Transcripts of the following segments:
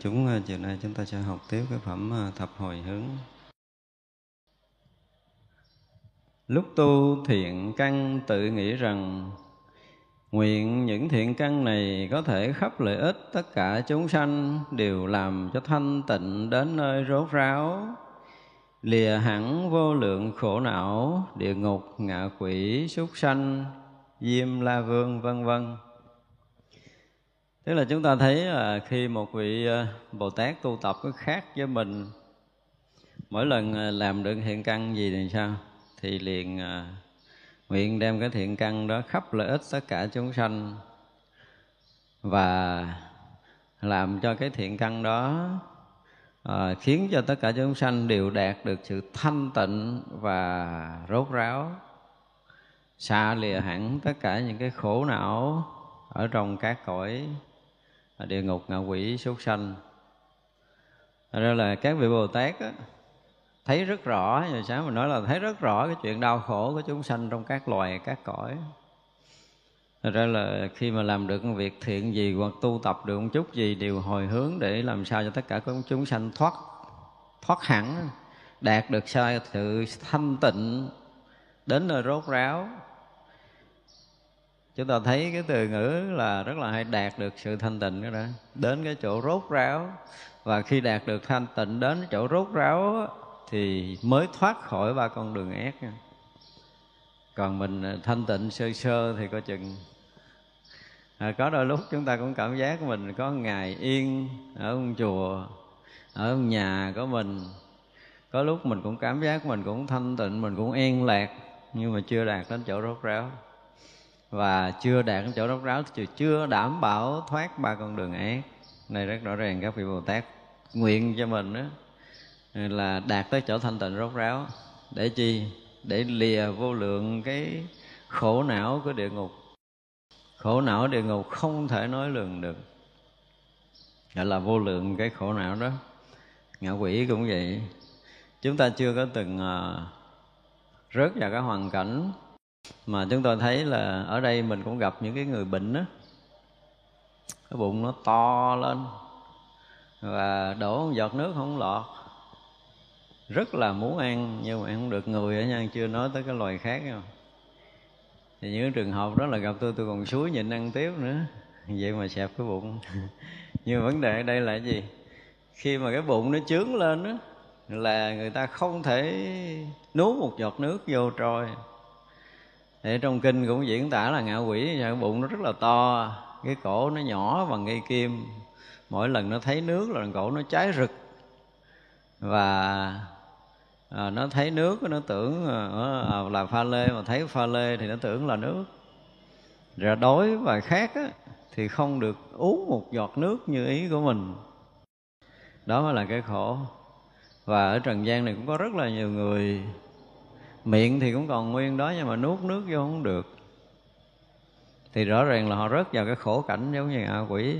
chúng ờ, chiều nay chúng ta sẽ học tiếp cái phẩm ờ, thập hồi hướng. Lúc tu thiện căn tự nghĩ rằng, nguyện những thiện căn này có thể khắp lợi ích tất cả chúng sanh, đều làm cho thanh tịnh đến nơi rốt ráo. Lìa hẳn vô lượng khổ não, địa ngục, ngạ quỷ, súc sanh, diêm la vương, vân vân tức là chúng ta thấy là khi một vị ờ, bồ tát tu tập có khác với mình mỗi lần ờ, làm được thiện căn gì thì sao? Thì liền ờ, nguyện đem cái thiện căn đó khắp lợi ích tất cả chúng sanh và làm cho cái thiện căn đó à, khiến cho tất cả chúng sanh đều đạt được sự thanh tịnh và rốt ráo xa lìa hẳn tất cả những cái khổ não ở trong các cõi địa ngục ngạ quỷ súc sanh. Thật ra là các vị Bồ Tát á, thấy rất rõ giờ sáng mình nói là thấy rất rõ cái chuyện đau khổ của chúng sanh trong các loài các cõi. Thật ra là khi mà làm được việc thiện gì hoặc tu tập được một chút gì đều hồi hướng để làm sao cho tất cả các chúng sanh thoát thoát hẳn đạt được sự thanh tịnh đến nơi rốt ráo chúng ta thấy cái từ ngữ là rất là hay đạt được sự thanh tịnh đó đó. Đến cái chỗ rốt ráo. Và khi đạt được thanh tịnh đến chỗ rốt ráo thì mới thoát khỏi ba con đường ác. Còn mình à, thanh tịnh sơ sơ thì coi chừng. À, có đôi lúc chúng ta cũng cảm giác mình có ngày yên ở ông chùa ở nhà của mình. Có lúc mình cũng cảm giác mình cũng thanh tịnh mình cũng yên lạc nhưng mà chưa đạt đến chỗ rốt ráo và chưa đạt đến chỗ rốt ráo thì chưa đảm bảo thoát ba con đường ác này rất rõ ràng các vị bồ tát nguyện cho mình đó là đạt tới chỗ thanh tịnh rốt ráo. Để chi? Để lìa vô lượng cái khổ não của địa ngục. Khổ não địa ngục không thể nói lường được. Gọi là vô lượng cái khổ não đó. Ngạ quỷ cũng vậy. Chúng ta chưa có từng uh, rớt vào cái hoàn cảnh mà chúng tôi thấy là ở đây mình cũng gặp những cái người bệnh đó cái bụng nó to lên. Và đổ một giọt nước không lọt. Rất là muốn ăn, nhưng mà ăn không được người ở nha, chưa nói tới cái loài khác đâu. Thì những trường hợp đó là gặp tôi tôi còn suối nhịn ăn tiếp nữa. Vậy mà xẹp cái bụng. Nhưng mà vấn đề ở đây là gì? Khi mà cái bụng nó trướng lên đó là người ta không thể nuốt một giọt nước vô trôi thì trong kinh cũng diễn tả là ngạ quỷ cái bụng nó rất là to cái cổ nó nhỏ bằng cây kim. Mỗi lần nó thấy nước là cổ nó cháy rực. Và à, nó thấy nước nó tưởng à, à là pha lê mà thấy pha lê thì nó tưởng là nước. Rồi đói và khát á, thì không được uống một giọt nước như ý của mình. Đó mới là cái khổ. Và ở trần gian này cũng có rất là nhiều người miệng thì cũng còn nguyên đó nhưng mà nuốt nước vô không được. Thì rõ ràng là họ rớt vào cái khổ cảnh giống như ngạ quỷ.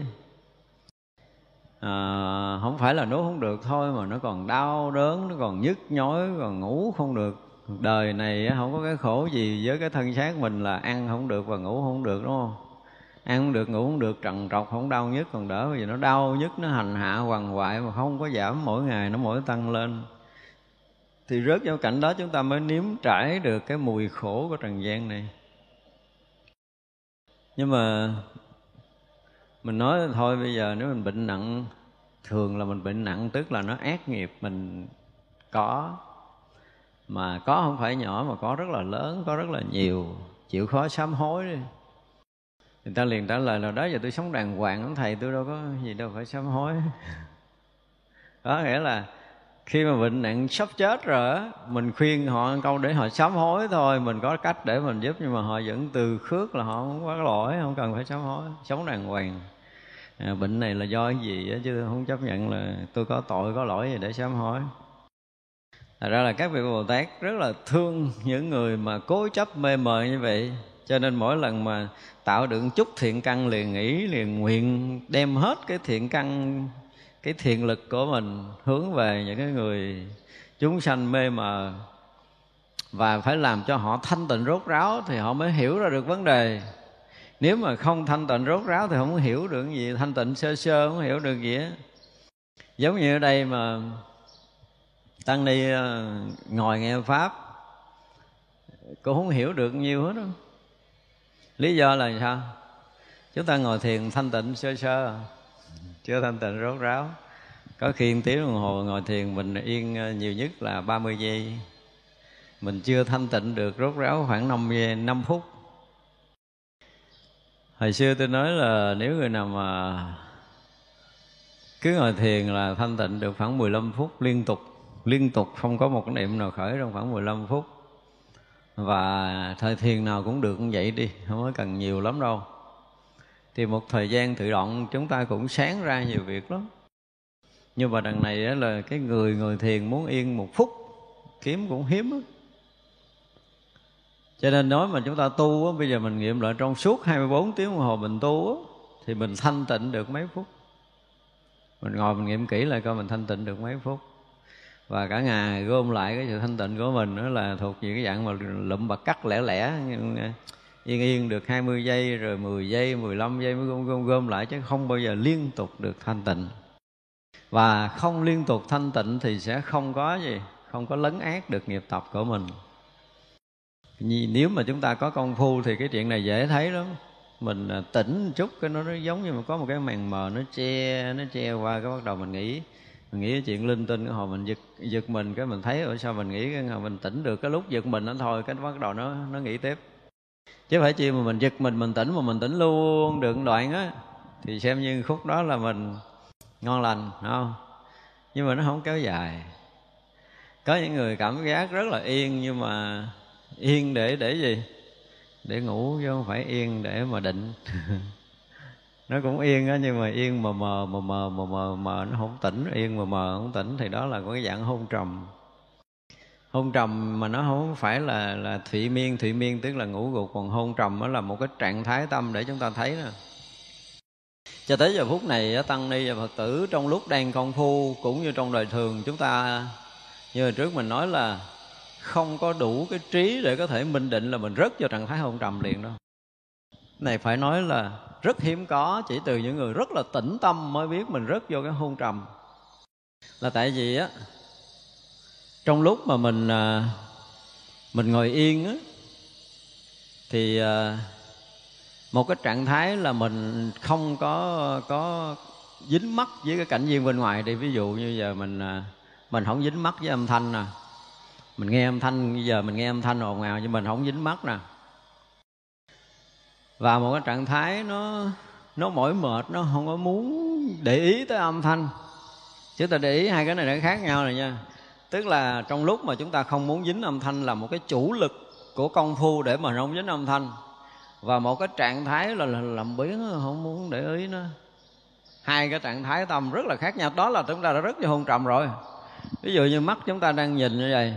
À, không phải là nuốt không được thôi mà nó còn đau đớn nó còn nhức nhói còn ngủ không được. Đời này không có cái khổ gì với cái thân xác mình là ăn không được và ngủ không được đúng không? Ăn không được ngủ không được trần trọc không đau nhức còn đỡ vì nó đau nhức nó hành hạ hoàng hoại mà không có giảm mỗi ngày nó mỗi tăng lên thì rớt vào cảnh đó chúng ta mới nếm trải được cái mùi khổ của trần gian này. Nhưng mà mình nói thôi, bây giờ nếu mình bệnh nặng, thường là mình bệnh nặng, tức là nó ác nghiệp, mình có. Mà có không phải nhỏ, mà có rất là lớn, có rất là nhiều, chịu khó sám hối. Đi người ta liền trả lời là, đó, giờ tôi sống đàng hoàng lắm thầy, tôi đâu có gì đâu phải sám hối. Có nghĩa là khi mà bệnh nặng sắp chết rồi mình khuyên họ câu để họ sám hối thôi. Mình có cách để mình giúp nhưng mà họ vẫn từ khước là họ không có lỗi không cần phải sám hối sống đàng hoàng. À, bệnh này là do cái gì đó, chứ không chấp nhận là tôi có tội có lỗi gì để sám hối. Thật ra là các vị Bồ Tát rất là thương những người mà cố chấp mê mờ như vậy. Cho nên mỗi lần mà tạo được chút thiện căn liền nghĩ liền nguyện đem hết cái thiện căn cái thiện lực của mình hướng về những cái người chúng sanh mê mờ và phải làm cho họ thanh tịnh rốt ráo thì họ mới hiểu ra được vấn đề. Nếu mà không thanh tịnh rốt ráo thì không hiểu được gì, thanh tịnh sơ sơ không hiểu được gì á. Giống như ở đây mà tăng ni ờ, ngồi nghe pháp, cũng không hiểu được nhiều hết đâu lý do là sao? Chúng ta ngồi thiền thanh tịnh sơ sơ chưa thanh tịnh rốt ráo. Có khi tiếng đồng hồ ngồi thiền mình yên ờ, nhiều nhất là 30 giây. Mình chưa thanh tịnh được rốt ráo khoảng 5 giây 5 phút. Hồi xưa tôi nói là nếu người nào mà cứ ngồi thiền là thanh tịnh được khoảng 15 phút liên tục. Liên tục, không có một cái niệm nào khởi trong khoảng 15 phút. Và thời thiền nào cũng được cũng vậy đi, không có cần nhiều lắm đâu thì một thời gian tự động chúng ta cũng sáng ra nhiều việc lắm. Nhưng mà đằng này là cái người ngồi thiền muốn yên một phút kiếm cũng hiếm đó. cho nên nói mà chúng ta tu á, bây giờ mình nghiệm lại trong suốt 24 tiếng đồng hồ mình tu á, thì mình thanh tịnh được mấy phút. Mình ngồi mình nghiệm kỹ lại coi mình thanh tịnh được mấy phút. Và cả ngày gom lại cái sự thanh tịnh của mình đó là thuộc về cái dạng mà lụm bạc cắt lẻ lẻ yên yên được 20 giây rồi 10 giây 15 giây mới gom gom gom lại chứ không bao giờ liên tục được thanh tịnh. Và không liên tục thanh tịnh thì sẽ không có gì không có lấn át được nghiệp tập của mình. Nếu mà chúng ta có công phu thì cái chuyện này dễ thấy lắm. Mình à, tỉnh một chút cái nó, nó giống như mà có một cái màn mờ nó che nó che qua cái bắt đầu mình nghĩ mình nghĩ chuyện linh tinh cái hồi mình giật giật mình cái mình thấy ở sao mình nghĩ cái hồi mình tỉnh được cái lúc giật mình nó thôi cái bắt đầu nó nó nghĩ tiếp chứ phải chi mà mình giật mình mình tỉnh mà mình tỉnh luôn được đoạn á, thì xem như khúc đó là mình ngon lành không? Nhưng mà nó không kéo dài. Có những người cảm giác rất là yên, nhưng mà yên để để gì? Để ngủ chứ không phải yên để mà định. Nó cũng yên á, nhưng mà yên mờ mờ mờ mờ mờ mờ mờ nó không tỉnh. Yên mờ mờ không tỉnh thì đó là có cái dạng hôn trầm hôn trầm mà nó không phải là là thụy miên thụy miên tức là ngủ gục, còn hôn trầm đó là một cái trạng thái tâm để chúng ta thấy nè. Cho tới giờ phút này tăng ni và phật tử trong lúc đang công phu cũng như trong đời thường, chúng ta như hồi trước mình nói là không có đủ cái trí để có thể minh định là mình rớt vào trạng thái hôn trầm liền đâu. Này, phải nói là rất hiếm có, chỉ từ những người rất là tĩnh tâm mới biết mình rớt vô cái hôn trầm. Là tại vì á trong lúc mà mình à, mình ngồi yên á thì à, một cái trạng thái là mình không có có dính mắt với cái cảnh viên bên ngoài thì ví dụ như giờ mình à, mình không dính mắt với âm thanh nè. Mình nghe âm thanh bây giờ mình nghe âm thanh ồn ào nhưng mình không dính mắt nè. Và một cái trạng thái nó nó mỏi mệt nó không có muốn để ý tới âm thanh. Chứ ta để ý hai cái này nó khác nhau rồi nha tức là trong lúc mà chúng ta không muốn dính âm thanh là một cái chủ lực của công phu để mà không dính âm thanh. Và một cái trạng thái là, là làm biến không muốn để ý nó. Hai cái trạng thái tâm rất là khác nhau. Đó là chúng ta đã rất là hôn trầm rồi. Ví dụ như mắt chúng ta đang nhìn như vậy.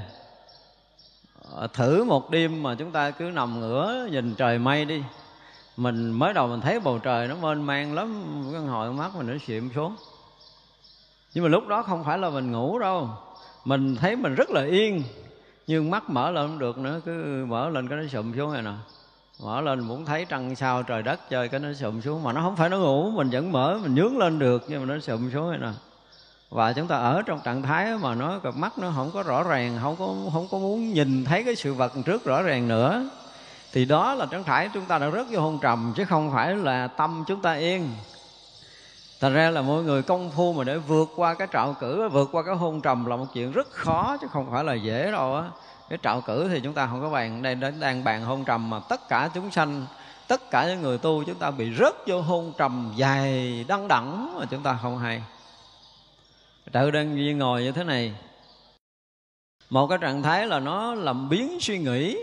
Ờ, thử một đêm mà chúng ta cứ nằm ngửa nhìn trời mây đi. Mình mới đầu mình thấy bầu trời nó mênh mang lắm. Cái hồi mắt mình nó xịm xuống. Nhưng mà lúc đó không phải là mình ngủ đâu mình thấy mình rất là yên, nhưng mắt mở lên không được nữa, cứ mở lên cái nó sụm xuống này nè. Mở lên muốn thấy trăng sao trời đất chơi cái nó sụm xuống, mà nó không phải nó ngủ, mình vẫn mở, mình nhướng lên được, nhưng mà nó sụm xuống này nè. Và chúng ta ở trong trạng thái mà nó, cặp mắt nó không có rõ ràng, không có không có muốn nhìn thấy cái sự vật trước rõ ràng nữa, thì đó là trạng thái chúng ta đã rất vô hôn trầm, chứ không phải là tâm chúng ta yên thành ra là mỗi người công phu mà để vượt qua cái trạo cử, vượt qua cái hôn trầm là một chuyện rất khó, chứ không phải là dễ đâu á. Cái trạo cử thì chúng ta không có bàn, đây đến đang bàn hôn trầm mà tất cả chúng sanh, tất cả những người tu chúng ta bị rớt vô hôn trầm dài đăng đẳng mà chúng ta không hay. Tự đơn duy ngồi như thế này. Một cái trạng thái là nó làm biến suy nghĩ.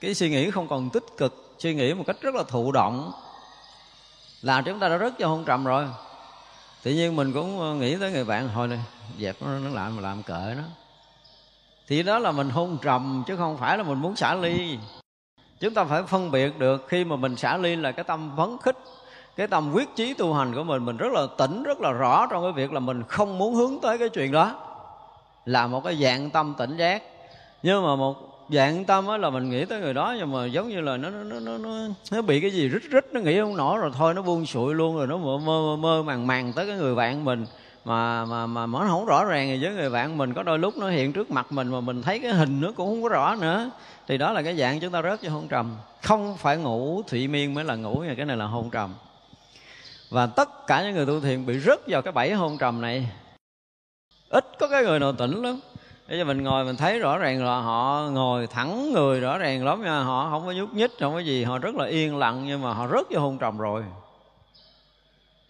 Cái suy nghĩ không còn tích cực, suy nghĩ một cách rất là thụ động. Là chúng ta đã rớt vô hôn trầm rồi tự nhiên mình cũng ờ, nghĩ tới người bạn hồi này dẹp nó, nó làm mà làm cỡ nó. Thì đó là mình hôn trầm chứ không phải là mình muốn xả ly. Chúng ta phải phân biệt được khi mà mình xả ly là cái tâm phấn khích cái tâm quyết chí tu hành của mình mình rất là tỉnh rất là rõ trong cái việc là mình không muốn hướng tới cái chuyện đó. Là một cái dạng tâm tỉnh giác. Nhưng mà một dạng tâm á là mình nghĩ tới người đó nhưng mà giống như là nó nó nó nó nó bị cái gì rít rít nó nghĩ không nổi rồi thôi nó buông sụi luôn rồi nó mơ mơ, mơ màng màng tới cái người bạn mình. Mà mà mà nó không rõ ràng gì với người bạn mình có đôi lúc nó hiện trước mặt mình mà mình thấy cái hình nó cũng không có rõ nữa. Thì đó là cái dạng chúng ta rớt vô hôn trầm. Không phải ngủ thụy miên mới là ngủ nha cái này là hôn trầm. Và tất cả những người tu thiền bị rớt vào cái bẫy hôn trầm này. Ít có cái người nào tỉnh lắm. Bây giờ mình ngồi mình thấy rõ ràng là họ ngồi thẳng người rõ ràng lắm nha. Họ không có nhúc nhích, không có gì. Họ rất là yên lặng nhưng mà họ rớt vô hôn trầm rồi.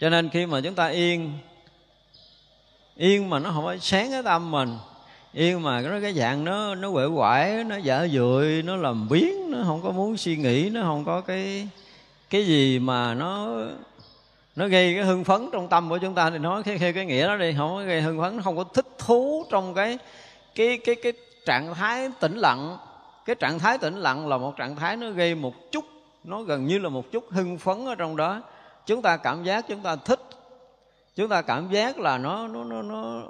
Cho nên khi mà chúng ta yên Yên mà nó không có sáng cái tâm mình Yên mà nó cái dạng nó nó quệ quải Nó dở dụi, nó làm biến Nó không có muốn suy nghĩ Nó không có cái cái gì mà nó nó gây cái hưng phấn trong tâm của chúng ta thì nói theo cái, cái nghĩa đó đi. Không có gây hưng phấn nó không có thích thú trong cái cái cái cái trạng thái tĩnh lặng, cái trạng thái tĩnh lặng là một trạng thái nó gây một chút, nó gần như là một chút hưng phấn ở trong đó. Chúng ta cảm giác, chúng ta thích, chúng ta cảm giác là nó nó nó nó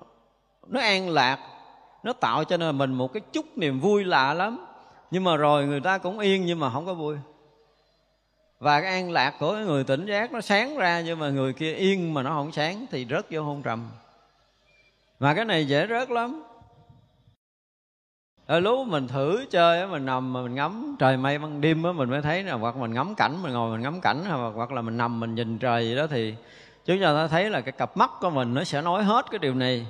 nó an lạc, nó tạo cho nên mình một cái chút niềm vui lạ lắm. Nhưng mà rồi người ta cũng yên nhưng mà không có vui. Và cái an lạc của cái người tỉnh giác nó sáng ra nhưng mà người kia yên mà nó không sáng thì rớt vô hôn trầm. Mà cái này dễ rớt lắm ở lúc mình thử chơi mình nằm mà mình ngắm trời mây ban đêm á mình mới thấy là hoặc mình ngắm cảnh mình ngồi mình ngắm cảnh hoặc, hoặc là mình nằm mình nhìn trời gì đó thì chúng ta thấy là cái cặp mắt của mình nó sẽ nói hết cái điều này.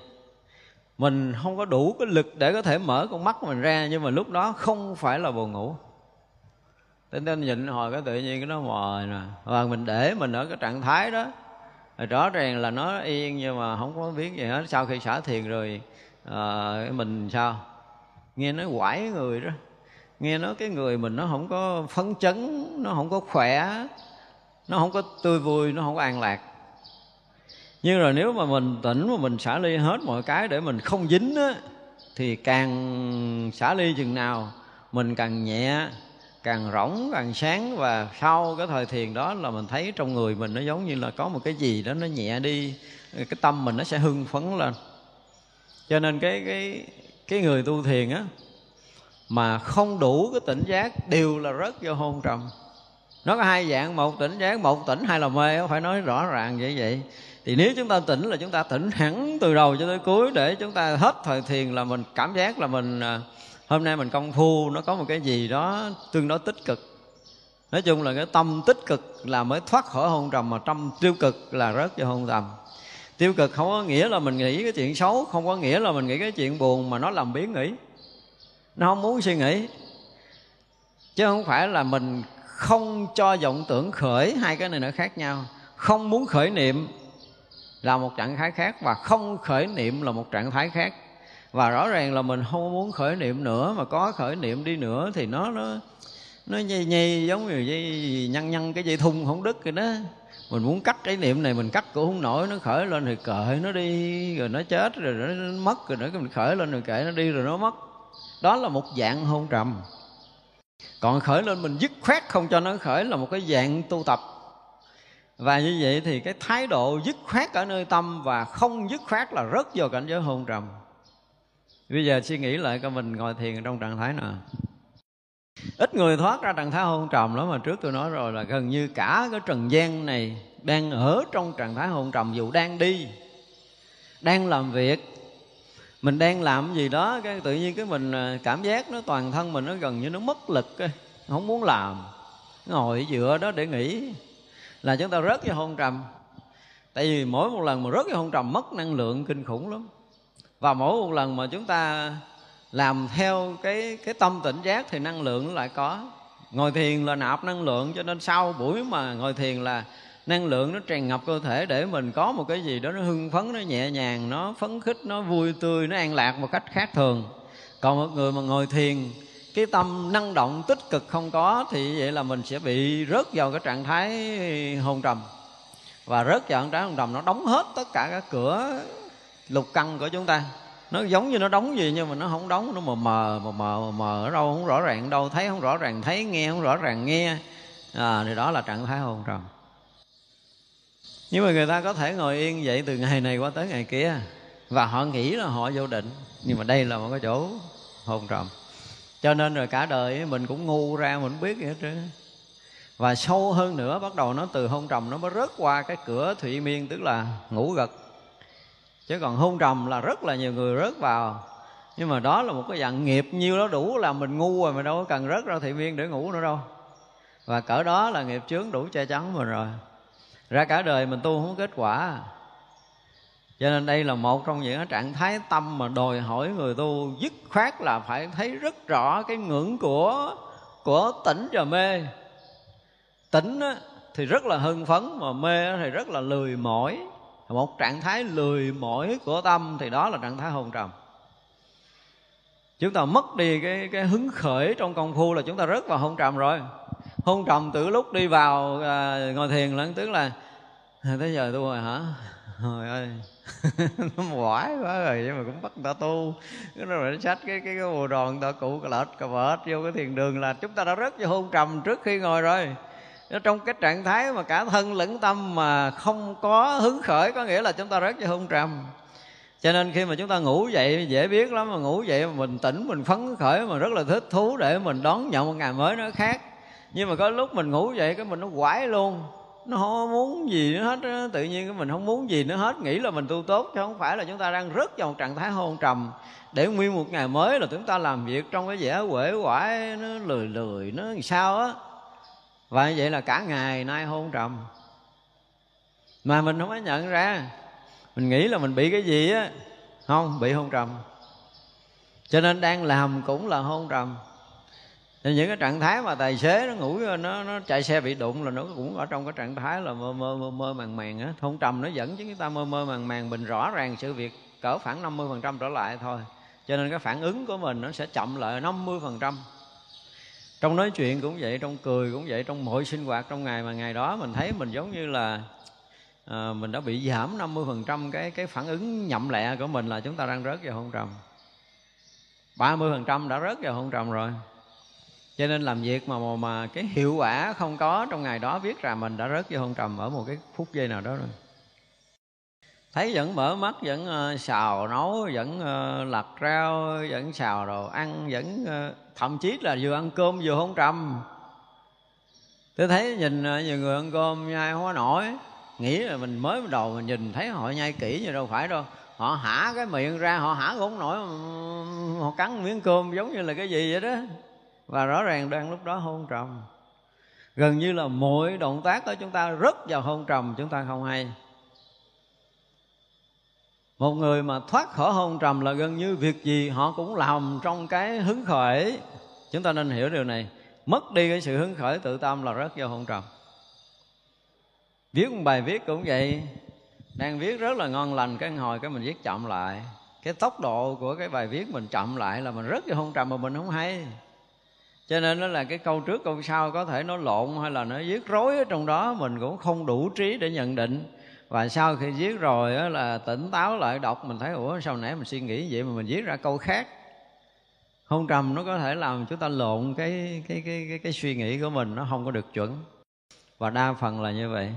Mình không có đủ cái lực để có thể mở con mắt của mình ra nhưng mà lúc đó không phải là buồn ngủ. Tính nên nhịn hồi cái tự nhiên cái nó mờ nè. Và mình để mình ở cái trạng thái đó. Rõ ràng là nó yên nhưng mà không có biết gì hết. Sau khi xả thiền rồi à, mình sao? Nghe nói quải người đó. Nghe nói cái người mình nó không có phấn chấn, nó không có khỏe, nó không có tươi vui, nó không có an lạc. Nhưng rồi nếu mà mình tỉnh mà mình xả ly hết mọi cái để mình không dính á, thì càng xả ly chừng nào, mình càng nhẹ, càng rỗng, càng sáng. Và sau cái thời thiền đó là mình thấy trong người mình nó giống như là có một cái gì đó nó nhẹ đi, cái tâm mình nó sẽ hưng phấn lên. Cho nên cái cái cái người tu thiền á, mà không đủ cái tỉnh giác đều là rớt vô hôn trầm. Nó có hai dạng, một tỉnh giác, một tỉnh hai là mê phải nói rõ ràng vậy vậy. Thì nếu chúng ta tỉnh là chúng ta tỉnh hẳn từ đầu cho tới cuối để chúng ta hết thời thiền là mình cảm giác là mình à, hôm nay mình công phu, nó có một cái gì đó tương đối tích cực. Nói chung là cái tâm tích cực là mới thoát khỏi hôn trầm mà tâm tiêu cực là rớt vô hôn trầm tiêu cực không có nghĩa là mình nghĩ cái chuyện xấu, không có nghĩa là mình nghĩ cái chuyện buồn, mà nó làm biến nghĩ. Nó không muốn suy nghĩ. Chứ không phải là mình không cho vọng tưởng khởi hai cái này nó khác nhau. Không muốn khởi niệm là một trạng thái khác và không khởi niệm là một trạng thái khác. Và rõ ràng là mình không muốn khởi niệm nữa, mà có khởi niệm đi nữa thì nó nó nó nhây nhây giống như dây nhăn nhăn cái dây thun không đứt rồi đó mình muốn cắt cái niệm này, mình cắt cũng không nổi, nó khởi lên thì cởi nó đi, rồi nó chết, rồi nó mất, rồi nó mình khởi lên rồi kệ nó đi, rồi nó mất. Đó là một dạng hôn trầm. Còn khởi lên mình dứt khoát không cho nó khởi là một cái dạng tu tập. Và như vậy thì cái thái độ dứt khoát ở nơi tâm và không dứt khoát là rất vào cảnh giới hôn trầm. Bây giờ suy nghĩ lại coi mình ngồi thiền trong trạng thái nào ít người thoát ra trạng thái hôn trầm lắm mà trước tôi nói rồi là gần như cả cái trần gian này đang ở trong trạng thái hôn trầm dù đang đi, đang làm việc. Mình đang làm gì đó, cái tự nhiên cái mình à, cảm giác nó toàn thân mình nó gần như nó mất lực không muốn làm. Ngồi dựa đó để nghỉ là chúng ta rớt vô hôn trầm. Tại vì mỗi một lần mà rớt vô hôn trầm mất năng lượng kinh khủng lắm. Và mỗi một lần mà chúng ta làm theo cái cái tâm tỉnh giác thì năng lượng nó lại có. Ngồi thiền là nạp năng lượng, cho nên sau buổi mà ngồi thiền là năng lượng nó tràn ngập cơ thể để mình có một cái gì đó nó hưng phấn, nó nhẹ nhàng, nó phấn khích, nó vui tươi, nó an lạc một cách khác thường. Còn một người mà ngồi thiền, cái tâm năng động tích cực không có thì vậy là mình sẽ bị rớt vào cái trạng thái hôn trầm. Và rớt vào trạng thái hôn trầm nó đóng hết tất cả các cửa lục căn của chúng ta nó giống như nó đóng gì nhưng mà nó không đóng nó mờ mờ mờ mờ mờ ở đâu không rõ ràng đâu thấy không rõ ràng thấy nghe không rõ ràng nghe. À, thì đó là trạng thái hôn trầm. Nhưng mà người ta có thể ngồi yên vậy từ ngày này qua tới ngày kia. Và họ nghĩ là họ vô định nhưng mà đây là một cái chỗ hôn trầm. Cho nên rồi cả đời mình cũng ngu ra mình biết vậy hết trơn và sâu hơn nữa bắt đầu nó từ hôn trầm nó mới rớt qua cái cửa thụy miên tức là ngủ gật chứ còn hôn trầm là rất là nhiều người rớt vào. Nhưng mà đó là một cái dạng nghiệp nhiêu đó đủ là mình ngu rồi mà đâu có cần rớt ra thị miên để ngủ nữa đâu. Và cỡ đó là nghiệp chướng đủ che chắn mình rồi. Ra cả đời mình tu không có kết quả. Cho nên đây là một trong những trạng thái tâm mà đòi hỏi người tu dứt khoát là phải thấy rất rõ cái ngưỡng của của tỉnh và mê. Tỉnh thì rất là hưng phấn mà mê thì rất là lười mỏi một trạng thái lười mỏi của tâm thì đó là trạng thái hôn trầm. Chúng ta mất đi cái cái hứng khởi trong công phu là chúng ta rớt vào hôn trầm rồi. Hôn trầm từ lúc đi vào à, ngồi thiền lẫn tức là à, tới giờ tu rồi hả? Trời ơi. Nó quải quá rồi nhưng mà cũng bắt người ta tu. Cái rồi nó xách cái cái cái bồ đòn ta cụ cà lệch cà vợt vô cái thiền đường là chúng ta đã rớt vô hôn trầm trước khi ngồi rồi nó trong cái trạng thái mà cả thân lẫn tâm mà không có hứng khởi, có nghĩa là chúng ta rớt vô hôn trầm. Cho nên khi mà chúng ta ngủ dậy, dễ biết lắm, mà ngủ dậy mà mình tỉnh mình phấn khởi, mà rất là thích thú để mình đón nhận một ngày mới nó khác. Nhưng mà có lúc mình ngủ dậy, cái mình nó quải luôn. Nó không muốn gì nữa hết tự nhiên cái mình không muốn gì nữa hết. Nghĩ là mình tu tốt, chứ không phải là chúng ta đang rớt vào một trạng thái hôn trầm. Để nguyên một ngày mới là chúng ta làm việc trong cái vẻ quể quải nó lười lười, nó làm sao á và như vậy là cả ngày nay hôn trầm. Mà mình không có nhận ra. Mình nghĩ là mình bị cái gì á. Không bị hôn trầm. Cho nên đang làm cũng là hôn trầm. Thì những cái trạng thái mà tài xế nó ngủ nó nó chạy xe bị đụng là nó cũng ở trong cái trạng thái là mơ mơ mơ, mơ màng màng á. Hôn trầm nó dẫn chứ chúng ta mơ mơ màng màng mình rõ ràng sự việc cỡ khoảng 50% trở lại thôi. Cho nên cái phản ứng của mình nó sẽ chậm lại 50% trong nói chuyện cũng vậy trong cười cũng vậy trong mọi sinh hoạt trong ngày mà ngày đó mình thấy mình giống như là à, mình đã bị giảm 50% cái cái phản ứng nhậm lẹ của mình là chúng ta đang rớt vào hôn trầm. 30% đã rớt vào hôn trầm rồi. Cho nên làm việc mà, mà mà cái hiệu quả không có trong ngày đó biết rằng mình đã rớt vô hôn trầm ở một cái phút giây nào đó rồi. Thấy vẫn mở mắt vẫn uh, xào nấu vẫn uh, lặt rau vẫn xào đồ ăn vẫn uh, thậm chí là vừa ăn cơm vừa hôn trầm. Tôi thấy nhìn ờ, nhiều người ăn cơm nhai không có nổi. Nghĩ là mình mới đầu mình nhìn thấy họ nhai kỹ như đâu phải đâu. Họ hả cái miệng ra, họ hả cũng nổi. Họ cắn miếng cơm giống như là cái gì vậy đó. Và rõ ràng đang lúc đó hôn trầm. Gần như là mỗi động tác của chúng ta rất vào hôn trầm, chúng ta không hay một người mà thoát khỏi hôn trầm là gần như việc gì họ cũng làm trong cái hứng khởi. Chúng ta nên hiểu điều này. Mất đi cái sự hứng khởi tự tâm là rất vô hôn trầm. Viết một bài viết cũng vậy. Đang viết rất là ngon lành, cái hồi cái mình viết chậm lại. Cái tốc độ của cái bài viết mình chậm lại là mình rất vô hôn trầm mà mình không hay. Cho nên nó là cái câu trước, câu sau có thể nó lộn hay là nó viết rối ở trong đó, mình cũng không đủ trí để nhận định và sau khi viết rồi đó là tỉnh táo lại đọc mình thấy ủa sao nãy mình suy nghĩ vậy mà mình viết ra câu khác? Hôn trầm nó có thể làm chúng ta lộn cái cái cái cái, cái suy nghĩ của mình nó không có được chuẩn. Và đa phần là như vậy.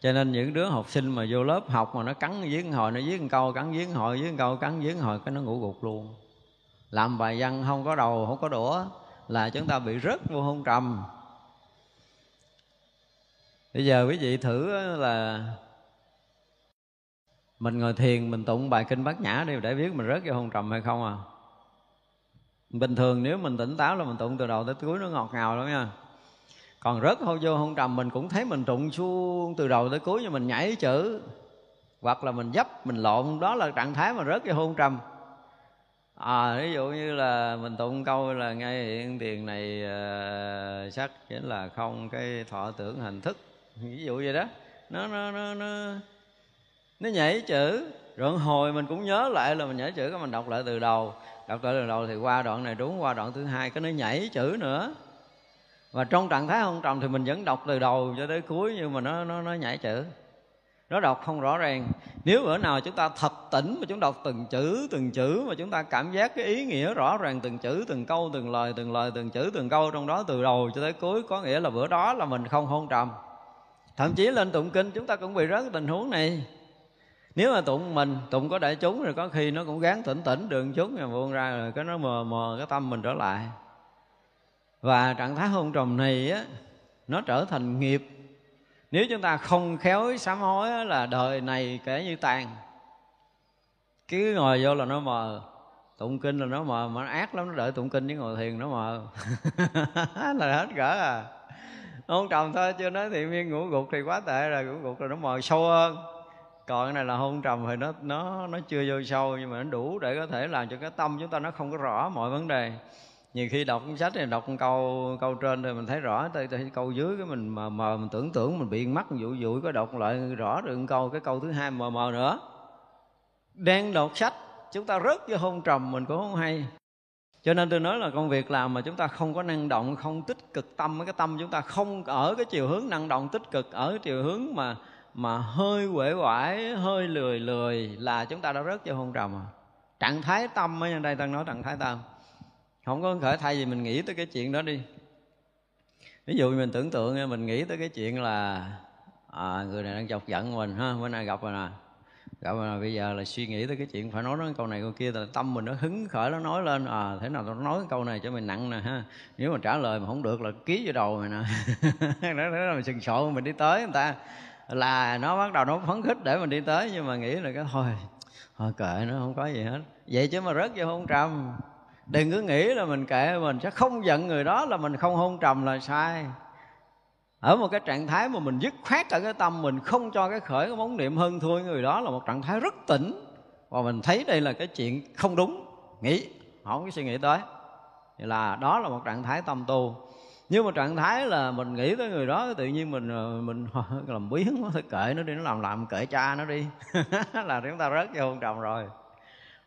Cho nên những đứa học sinh mà vô lớp học mà nó cắn viết hồi nó viết một câu cắn viết hồi viết một câu cắn viết hồi cái nó ngủ gục luôn. Làm bài văn không có đầu không có đũa là chúng ta bị rớt vô hôn trầm. Bây giờ quý vị thử là mình ngồi thiền mình tụng bài kinh bát nhã đi để biết mình rớt vô hôn trầm hay không à. Bình thường nếu mình tỉnh táo là mình tụng từ đầu tới cuối nó ngọt ngào lắm nha. Còn rớt hôn vô hôn trầm mình cũng thấy mình tụng xuống từ đầu tới cuối nhưng mình nhảy chữ. Hoặc là mình dấp mình lộn đó là trạng thái mà rớt vô hôn trầm. À ví dụ như là mình tụng câu là ngay hiện tiền này uh, sắc chính là không cái thọ tưởng hành thức. Ví dụ vậy đó. Nó nó nó nó nó nhảy chữ. Rồi hồi mình cũng nhớ lại là mình nhảy chữ cái mình đọc lại từ đầu. Đọc lại từ đầu thì qua đoạn này đúng, qua đoạn thứ hai cái nó nhảy chữ nữa. Và trong trạng thái hôn trầm thì mình vẫn đọc từ đầu cho tới cuối nhưng mà nó nó nó nhảy chữ. Nó đọc không rõ ràng. Nếu bữa nào chúng ta thật tỉnh mà chúng đọc từng chữ từng chữ mà chúng ta cảm giác cái ý nghĩa rõ ràng từng chữ, từng câu, từng lời từng lời, từng chữ, từng câu trong đó từ đầu cho tới cuối, có nghĩa là bữa đó là mình không hôn trầm. Thậm chí lên tụng kinh chúng ta cũng bị rớt tình huống này nếu mà tụng mình, tụng có đại chúng rồi có khi nó cũng gán tỉnh tỉnh đường chúng mà buông ra rồi cái nó mờ mờ cái tâm mình trở lại. Và trạng thái hôn trầm này á, nó trở thành nghiệp. Nếu chúng ta không khéo sám hối là đời này kể như tàn. Cứ ngồi vô là nó mờ. Tụng kinh là nó mờ, mà nó ác lắm, nó đợi tụng kinh với ngồi thiền nó mờ. Là hết cỡ à. Hôn trầm thôi, chưa nói thì miên ngủ gục thì quá tệ rồi, ngủ gục là nó mờ sâu hơn còn cái này là hôn trầm thì nó nó nó chưa vô sâu nhưng mà nó đủ để có thể làm cho cái tâm chúng ta nó không có rõ mọi vấn đề. Nhiều khi đọc sách này đọc câu câu trên thì mình thấy rõ tới, tới câu dưới cái mình mờ mờ mình tưởng tưởng mình bị mắt vụ vụ có đọc lại rõ được câu cái câu thứ hai mờ mờ nữa. Đang đọc sách chúng ta rớt vô hôn trầm mình cũng không hay. Cho nên tôi nói là công việc làm mà chúng ta không có năng động không tích cực tâm cái tâm chúng ta không ở cái chiều hướng năng động tích cực ở cái chiều hướng mà mà hơi quể quải hơi lười lười là chúng ta đã rớt vô hôn trầm à. Trạng thái tâm ở đây ta nói trạng thái tâm không có khởi thay gì mình nghĩ tới cái chuyện đó đi. Ví dụ mình tưởng tượng mình nghĩ tới cái chuyện là à, người này đang chọc giận mình ha bữa nay gặp rồi nè. Gặp rồi nè bây giờ là suy nghĩ tới cái chuyện phải nói nói câu này câu kia là tâm mình nó hứng khởi nó nói lên à thế nào tôi nói câu này cho mình nặng nè ha. Nếu mà trả lời mà không được là ký vô đầu mày nè. Đó, đó là mình sừng sộ mình đi tới người ta là nó bắt đầu nó phấn khích để mình đi tới, nhưng mà nghĩ là cái thôi thôi kệ nó, không có gì hết. Vậy chứ mà rớt vô hôn trầm. Đừng cứ nghĩ là mình kệ mình, sẽ không giận người đó là mình không hôn trầm là sai. Ở một cái trạng thái mà mình dứt khoát ở cái tâm, mình không cho cái khởi cái móng niệm hơn thua người đó là một trạng thái rất tỉnh. Và mình thấy đây là cái chuyện không đúng. Nghĩ, không có suy nghĩ tới. Thì là đó là một trạng thái tâm tu nhưng mà trạng thái là mình nghĩ tới người đó, tự nhiên mình ờ, mình làm biến nó thôi kệ nó đi, nó làm làm kệ cha nó đi. Là chúng ta rớt vô hôn trầm rồi.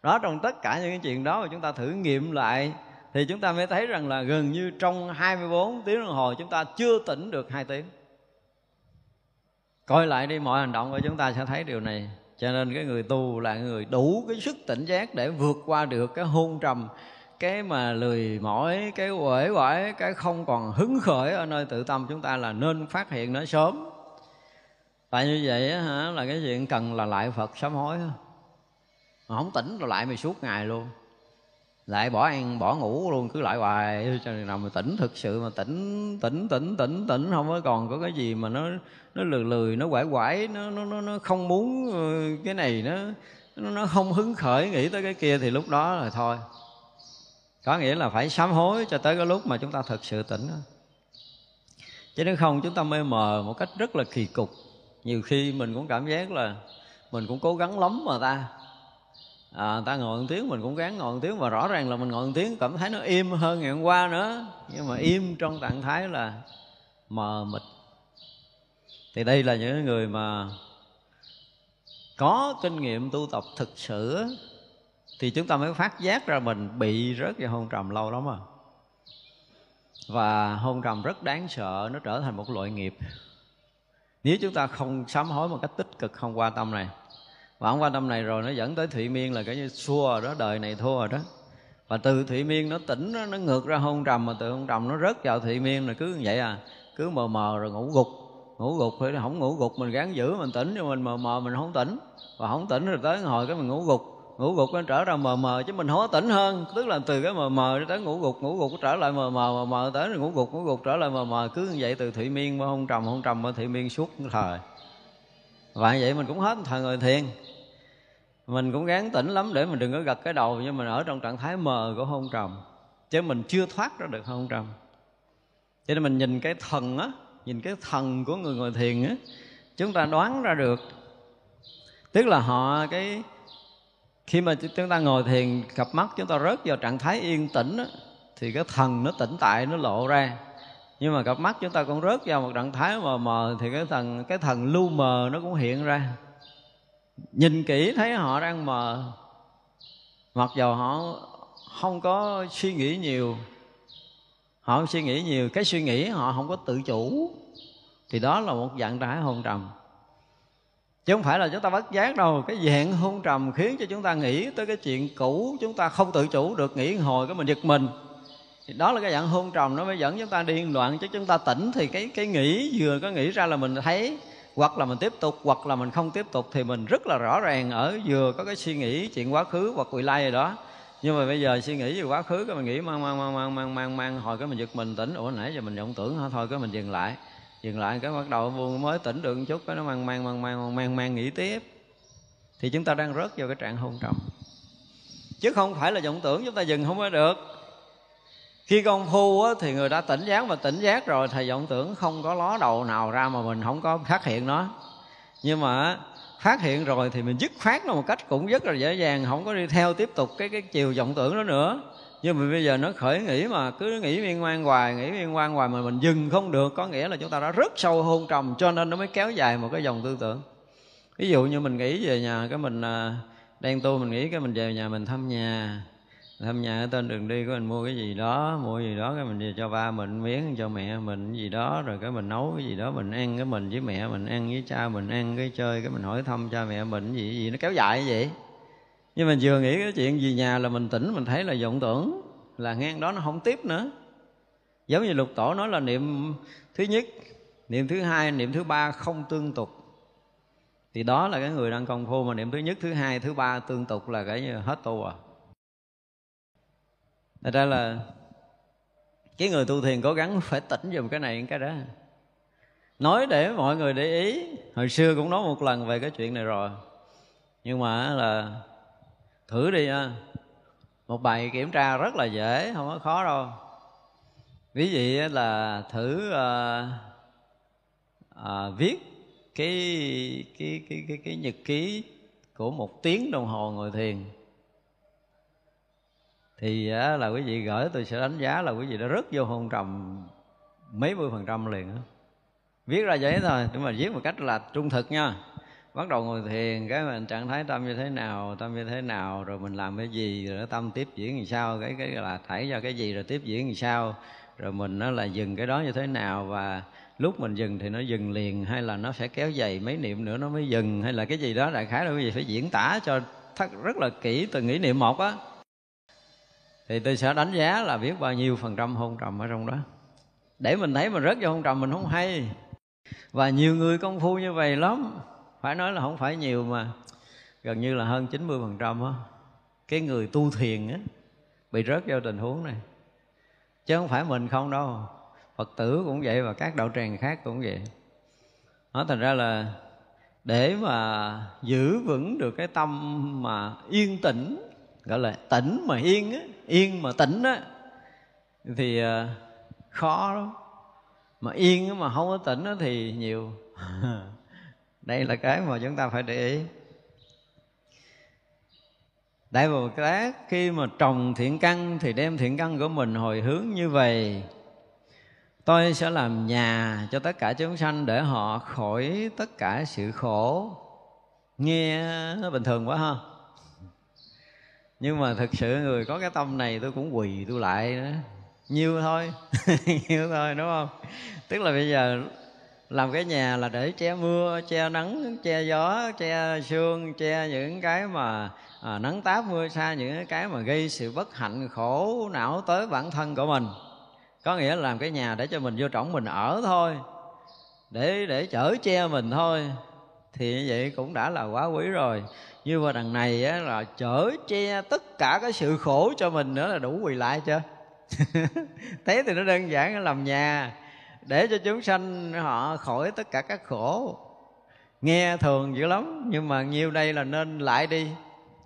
Đó, trong tất cả những cái chuyện đó mà chúng ta thử nghiệm lại, thì chúng ta mới thấy rằng là gần như trong 24 tiếng đồng hồ chúng ta chưa tỉnh được hai tiếng. Coi lại đi, mọi hành động của chúng ta sẽ thấy điều này. Cho nên cái người tu là người đủ cái sức tỉnh giác để vượt qua được cái hôn trầm cái mà lười mỏi cái uể oải cái không còn hứng khởi ở nơi tự tâm chúng ta là nên phát hiện nó sớm. Tại như vậy hả, là cái chuyện cần là lại phật sám hối mà không tỉnh rồi lại mày suốt ngày luôn. Lại bỏ ăn bỏ ngủ luôn cứ lại hoài. Cho nên nào mà tỉnh thực sự mà tỉnh tỉnh tỉnh tỉnh tỉnh không có còn có cái gì mà nó nó lười lười nó quải quải nó nó nó không muốn ờ, cái này nó nó không hứng khởi nghĩ tới cái kia thì lúc đó là thôi có nghĩa là phải sám hối cho tới cái lúc mà chúng ta thực sự tỉnh chứ nếu không chúng ta mê mờ một cách rất là kỳ cục. Nhiều khi mình cũng cảm giác là mình cũng cố gắng lắm mà ta. À, ta ngồi một tiếng mình cũng gắng ngồi một tiếng và rõ ràng là mình ngồi một tiếng cảm thấy nó im hơn ngày hôm qua nữa. Nhưng mà im trong trạng thái là mờ mịt. Thì đây là những người mà có kinh nghiệm tu tập thực sự thì chúng ta mới phát giác ra mình bị rớt vào hôn trầm lâu lắm à. Và hôn trầm rất đáng sợ nó trở thành một loại nghiệp. Nếu chúng ta không sám hối một cách tích cực không qua tâm này. Và không qua tâm này rồi nó dẫn tới thụy miên là cái như xua rồi đó đời này thua rồi đó. Và từ thụy miên nó tỉnh nó, nó ngược ra hôn trầm mà từ hôn trầm nó rớt vào thụy miên là cứ như vậy à. Cứ mờ mờ rồi ngủ gục ngủ gục thì không ngủ gục mình gắng giữ mình tỉnh cho mình mờ mờ mình không tỉnh. Và không tỉnh rồi tới hồi cái mình ngủ gục ngủ gục nó trở ra mờ mờ, chứ mình không có tỉnh hơn. Tức là từ cái mờ mờ tới ngủ gục ngủ gục trở lại mờ mờ mờ mờ tới ngủ gục ngủ gục trở lại mờ mờ. Cứ như vậy từ thủy miên mà không trầm không trầm mà thủy miên suốt thời. Và vậy mình cũng hết thời người thiền. Mình cũng gắng tỉnh lắm để mình đừng có gật cái đầu, nhưng mình ở trong trạng thái mờ của hôn trầm. Chứ mình chưa thoát ra được hôn trầm. Cho nên mình nhìn cái thần á, nhìn cái thần của người ngồi thiền á, chúng ta đoán ra được. Tức là họ cái khi mà chúng ta ngồi thiền cặp mắt chúng ta rớt vào trạng thái yên tĩnh đó, thì cái thần nó tỉnh tại nó lộ ra. Nhưng mà cặp mắt chúng ta cũng rớt vào một trạng thái mờ mờ thì cái thần cái thần lu mờ nó cũng hiện ra. Nhìn kỹ thấy họ đang mờ. Mặc dầu họ không có suy nghĩ nhiều họ không suy nghĩ nhiều cái suy nghĩ họ không có tự chủ thì đó là một dạng thái hôn trầm chứ không phải là chúng ta bất giác đâu. Cái dạng hôn trầm khiến cho chúng ta nghĩ tới cái chuyện cũ, chúng ta không tự chủ được nghĩ hồi cái mình giật mình. Thì đó là cái dạng hôn trầm nó mới dẫn chúng ta điên loạn. Chứ chúng ta tỉnh thì cái cái nghĩ vừa có nghĩ ra là mình thấy, hoặc là mình tiếp tục, hoặc là mình không tiếp tục thì mình rất là rõ ràng ở vừa có cái suy nghĩ chuyện quá khứ hoặc vị lai rồi đó. Nhưng mà bây giờ suy nghĩ về quá khứ cái mình nghĩ mang mang mang mang mang mang mang, hồi cái mình giật mình tỉnh. Ủa, nãy giờ mình vọng tưởng thôi thôi cái mình dừng lại dừng lại cái bắt đầu mới tỉnh được một chút cái nó mang mang mang mang mang mang, nghĩ tiếp. Thì chúng ta đang rớt vào cái trạng hôn trầm. Chứ không phải là vọng tưởng chúng ta dừng không có được. Khi công phu á, thì người ta tỉnh giác mà tỉnh giác rồi thì vọng tưởng không có ló đầu nào ra mà mình không có phát hiện nó. Nhưng mà phát hiện rồi thì mình dứt khoát nó một cách cũng rất là dễ dàng không có đi theo tiếp tục cái cái chiều vọng tưởng đó nữa nhưng mà bây giờ nó khởi nghĩ mà, cứ nghĩ liên quan hoài, nghĩ liên quan hoài mà mình dừng không được, có nghĩa là chúng ta đã rất sâu hôn trầm, cho nên nó mới kéo dài một cái dòng tư tưởng. Ví dụ như mình nghĩ về nhà, cái mình à, đang tu, mình nghĩ cái mình về nhà mình thăm nhà. Thăm nhà ở tên đường đi của mình mua cái gì đó, mua gì đó, cái mình về cho ba mình, miếng cho mẹ mình gì đó, rồi cái mình nấu cái gì đó, mình ăn cái mình với mẹ mình, ăn với cha mình, ăn cái chơi, cái mình hỏi thăm cha mẹ mình gì gì, nó kéo dài như vậy nhưng mà vừa nghĩ cái chuyện gì nhà là mình tỉnh, mình thấy là vọng tưởng, là ngang đó, nó không tiếp nữa. Giống như lục tổ nói là niệm thứ nhất, niệm thứ hai, niệm thứ ba không tương tục. Thì đó là cái người đang công phu mà niệm thứ nhất, thứ hai, thứ ba tương tục là cái hết tu à. Thật ra là cái người tu thiền cố gắng phải tỉnh dùm cái này, cái đó. Nói để mọi người để ý, hồi xưa cũng nói một lần về cái chuyện này rồi. Nhưng mà là thử đi nha một bài kiểm tra rất là dễ không có khó đâu. Ví dụ là thử à, à, viết cái cái cái cái cái nhật ký của một tiếng đồng hồ ngồi thiền. Thì á, là quý vị gửi tôi sẽ đánh giá là quý vị đã rất vô hôn trầm mấy mươi phần trăm liền đó. viết ra giấy thôi nhưng mà viết một cách là trung thực nha bắt đầu ngồi thiền, cái mình trạng thái tâm như thế nào, tâm như thế nào, rồi mình làm cái gì, rồi tâm tiếp diễn làm sao, cái cái là thảy ra cái gì, rồi tiếp diễn làm sao. Rồi mình nó là dừng cái đó như thế nào, và lúc mình dừng thì nó dừng liền, hay là nó sẽ kéo dày mấy niệm nữa nó mới dừng, hay là cái gì đó, đại khái là quý vị phải diễn tả cho rất là kỹ từng nghĩ niệm một á. Thì tôi sẽ đánh giá là biết bao nhiêu phần trăm hôn trầm ở trong đó. Để mình thấy mình rớt vô hôn trầm mình không hay. Và nhiều người công phu như vậy lắm phải nói là không phải nhiều mà. Gần như là hơn 90 phần trăm á. Cái người tu thiền á, bị rớt vào tình huống này. Chứ không phải mình không đâu. Phật tử cũng vậy và các đạo tràng khác cũng vậy. Nó thành ra là để mà giữ vững được cái tâm mà yên tĩnh, gọi là tĩnh mà yên á, yên mà tĩnh á, thì à, khó lắm. Mà yên mà không có tỉnh á thì nhiều. đây là cái mà chúng ta phải để ý. Đại bồ tát, khi mà trồng thiện căn thì đem thiện căn của mình hồi hướng như vậy. Tôi sẽ làm nhà cho tất cả chúng sanh để họ khỏi tất cả sự khổ. Nghe nó bình thường quá ha. Nhưng mà thực sự người có cái tâm này tôi cũng quỳ tôi lại nữa nhiêu thôi nhiêu thôi, đúng không? Tức là bây giờ làm cái nhà là để che mưa che nắng che gió che sương che những cái mà à, nắng táp mưa xa những cái mà gây sự bất hạnh khổ não tới bản thân của mình. Có nghĩa là làm cái nhà để cho mình vô trọng mình ở thôi. Để để chở che mình thôi. Thì như vậy cũng đã là quá quý rồi. Như vào đằng này á, là chở che tất cả cái sự khổ cho mình nữa là đủ quỳ lại chưa? Thế thì nó đơn giản làm nhà để cho chúng sanh họ khỏi tất cả các khổ. Nghe thường dữ lắm, nhưng mà nhiêu đây là nên lại đi.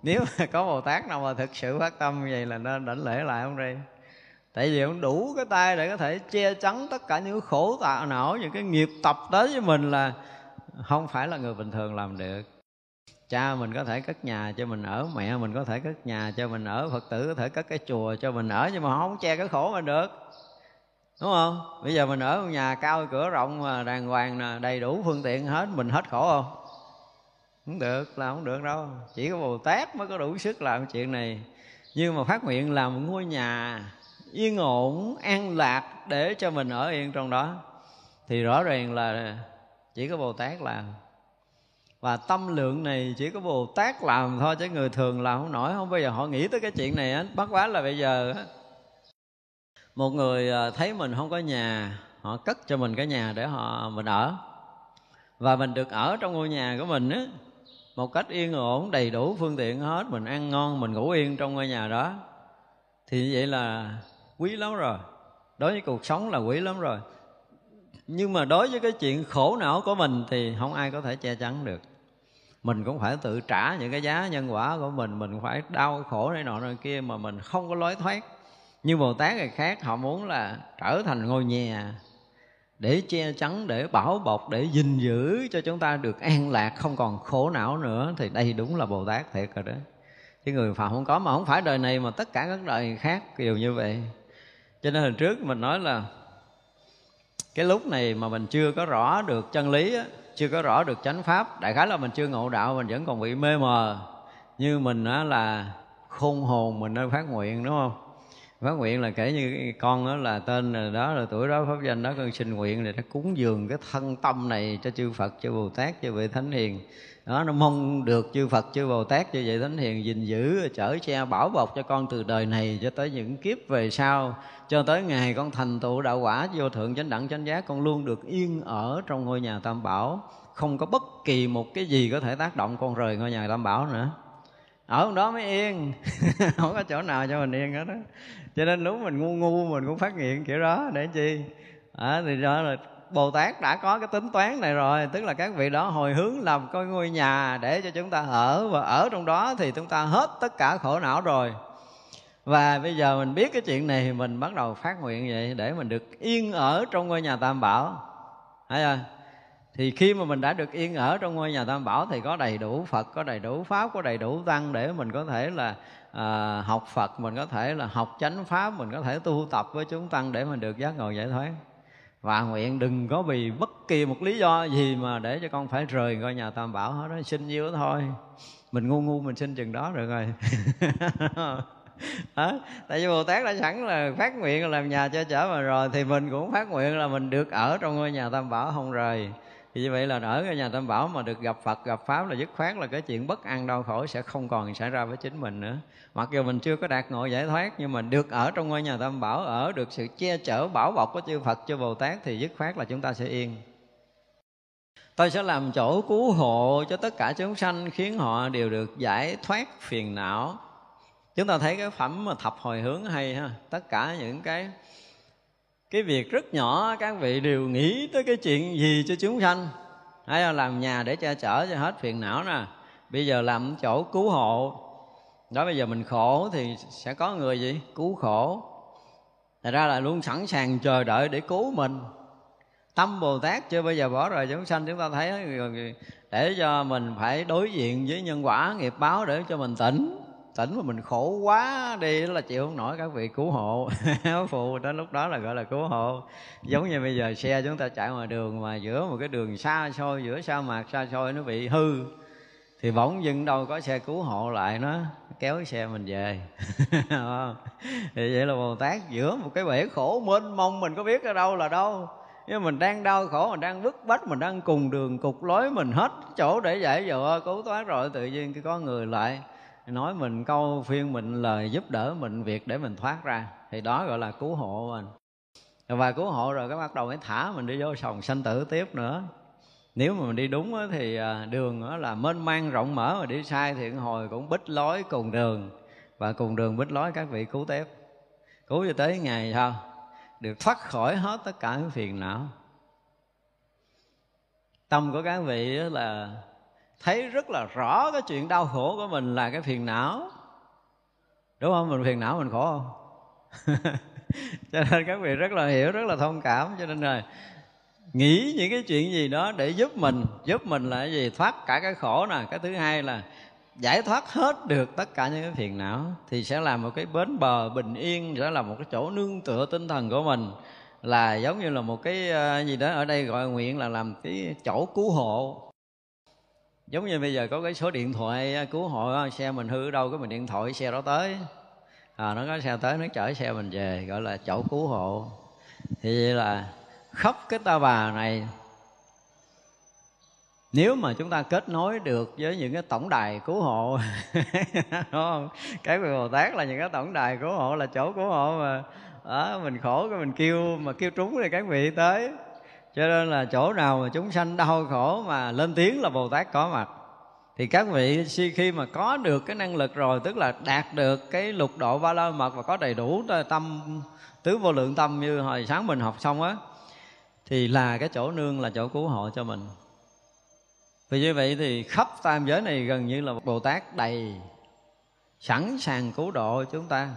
Nếu mà có bồ tát nào mà thực sự phát tâm như vậy là nên đảnh lễ lại không đi tại vì ông đủ cái tay để có thể che chắn tất cả những khổ tạo não, những cái nghiệp tập tới với mình là không phải là người bình thường làm được. Cha mình có thể cất nhà cho mình ở, mẹ mình có thể cất nhà cho mình ở, phật tử có thể cất cái chùa cho mình ở, nhưng mà không che cái khổ mình được đúng không? Bây giờ mình ở nhà cao cửa rộng mà đàng hoàng nè, đầy đủ phương tiện hết, mình hết khổ không? Không được là không được đâu. Chỉ có bồ tát mới có đủ sức làm chuyện này. Nhưng mà phát nguyện làm một ngôi nhà yên ổn, an lạc để cho mình ở yên trong đó. Thì rõ ràng là chỉ có bồ tát làm. Và tâm lượng này chỉ có bồ tát làm thôi, chứ người thường làm không nổi. Không bao giờ họ nghĩ tới cái chuyện này á bắt quá là bây giờ một người ờ, thấy mình không có nhà, họ cất cho mình cái nhà để họ, mình ở. Và mình được ở trong ngôi nhà của mình á, một cách yên ổn, đầy đủ phương tiện hết, mình ăn ngon, mình ngủ yên trong ngôi nhà đó. Thì như vậy là quý lắm rồi. Đối với cuộc sống là quý lắm rồi. Nhưng mà đối với cái chuyện khổ não của mình thì không ai có thể che chắn được. Mình cũng phải tự trả những cái giá nhân quả của mình mình phải đau khổ này nọ này kia mà mình không có lối thoát như bồ tát người khác họ muốn là trở thành ngôi nhà để che chắn để bảo bọc để gìn giữ cho chúng ta được an lạc không còn khổ não nữa. Thì đây đúng là bồ tát thiệt rồi đó. Chứ người phàm không có mà không phải đời này mà tất cả các đời khác đều như vậy. Cho nên hồi trước mình nói là cái lúc này mà mình chưa có rõ được chân lý á, chưa có rõ được chánh pháp đại khái là mình chưa ngộ đạo mình vẫn còn bị mê mờ. Như mình á là khôn hồn mình nên phát nguyện đúng không? Phát nguyện là kể như con đó là tên là đó là tuổi đó pháp danh đó, con xin nguyện để nó cúng dường cái thân tâm này cho chư Phật cho Bồ Tát cho vị Thánh Hiền. Đó, nó mong được chư Phật, chư Bồ Tát cho vị Thánh Hiền gìn giữ, chở che, bảo bọc cho con từ đời này cho tới những kiếp về sau, cho tới ngày con thành tựu đạo quả, vô thượng chánh đẳng chánh giác, con luôn được yên ở trong ngôi nhà Tam Bảo. Không có bất kỳ một cái gì có thể tác động con rời ngôi nhà Tam Bảo nữa ở đó mới yên. Không có chỗ nào cho mình yên hết đó cho nên lúc mình ngu ngu mình cũng phát hiện kiểu đó để chi? À, thì đó là Bồ Tát đã có cái tính toán này rồi Tức là các vị đó hồi hướng làm coi ngôi nhà Để cho chúng ta ở Và ở trong đó thì chúng ta hết tất cả khổ não rồi. Và bây giờ mình biết cái chuyện này Thì mình bắt đầu phát nguyện vậy Để mình được yên ở trong ngôi nhà Tam Bảo. Thấy không? Thì khi mà mình đã được yên ở trong ngôi nhà tam bảo thì có đầy đủ phật có đầy đủ pháp có đầy đủ tăng để mình có thể là à, học phật mình có thể là học chánh pháp mình có thể tu tập với chúng tăng để mình được giác ngộ giải thoát. Và nguyện đừng có vì bất kỳ một lý do gì mà để cho con phải rời ngôi nhà tam bảo hết đó xin nhiêu thôi. Mình ngu ngu mình xin chừng đó được rồi. À, tại vì bồ tát đã sẵn là phát nguyện làm nhà cho chở mà rồi thì mình cũng phát nguyện là mình được ở trong ngôi nhà tam bảo không rời thì như vậy là ở cái nhà tam bảo mà được gặp phật, gặp pháp là dứt khoát là cái chuyện bất an đau khổ sẽ không còn xảy ra với chính mình nữa. Mặc dù mình chưa có đạt ngộ giải thoát, nhưng mà được ở trong ngôi nhà tam bảo, ở được sự che chở bảo bọc của chư phật, chư bồ tát thì dứt khoát là chúng ta sẽ yên. Tôi sẽ làm chỗ cứu hộ cho tất cả chúng sanh khiến họ đều được giải thoát phiền não. Chúng ta thấy cái phẩm mà thập hồi hướng hay ha, tất cả những cái cái việc rất nhỏ, các vị đều nghĩ tới cái chuyện gì cho chúng sanh? Hay làm nhà để che chở cho hết phiền não nè. Bây giờ làm chỗ cứu hộ. Đó, bây giờ mình khổ thì sẽ có người gì? Cứu khổ. Thật ra là luôn sẵn sàng chờ đợi để cứu mình. Tâm Bồ Tát chưa bây giờ bỏ rời chúng sanh, Chúng ta thấy để cho mình phải đối diện với nhân quả nghiệp báo để cho mình tỉnh tỉnh mà mình khổ quá đi, đó là chịu không nổi các vị cứu hộ. Phụ đó lúc đó là gọi là cứu hộ. Giống như bây giờ xe chúng ta chạy ngoài đường mà giữa một cái đường xa xôi, giữa sa mạc xa xôi nó bị hư, thì bỗng dưng đâu có xe cứu hộ lại nó kéo xe mình về. Thì vậy là bồ tát giữa một cái bể khổ mênh mông, mình có biết ở đâu là đâu. Nhưng mình đang đau khổ, mình đang bức bách, mình đang cùng đường cục lối mình hết chỗ để giải dụa cứu thoát rồi tự nhiên cái có người lại nói mình câu phiên mình lời giúp đỡ mình việc để mình thoát ra. Thì đó gọi là cứu hộ mình. Và cứu hộ rồi cái bắt đầu mới thả mình đi vô sòng sanh tử tiếp nữa. Nếu mà mình đi đúng thì à, đường đường là mênh mang rộng mở, mà đi sai thì hồi cũng bích lối cùng đường. Và cùng đường bích lối các vị cứu tiếp cứu cho tới ngày sao? Được thoát khỏi hết tất cả những phiền não. Tâm của các vị là thấy rất là rõ cái chuyện đau khổ của mình là cái phiền não. Đúng không? Mình phiền não mình khổ không? Cho nên các vị rất là hiểu, rất là thông cảm. Cho nên là nghĩ những cái chuyện gì đó để giúp mình giúp mình là cái gì? Thoát cả cái khổ nè. Cái thứ hai là giải thoát hết được tất cả những cái phiền não thì sẽ là một cái bến bờ bình yên, sẽ là một cái chỗ nương tựa tinh thần của mình. Là giống như là một cái ờ, gì đó ở đây gọi nguyện là làm cái chỗ cứu hộ giống như bây giờ có cái số điện thoại à, cứu hộ à, xe mình hư ở đâu cái mình điện thoại xe đó tới. À, nó có xe tới nó chở xe mình về gọi là chỗ cứu hộ. Thì là khắp cái ta bà này. Nếu mà chúng ta kết nối được với những cái tổng đài cứu hộ đúng không? Cái vị bồ tát là những cái tổng đài cứu hộ là chỗ cứu hộ mà. Đó, mình khổ cái mình kêu mà kêu trúng thì các vị tới cho nên là chỗ nào mà chúng sanh đau khổ mà lên tiếng là bồ tát có mặt, thì các vị khi mà có được cái năng lực rồi, tức là đạt được cái lục độ ba la mật và có đầy đủ tâm, tứ vô lượng tâm như hồi sáng mình học xong á, thì là cái chỗ nương là chỗ cứu hộ cho mình. Vì như vậy thì khắp tam giới này gần như là bồ tát đầy sẵn sàng cứu độ chúng ta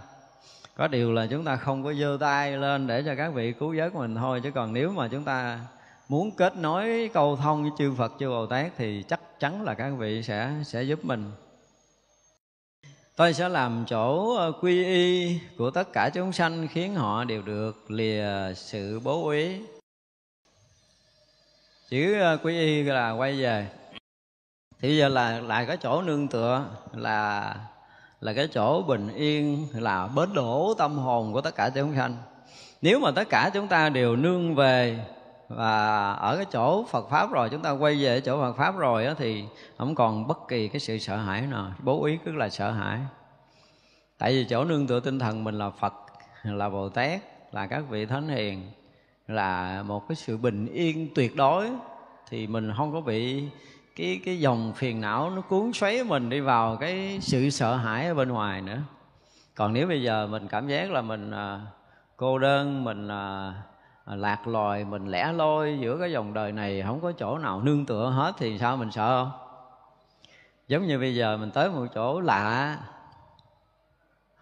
có điều là chúng ta không có giơ tay lên để cho các vị cứu giới của mình thôi, chứ còn nếu mà chúng ta muốn kết nối câu thông với chư Phật, chư Bồ Tát thì chắc chắn là các vị sẽ sẽ giúp mình. Tôi sẽ làm chỗ ờ, quy y của tất cả chúng sanh khiến họ đều được lìa sự bố úy. Chữ ờ, quy y là quay về. Thì giờ là, lại cái chỗ nương tựa là là cái chỗ bình yên là bến đổ tâm hồn của tất cả chúng sanh. Nếu mà tất cả chúng ta đều nương về và ở cái chỗ Phật pháp rồi chúng ta quay về chỗ Phật pháp rồi đó, thì không còn bất kỳ cái sự sợ hãi nào. Bố ý cứ là sợ hãi. Tại vì chỗ nương tựa tinh thần mình là Phật là Bồ Tát là các vị thánh hiền là một cái sự bình yên tuyệt đối thì mình không có bị cái cái dòng phiền não nó cuốn xoáy mình đi vào cái sự sợ hãi ở bên ngoài nữa. Còn nếu bây giờ mình cảm giác là mình à, cô đơn mình à, à, lạc loài mình lẻ loi giữa cái dòng đời này không có chỗ nào nương tựa hết thì sao mình sợ không? Giống như bây giờ mình tới một chỗ lạ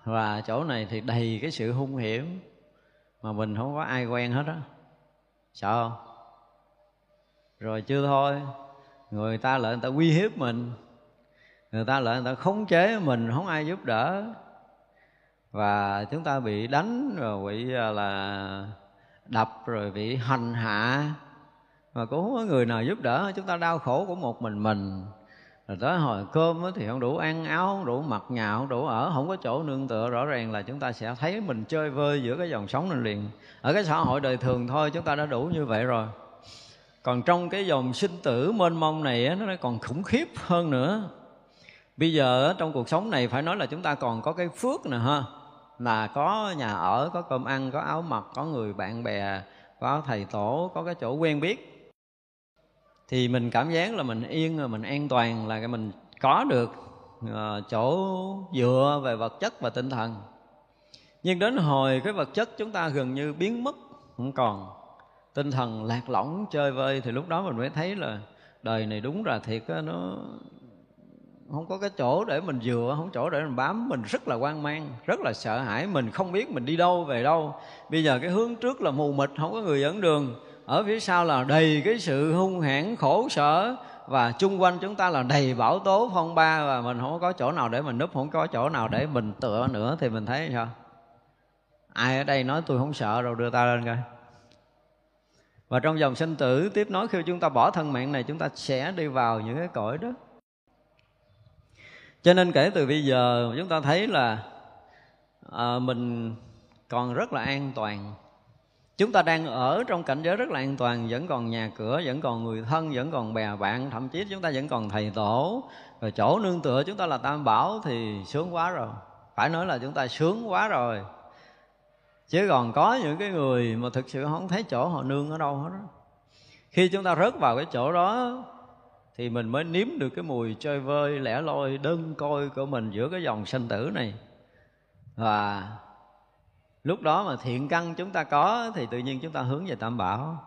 và chỗ này thì đầy cái sự hung hiểm mà mình không có ai quen hết á. Sợ không? Rồi chưa thôi người ta lại người ta uy hiếp mình. Người ta lại người ta khống chế mình, không ai giúp đỡ. Và chúng ta bị đánh, rồi bị à, là đập, rồi bị hành hạ. Mà cũng không có người nào giúp đỡ, chúng ta đau khổ của một mình mình. Rồi tới hồi cơm thì không đủ ăn áo, không đủ mặc nhà, không đủ ở, không có chỗ nương tựa. Rõ ràng là chúng ta sẽ thấy mình chơi vơi giữa cái dòng sống này liền. Ở cái xã hội đời thường thôi, chúng ta đã đủ như vậy rồi còn trong cái dòng sinh tử mênh mông này nó còn khủng khiếp hơn nữa. Bây giờ trong cuộc sống này phải nói là chúng ta còn có cái phước nè ha, là có nhà ở, có cơm ăn, có áo mặc, có người bạn bè, có thầy tổ, có cái chỗ quen biết. Thì mình cảm giác là mình yên rồi mình an toàn, là cái mình có được ờ, chỗ dựa về vật chất và tinh thần. Nhưng đến hồi cái vật chất chúng ta gần như biến mất, không còn tinh thần lạc lõng chơi vơi thì lúc đó mình mới thấy là đời này đúng là thiệt á, nó không có cái chỗ để mình dựa không chỗ để mình bám. Mình rất là quan mang rất là sợ hãi. Mình không biết mình đi đâu về đâu. Bây giờ cái hướng trước là mù mịt không có người dẫn đường. Ở phía sau là đầy cái sự hung hãn khổ sở. Và chung quanh chúng ta là đầy bão tố phong ba. Và mình không có chỗ nào để mình núp không có chỗ nào để mình tựa nữa. Thì mình thấy sao? Ai ở đây nói tôi không sợ rồi đưa ta lên coi và trong dòng sinh tử tiếp nối khi chúng ta bỏ thân mạng này chúng ta sẽ đi vào những cái cõi đó. Cho nên kể từ bây giờ chúng ta thấy là à, mình còn rất là an toàn. Chúng ta đang ở trong cảnh giới rất là an toàn vẫn còn nhà cửa vẫn còn người thân vẫn còn bè bạn thậm chí chúng ta vẫn còn thầy tổ. Rồi chỗ nương tựa chúng ta là tam bảo thì sướng quá rồi. Phải nói là chúng ta sướng quá rồi chứ còn có những cái người mà thực sự không thấy chỗ họ nương ở đâu hết đó khi chúng ta rớt vào cái chỗ đó, thì mình mới nếm được cái mùi chơi vơi, lẻ loi, đơn côi của mình giữa cái dòng sinh tử này. Và lúc đó mà thiện căn chúng ta có, thì tự nhiên chúng ta hướng về tam bảo.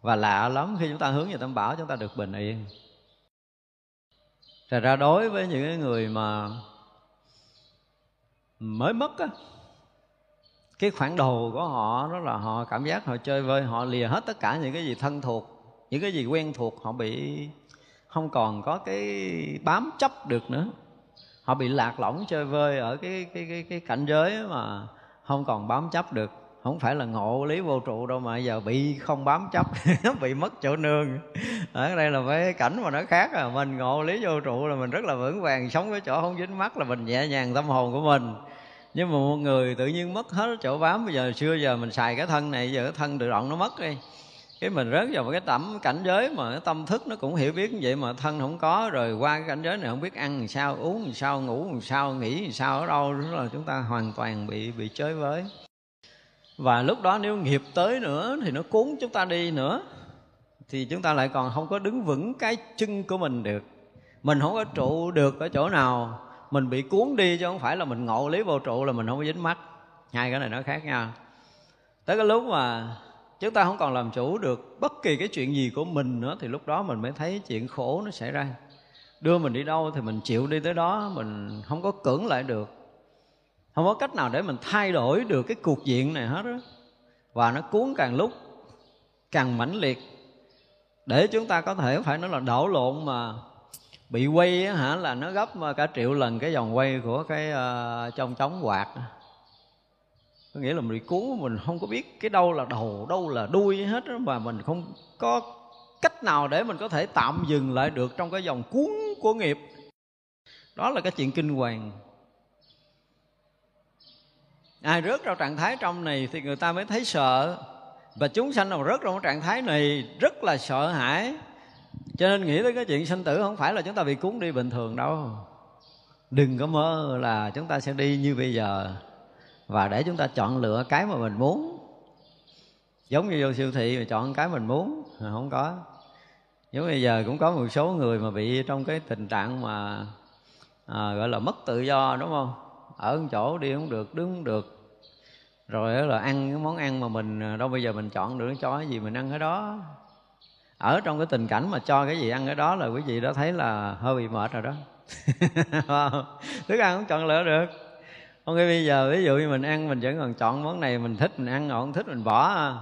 Và lạ lắm, khi chúng ta hướng về tam bảo, chúng ta được bình yên. Thật ra đối với những cái người mà mới mất á cái khoản đồ của họ đó là họ cảm giác họ chơi vơi, họ lìa hết tất cả những cái gì thân thuộc, những cái gì quen thuộc, họ bị không còn có cái bám chấp được nữa. Họ bị lạc lõng chơi vơi ở cái cái cái cái cảnh giới mà không còn bám chấp được. Không phải là ngộ lý vô trụ đâu mà giờ bị không bám chấp, bị mất chỗ nương. Ở đây là cái cảnh mà nó khác à mình ngộ lý vô trụ là mình rất là vững vàng sống cái chỗ không dính mắt, là mình nhẹ nhàng tâm hồn của mình nhưng mà một người tự nhiên mất hết chỗ bám, bây giờ xưa giờ mình xài cái thân này, giờ cái thân tự động nó mất đi. Cái mình rớt vào một cái tẩm cảnh giới mà cái tâm thức nó cũng hiểu biết như vậy mà thân không có, rồi qua cái cảnh giới này không biết ăn làm sao, uống làm sao, ngủ làm sao nghĩ làm sao, ở đâu đó là chúng ta hoàn toàn bị bị chơi với. Và lúc đó nếu nghiệp tới nữa thì nó cuốn chúng ta đi nữa, thì chúng ta lại còn không có đứng vững cái chân của mình được. Mình không có trụ được ở chỗ nào mình bị cuốn đi chứ không phải là mình ngộ lý vô trụ là mình không có dính mắt. Hai cái này nó khác nhau. Tới cái lúc mà chúng ta không còn làm chủ được bất kỳ cái chuyện gì của mình nữa, thì lúc đó mình mới thấy chuyện khổ nó xảy ra. Đưa mình đi đâu thì mình chịu đi tới đó, mình không có cưỡng lại được. Không có cách nào để mình thay đổi được cái cuộc diện này hết đó và nó cuốn càng lúc càng mãnh liệt. Để chúng ta có thể phải nói là đảo lộn mà bị quay á, hả là nó gấp ờ, cả triệu lần cái vòng quay của cái uh, trong chóng quạt có nghĩa là mình bị cuốn mình không có biết cái đâu là đầu đâu là đuôi hết đó, mà mình không có cách nào để mình có thể tạm dừng lại được trong cái dòng cuốn của nghiệp. Đó là cái chuyện kinh hoàng. Ai rớt vào trạng thái trong này thì người ta mới thấy sợ. Và chúng sanh nào rớt trong cái trạng thái này rất là sợ hãi cho nên nghĩ tới cái chuyện sinh tử không phải là chúng ta bị cuốn đi bình thường đâu. Đừng có mơ là chúng ta sẽ đi như bây giờ. Và để chúng ta chọn lựa cái mà mình muốn. Giống như vô siêu thị mà chọn cái mình muốn không có. Giống bây giờ cũng có một số người mà bị trong cái tình trạng mà à, gọi là mất tự do đúng không? Ở một chỗ đi không được đứng không được. Rồi là ăn cái món ăn mà mình à, đâu bây giờ mình chọn được cho cái gì mình ăn cái đó ở trong cái tình cảnh mà cho cái gì ăn cái đó là quý vị đã thấy là hơi bị mệt rồi đó. Thức ăn không chọn lựa được. Không cái bây giờ ví dụ như mình ăn, mình vẫn còn chọn món này mình thích, mình ăn không thích, mình bỏ à.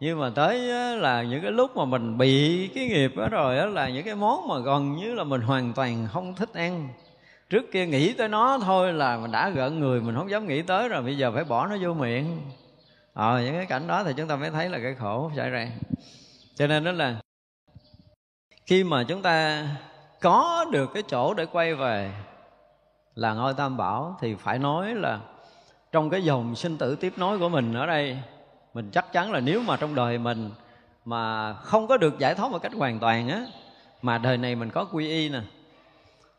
nhưng mà tới là những cái lúc mà mình bị cái nghiệp đó rồi đó là những cái món mà gần như là mình hoàn toàn không thích ăn. Trước kia nghĩ tới nó thôi là mình đã gợn người, mình không dám nghĩ tới rồi, bây giờ phải bỏ nó vô miệng. Ờ những cái cảnh đó thì chúng ta mới thấy là cái khổ xảy ra cho nên đó là khi mà chúng ta có được cái chỗ để quay về là ngôi tam bảo, thì phải nói là trong cái dòng sinh tử tiếp nối của mình ở đây, mình chắc chắn là nếu mà trong đời mình mà không có được giải thoát một cách hoàn toàn á, mà đời này mình có quy y nè.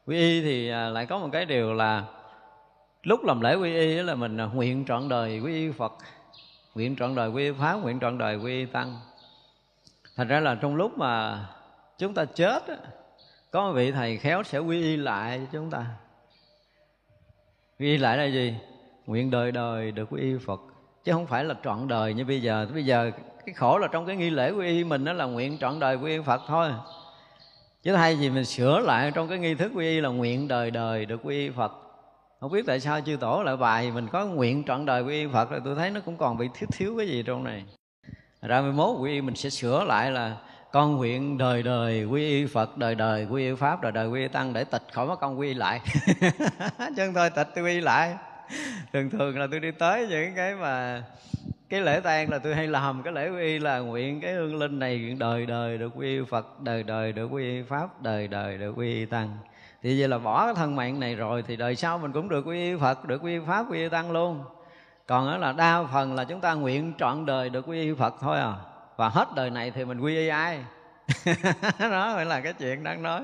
Quy y thì à, lại có một cái điều là lúc làm lễ quy y là mình à, nguyện trọn đời quy y phật, nguyện trọn đời quy y pháp, nguyện trọn đời quy y tăng thành ra là trong lúc mà chúng ta chết có một vị thầy khéo sẽ quy y lại cho chúng ta. Quy y lại là gì? Nguyện đời đời được quy y phật. Chứ không phải là trọn đời như bây giờ. Bây giờ cái khổ là trong cái nghi lễ quy y mình đó là nguyện trọn đời quy y phật thôi. Chứ thay vì mình sửa lại trong cái nghi thức quy y là nguyện đời đời được quy y phật. Không biết tại sao chư tổ lại bài mình có nguyện trọn đời quy y phật rồi, tôi thấy nó cũng còn bị thiếu thiếu cái gì trong này ra mai mốt quy y mình sẽ sửa lại là con nguyện đời đời quy y phật đời đời quy y pháp đời đời quy y tăng để tịch khỏi mất con quy y lại chân thôi tịch tôi quy y lại thường thường là tôi đi tới những cái mà cái lễ tang là tôi hay làm cái lễ quy y là nguyện cái hương linh này đời đời được quy y phật đời đời được quy y pháp đời đời được quy y tăng thì vậy là bỏ cái thân mạng này rồi thì đời sau mình cũng được quy y phật được quy y pháp quy y tăng luôn còn đó là đa phần là chúng ta nguyện trọn đời được quy y phật thôi à. Và hết đời này thì mình quy y ai? Đó phải là cái chuyện đang nói.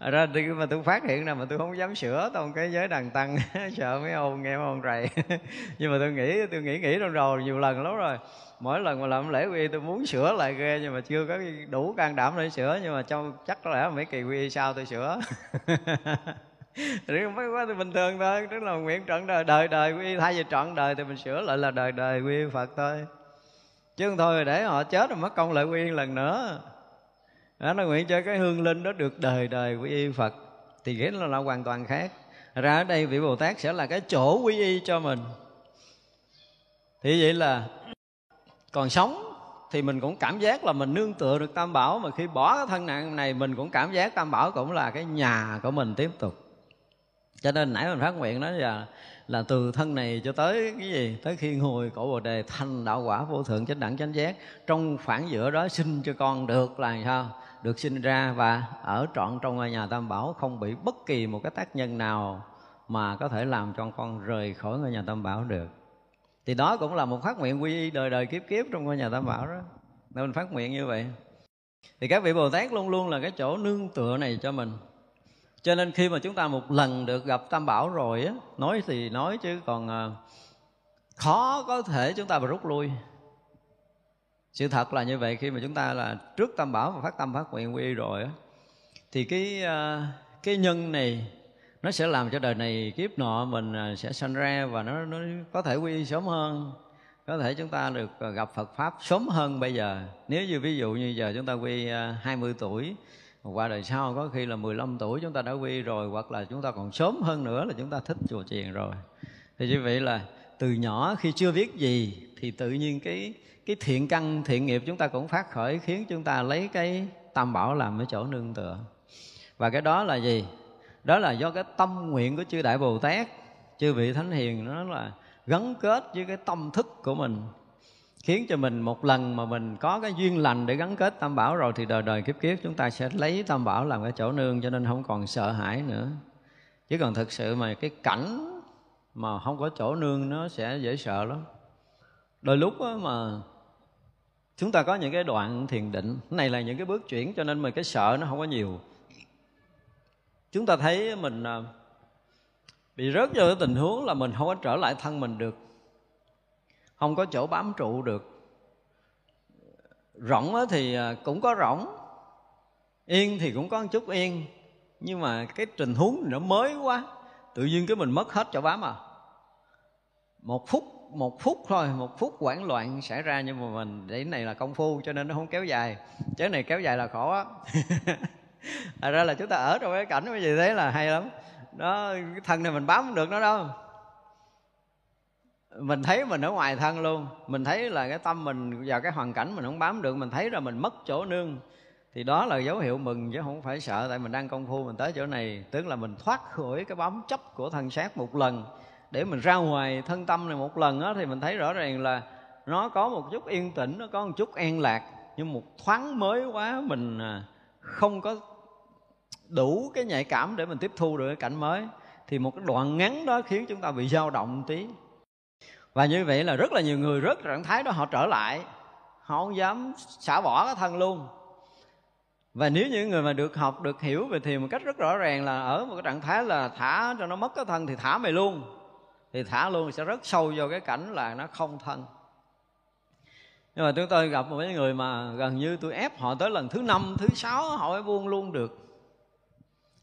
Ra đi mà tôi phát hiện ra mà tôi không dám sửa trong cái giới đàn tăng, sợ mấy ông nghe mấy ông rầy. Nhưng mà tôi nghĩ tôi nghĩ nghĩ trong đầu nhiều lần lắm rồi. Mỗi lần mà làm lễ quy tôi muốn sửa lại ghê, nhưng mà chưa có đủ can đảm để sửa, nhưng mà trong chắc có lẽ mấy kỳ quy sau tôi sửa mấy quá thì bình thường thôi tức là nguyện trọn đời đời đời quy. Thay vì trọn đời thì mình sửa lại là đời đời quy phật thôi. Chứ không thôi để họ chết rồi mất công lại quy lần nữa. Đó nó nguyện cho cái hương linh đó được đời đời quy y phật. Thì cái là, là hoàn toàn khác. Ra ở đây vị bồ tát sẽ là cái chỗ quy y cho mình. Thì vậy là còn sống thì mình cũng cảm giác là mình nương tựa được tam bảo. Mà khi bỏ cái thân nạn này mình cũng cảm giác tam bảo cũng là cái nhà của mình tiếp tục cho nên nãy mình phát nguyện đó là là từ thân này cho tới cái gì? Tới khi ngồi cổ bồ đề thành đạo quả vô thượng chánh đẳng chánh giác, trong khoảng giữa đó sinh cho con được là sao? Được sinh ra và ở trọn trong ngôi nhà tam bảo, không bị bất kỳ một cái tác nhân nào mà có thể làm cho con rời khỏi ngôi nhà tam bảo được. Thì đó cũng là một phát nguyện quy y đời đời kiếp kiếp trong ngôi nhà tam bảo đó. Nên mình phát nguyện như vậy. Thì các vị bồ tát luôn luôn là cái chỗ nương tựa này cho mình cho nên khi mà chúng ta một lần được gặp tam bảo rồi á, nói thì nói chứ còn à, khó có thể chúng ta mà rút lui. Sự thật là như vậy, khi mà chúng ta là trước tam bảo và phát tâm, phát nguyện quy rồi á, thì cái à, cái nhân này nó sẽ làm cho đời này kiếp nọ mình à, sẽ sanh ra và nó nó có thể quy sớm hơn, có thể chúng ta được gặp Phật pháp sớm hơn bây giờ. Nếu như ví dụ như giờ chúng ta quy 20 tuổi qua đời sau có khi là 15 tuổi chúng ta đã quy rồi, hoặc là chúng ta còn sớm hơn nữa là chúng ta thích chùa chiền rồi. Thì như vậy là từ nhỏ khi chưa biết gì thì tự nhiên cái cái thiện căn, thiện nghiệp chúng ta cũng phát khởi, khiến chúng ta lấy cái tam bảo làm cái chỗ nương tựa. Và cái đó là gì? Đó là do cái tâm nguyện của chư đại bồ tát, chư vị thánh hiền, nó là gắn kết với cái tâm thức của mình khiến cho mình một lần mà mình có cái duyên lành để gắn kết tam bảo rồi thì đời đời kiếp kiếp chúng ta sẽ lấy tam bảo làm cái chỗ nương cho nên không còn sợ hãi nữa. Chứ còn thực sự mà cái cảnh mà không có chỗ nương nó sẽ dễ sợ lắm. Đôi lúc mà chúng ta có những cái đoạn thiền định này là những cái bước chuyển cho nên mà cái sợ nó không có nhiều. Chúng ta thấy mình à, bị rớt vô cái tình huống là mình không có trở lại thân mình được không có chỗ bám trụ được. Rỗng thì à, cũng có rỗng. Yên thì cũng có một chút yên. Nhưng mà cái tình huống nó mới quá. Tự nhiên cái mình mất hết chỗ bám à. Một phút một phút thôi, một phút hoảng loạn xảy ra nhưng mà mình, để này là công phu cho nên nó không kéo dài. Chứ này kéo dài là khó á. Thật ra là chúng ta ở trong cái cảnh như vậy thế là hay lắm. Đó, cái thân này mình bám không được nó đâu mình thấy mình ở ngoài thân luôn. Mình thấy là cái tâm mình vào cái hoàn cảnh mình không bám được. Mình thấy là mình mất chỗ nương. Thì đó là dấu hiệu mừng chứ không phải sợ. Tại mình đang công phu, mình tới chỗ này. Tức là mình thoát khỏi cái bám chấp của thân xác một lần. Để mình ra ngoài thân tâm này một lần đó thì mình thấy rõ ràng là nó có một chút yên tĩnh, nó có một chút an lạc. Nhưng một thoáng mới quá, mình à, không có đủ cái nhạy cảm để mình tiếp thu được cái cảnh mới. Thì một cái đoạn ngắn đó khiến chúng ta bị dao động một tí và như vậy là rất là nhiều người rất trạng thái đó họ trở lại. Họ không dám xả bỏ cái thân luôn. Và nếu những người mà được học, được hiểu về thiền một cách rất rõ ràng là ở một cái trạng thái là thả cho nó mất cái thân thì thả mày luôn. Thì thả luôn sẽ rất sâu vào cái cảnh là nó không thân. Nhưng mà chúng tôi gặp một cái người mà gần như tôi ép họ tới lần thứ năm, thứ sáu, họ mới buông luôn được.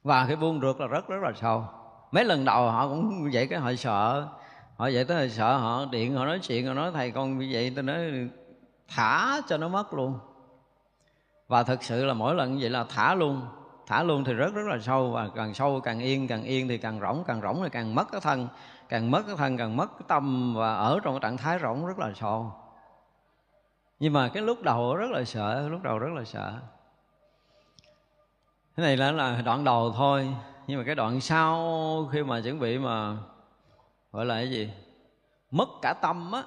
Và cái buông được là rất rất là sâu. Mấy lần đầu họ cũng vậy cái họ sợ họ vậy tới sợ họ điện, họ nói chuyện, họ nói thầy con như vậy, tôi nói thả cho nó mất luôn. Và thực sự là mỗi lần như vậy là thả luôn. Thả luôn thì rất rất là sâu, và càng sâu càng yên càng yên thì càng rỗng càng rỗng thì càng mất cái thân, càng mất cái thân, càng mất cái tâm, và ở trong cái trạng thái rỗng rất là sâu. Nhưng mà cái lúc đầu rất là sợ, lúc đầu rất là sợ. Cái này là là đoạn đầu thôi, nhưng mà cái đoạn sau khi mà chuẩn bị mà gọi là cái gì? Mất cả tâm á.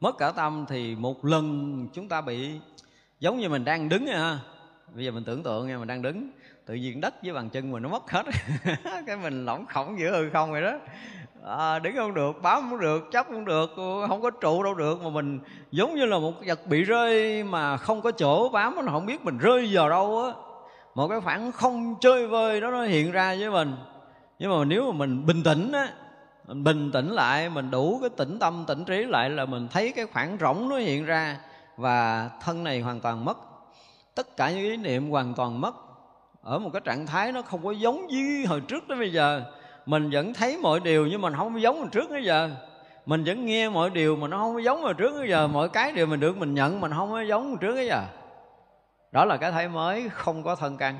Mất cả tâm thì một lần chúng ta bị giống như mình đang đứng ha. Bây giờ mình tưởng tượng nha mình đang đứng tự nhiên đất với bàn chân mình nó mất hết. Cái mình lỏng khổng giữa hư không vậy đó. À, đứng không được bám không được chấp không được không có trụ đâu được. Mà mình giống như là một vật bị rơi mà không có chỗ bám nó không biết mình rơi vào đâu á. Một cái phản không chơi vơi đó nó hiện ra với mình. Nhưng mà nếu mà mình bình tĩnh á mình bình tĩnh lại, mình đủ cái tĩnh tâm, tĩnh trí lại là mình thấy cái khoảng rỗng nó hiện ra và thân này hoàn toàn mất. Tất cả những ý niệm hoàn toàn mất. Ở một cái trạng thái nó không có giống như hồi trước tới bây giờ. Mình vẫn thấy mọi điều nhưng mà không có giống hồi trước tới giờ. Mình vẫn nghe mọi điều mà nó không có giống hồi trước tới giờ. Mọi cái điều mình được, mình nhận mình không có giống hồi trước tới giờ. Đó là cái thấy mới, không có thân căn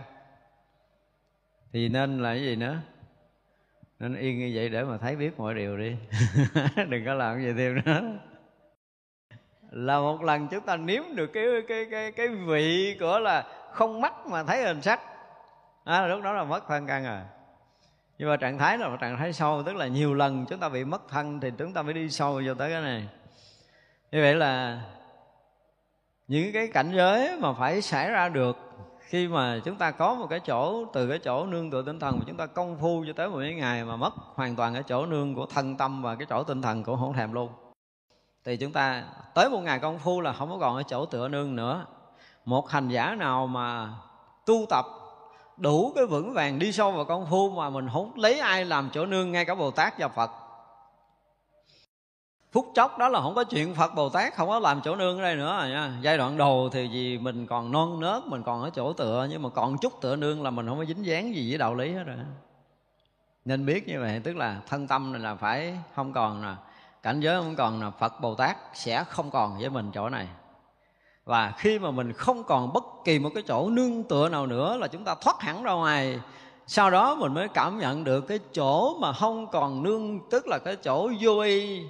thì nên là cái gì nữa? Nên yên như vậy để mà thấy biết mọi điều đi. Đừng có làm gì thêm nữa. Là một lần chúng ta nếm được cái cái cái cái vị của là không mắt mà thấy hình sắc. À, lúc đó là mất thân căn rồi nhưng mà trạng thái là một trạng thái sâu tức là nhiều lần chúng ta bị mất thân thì chúng ta mới đi sâu vô tới cái này. Như vậy là những cái cảnh giới mà phải xảy ra được khi mà chúng ta có một cái chỗ, từ cái chỗ nương tựa tinh thần mà chúng ta công phu cho tới một cái ngày mà mất hoàn toàn cái chỗ nương của thân tâm và cái chỗ tinh thần cũng không thèm luôn. Thì chúng ta, tới một ngày công phu là không có còn ở chỗ tựa nương nữa. Một hành giả nào mà tu tập đủ cái vững vàng đi sâu vào công phu mà mình không lấy ai làm chỗ nương, ngay cả bồ tát và phật phút chốc đó là không có chuyện phật bồ tát, không có làm chỗ nương ở đây nữa rồi nha. Giai đoạn đầu thì vì mình còn non nớt, mình còn ở chỗ tựa, nhưng mà còn chút tựa nương là mình không có dính dáng gì với đạo lý hết rồi. Nên biết như vậy, tức là thân tâm này là phải không còn nè, cảnh giới không còn là phật bồ tát sẽ không còn với mình chỗ này. Và khi mà mình không còn bất kỳ một cái chỗ nương tựa nào nữa là chúng ta thoát hẳn ra ngoài. Sau đó mình mới cảm nhận được cái chỗ mà không còn nương, tức là cái chỗ vô y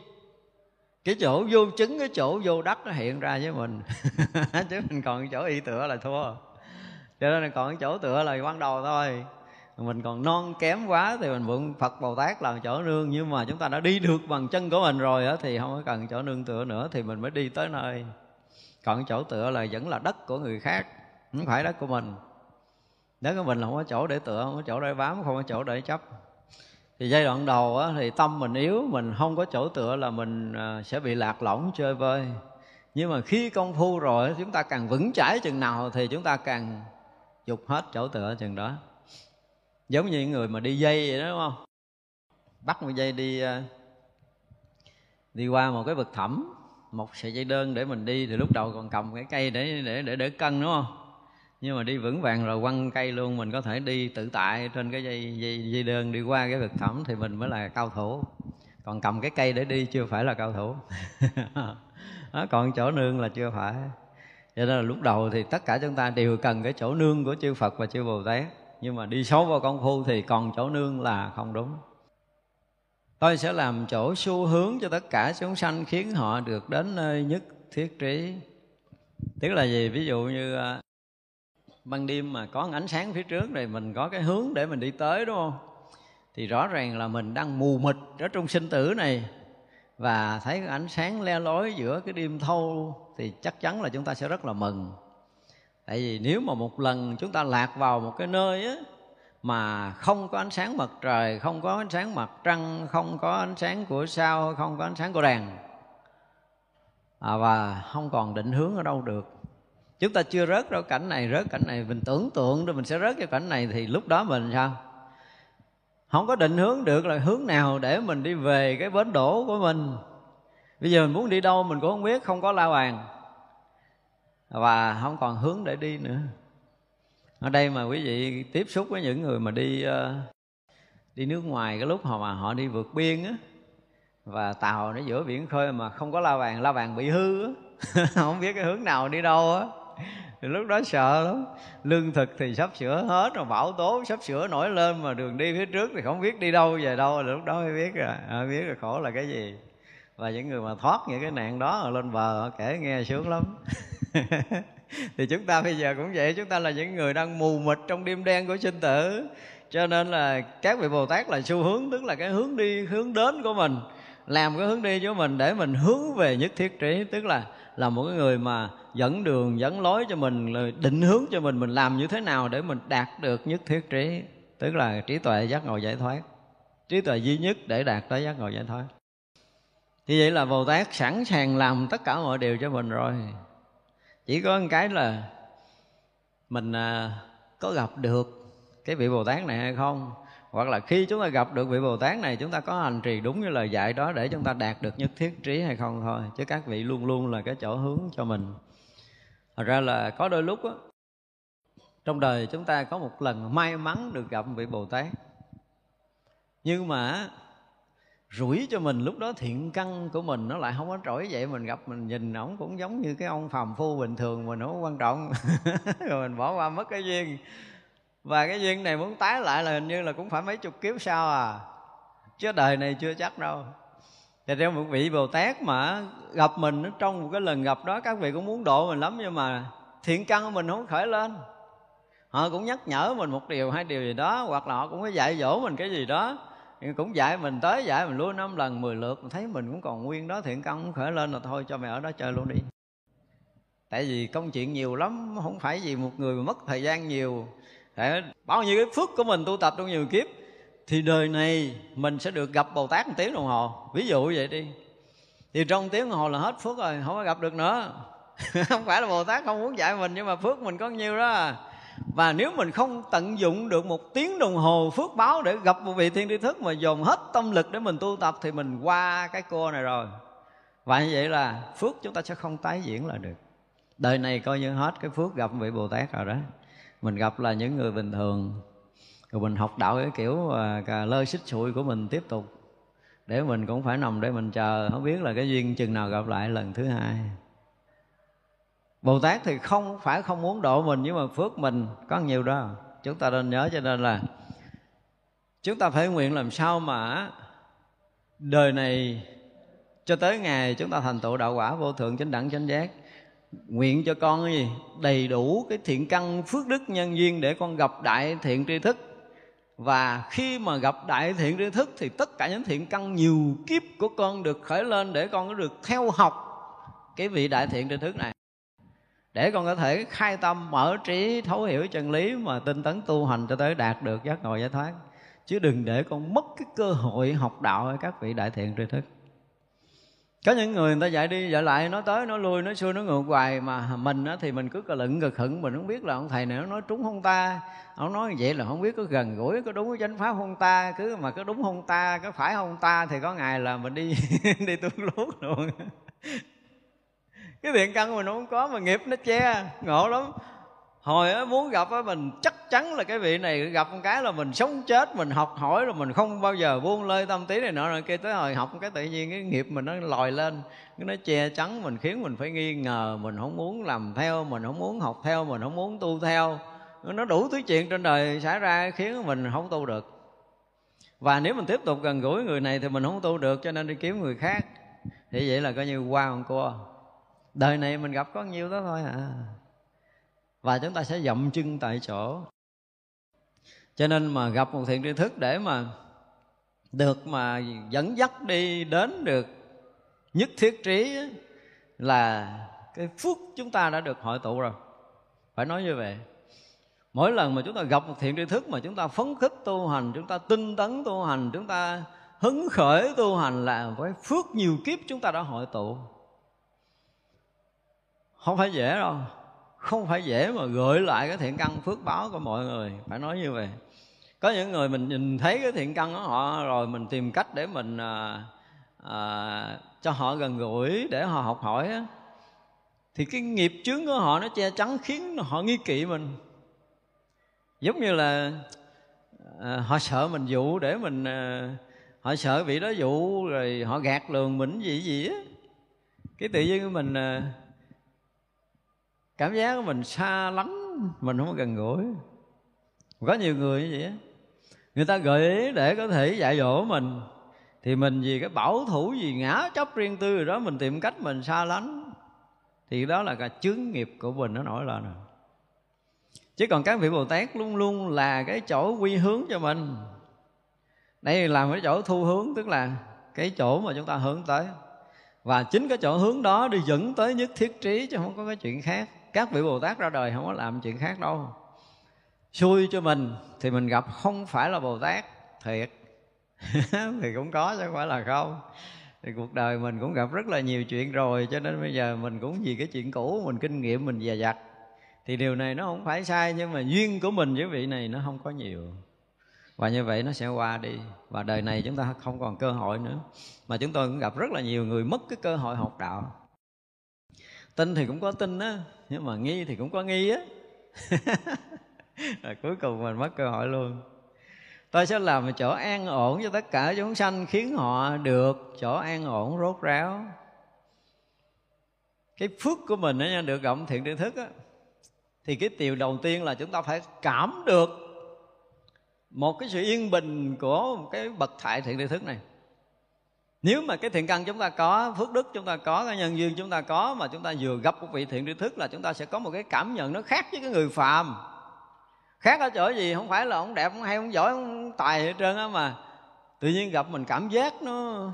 cái chỗ vô chứng cái chỗ vô đất nó hiện ra với mình. Chứ mình còn chỗ y tựa là thua. Cho nên là còn cái chỗ tựa là ban đầu thôi. Mình còn non kém quá thì mình vượng Phật Bồ Tát làm chỗ nương. Nhưng mà chúng ta đã đi được bằng chân của mình rồi đó, thì không có cần chỗ nương tựa nữa thì mình mới đi tới nơi. Còn chỗ tựa là vẫn là đất của người khác không phải đất của mình. Đất của mình là không có chỗ để tựa không có chỗ để bám không có chỗ để chấp thì giai đoạn đầu á, thì tâm mình yếu mình không có chỗ tựa là mình à, sẽ bị lạc lõng chơi vơi. Nhưng mà khi công phu rồi chúng ta càng vững chãi chừng nào thì chúng ta càng dục hết chỗ tựa chừng đó. Giống như những người mà đi dây vậy đó đúng không? Bắt một dây đi à, đi qua một cái vực thẳm một sợi dây đơn để mình đi thì lúc đầu còn cầm cái cây để để để để cân đúng không? Nhưng mà đi vững vàng rồi quăng cây luôn mình có thể đi tự tại trên cái dây dây, dây đơn đi qua cái vực thẳm thì mình mới là cao thủ. Còn cầm cái cây để đi chưa phải là cao thủ. Đó, còn chỗ nương là chưa phải. Cho nên là lúc đầu thì tất cả chúng ta đều cần cái chỗ nương của chư Phật và chư Bồ Tát. Nhưng mà đi sâu vào công phu thì còn chỗ nương là không đúng. Tôi sẽ làm chỗ xu hướng cho tất cả chúng sanh khiến họ được đến nơi nhất thiết trí. Tức là gì? Ví dụ như à, ban đêm mà có ánh sáng phía trước thì mình có cái hướng để mình đi tới đúng không? Thì rõ ràng là mình đang mù mịt ở trong sinh tử này. Và thấy cái ánh sáng le lói giữa cái đêm thâu thì chắc chắn là chúng ta sẽ rất là mừng. Tại vì nếu mà một lần chúng ta lạc vào một cái nơi á mà không có ánh sáng mặt trời không có ánh sáng mặt trăng không có ánh sáng của sao không có ánh sáng của đèn à, và không còn định hướng ở đâu được chúng ta chưa rớt đâu, cảnh này rớt, cảnh này mình tưởng tượng rồi mình sẽ rớt vào cảnh này thì lúc đó mình sao? Không có định hướng được là hướng nào để mình đi về cái bến đổ của mình. Bây giờ mình muốn đi đâu mình cũng không biết, không có la bàn. Và không còn hướng để đi nữa. Ở đây mà quý vị tiếp xúc với những người mà đi ờ, đi nước ngoài cái lúc họ mà họ đi vượt biên á, và tàu nó giữa biển khơi mà không có la bàn la bàn bị hư á. Không biết cái hướng nào đi đâu á thì lúc đó sợ lắm. Lương thực thì sắp sửa hết rồi bão tố sắp sửa nổi lên mà đường đi phía trước thì không biết đi đâu về đâu lúc đó mới biết rồi. À, biết là khổ là cái gì. Và những người mà thoát những cái nạn đó rồi lên bờ họ kể nghe sướng lắm. Thì chúng ta bây giờ cũng vậy chúng ta là những người đang mù mịt trong đêm đen của sinh tử. Cho nên là các vị bồ tát là xu hướng tức là cái hướng đi hướng đến của mình làm cái hướng đi của mình để mình hướng về nhất thiết trí tức là là một cái người mà dẫn đường, dẫn lối cho mình định hướng cho mình mình làm như thế nào để mình đạt được nhất thiết trí, tức là trí tuệ giác ngộ giải thoát. Trí tuệ duy nhất để đạt tới giác ngộ giải thoát. Như vậy là bồ tát sẵn sàng làm tất cả mọi điều cho mình rồi. Chỉ có một cái là mình à, có gặp được cái vị bồ tát này hay không? Hoặc là khi chúng ta gặp được vị bồ tát này, chúng ta có hành trì đúng như lời dạy đó để chúng ta đạt được nhất thiết trí hay không thôi. Chứ các vị luôn luôn là cái chỗ hướng cho mình thật ra là có đôi lúc á, trong đời chúng ta có một lần may mắn được gặp vị bồ tát. Nhưng mà rủi cho mình lúc đó thiện căn của mình nó lại không có trỗi vậy mình gặp mình nhìn ổng cũng giống như cái ông phàm phu bình thường mình không quan trọng. Rồi mình bỏ qua mất cái duyên. Và cái duyên này muốn tái lại là hình như là cũng phải mấy chục kiếp sau à. Chứ đời này chưa chắc đâu thì theo một vị bồ tát mà gặp mình trong một cái lần gặp đó, các vị cũng muốn độ mình lắm, nhưng mà thiện căn của mình không khởi lên. Họ cũng nhắc nhở mình một điều, hai điều gì đó, hoặc là họ cũng có dạy dỗ mình cái gì đó. Cũng dạy mình tới, dạy mình luôn năm lần, mười lượt, mình thấy mình cũng còn nguyên đó, thiện căn cũng khởi lên là thôi, cho mày ở đó chơi luôn đi. Tại vì công chuyện nhiều lắm, không phải vì một người mà mất thời gian nhiều. Để bao nhiêu cái phước của mình tu tập trong nhiều kiếp thì đời này mình sẽ được gặp bồ tát một tiếng đồng hồ. Ví dụ vậy đi. Thì trong tiếng đồng hồ là hết phước rồi, không có gặp được nữa. Không phải là bồ tát không muốn dạy mình, nhưng mà phước mình có nhiêu đó. Và nếu mình không tận dụng được một tiếng đồng hồ phước báo để gặp một vị thiên tri thức mà dồn hết tâm lực để mình tu tập, thì mình qua cái cô này rồi. Và như vậy là phước chúng ta sẽ không tái diễn lại được. Đời này coi như hết cái phước gặp vị bồ tát rồi đó. Mình gặp là những người bình thường rồi mình học đạo cái kiểu à, cà lơ xích sụi của mình tiếp tục. Để mình cũng phải nằm để mình chờ, không biết là cái duyên chừng nào gặp lại lần thứ hai. Bồ Tát thì không phải không muốn độ mình, nhưng mà phước mình có nhiều đó. Chúng ta nên nhớ cho nên là chúng ta phải nguyện làm sao mà đời này cho tới ngày chúng ta thành tựu đạo quả vô thượng chánh đẳng chánh giác. Nguyện cho con cái gì? Đầy đủ cái thiện căn phước đức nhân duyên để con gặp đại thiện tri thức và khi mà gặp đại thiện tri thức thì tất cả những thiện căn nhiều kiếp của con được khởi lên để con có được theo học cái vị đại thiện tri thức này. Để con có thể khai tâm, mở trí, thấu hiểu chân lý mà tinh tấn tu hành cho tới đạt được giác ngộ giải thoát. Chứ đừng để con mất cái cơ hội học đạo ở các vị đại thiện tri thức có những người người ta dạy đi dạy lại nói tới nói lui nói xuôi nói ngược hoài mà mình á, thì mình cứ cờ lựng cờ hững mình không biết là ông thầy này nó nói trúng không ta. Ông nói vậy là không biết có gần gũi có đúng cái chánh pháp không ta cứ mà có đúng không ta có phải không ta thì có ngày là mình đi đi tuôn lút luôn. Cái thiện căn của mình không có mà nghiệp nó che ngộ lắm hồi á, muốn gặp á, mình chắc chắn là cái vị này, gặp một cái là mình sống chết, mình học hỏi rồi mình không bao giờ buông lơi tâm tí này nọ rồi kia. Tới hồi học cái tự nhiên cái nghiệp mình nó lòi lên nó che chắn mình, khiến mình phải nghi ngờ, mình không muốn làm theo, mình không muốn học theo, mình không muốn tu theo. Nó đủ thứ chuyện trên đời xảy ra khiến mình không tu được. Và nếu mình tiếp tục gần gũi người này thì mình không tu được, cho nên đi kiếm người khác. Thì vậy là coi như qua con cua. Đời này mình gặp có nhiêu đó thôi à và chúng ta sẽ dậm chân tại chỗ. Cho nên mà gặp một thiện tri thức để mà được mà dẫn dắt đi đến được nhất thiết trí là cái phước chúng ta đã được hội tụ rồi. Phải nói như vậy. Mỗi lần mà chúng ta gặp một thiện tri thức mà chúng ta phấn khích tu hành, chúng ta tinh tấn tu hành, chúng ta hứng khởi tu hành là với phước nhiều kiếp chúng ta đã hội tụ. Không phải dễ đâu không phải dễ mà gợi lại cái thiện căn phước báo của mọi người. Phải nói như vậy. Có những người mình nhìn thấy cái thiện căn của họ rồi mình tìm cách để mình à, à, cho họ gần gũi để họ học hỏi á, thì cái nghiệp chướng của họ nó che chắn khiến họ nghi kỵ mình. Giống như là à, họ sợ mình dụ để mình à, họ sợ vị đó dụ rồi họ gạt lường mình gì gì á. Cái tự nhiên mình à, cảm giác của mình xa lắm, mình không có gần gũi. Có nhiều người như vậy á. Người ta gợi ý để có thể dạy dỗ mình, thì mình vì cái bảo thủ gì ngã chấp riêng tư rồi đó, mình tìm cách mình xa lánh, thì đó là cái chướng nghiệp của mình, nó nổi lên rồi. Chứ còn các vị bồ tát luôn luôn là cái chỗ quy hướng cho mình. Đây làm cái chỗ thu hướng, tức là cái chỗ mà chúng ta hướng tới. Và chính cái chỗ hướng đó đi dẫn tới nhất thiết trí, chứ không có cái chuyện khác các vị bồ tát ra đời không có làm chuyện khác đâu. Xui cho mình thì mình gặp không phải là bồ tát, thiệt. Thì cũng có chứ không phải là không. Thì cuộc đời mình cũng gặp rất là nhiều chuyện rồi, cho nên bây giờ mình cũng vì cái chuyện cũ, mình kinh nghiệm, mình dè dặt. Thì điều này nó không phải sai, nhưng mà duyên của mình với vị này nó không có nhiều. Và như vậy nó sẽ qua đi. Và đời này chúng ta không còn cơ hội nữa. Mà chúng tôi cũng gặp rất là nhiều người mất cái cơ hội học đạo. Tin thì cũng có tin á nhưng mà nghi thì cũng có nghi á. Rồi cuối cùng mình mất cơ hội luôn. Tôi sẽ làm một chỗ an ổn cho tất cả chúng sanh khiến họ được chỗ an ổn rốt ráo. Cái phước của mình đó nha, được rộng thiện tri thức á, thì cái điều đầu tiên là chúng ta phải cảm được một cái sự yên bình của cái bậc thại thiện tri thức này nếu mà cái thiện căn chúng ta có phước đức chúng ta có cái nhân duyên chúng ta có mà chúng ta vừa gặp một vị thiện tri thức là chúng ta sẽ có một cái cảm nhận nó khác với cái người phàm. Khác ở chỗ gì? Không phải là ông đẹp ông hay ông giỏi ông tài hết trơn á mà. Tự nhiên gặp mình cảm giác nó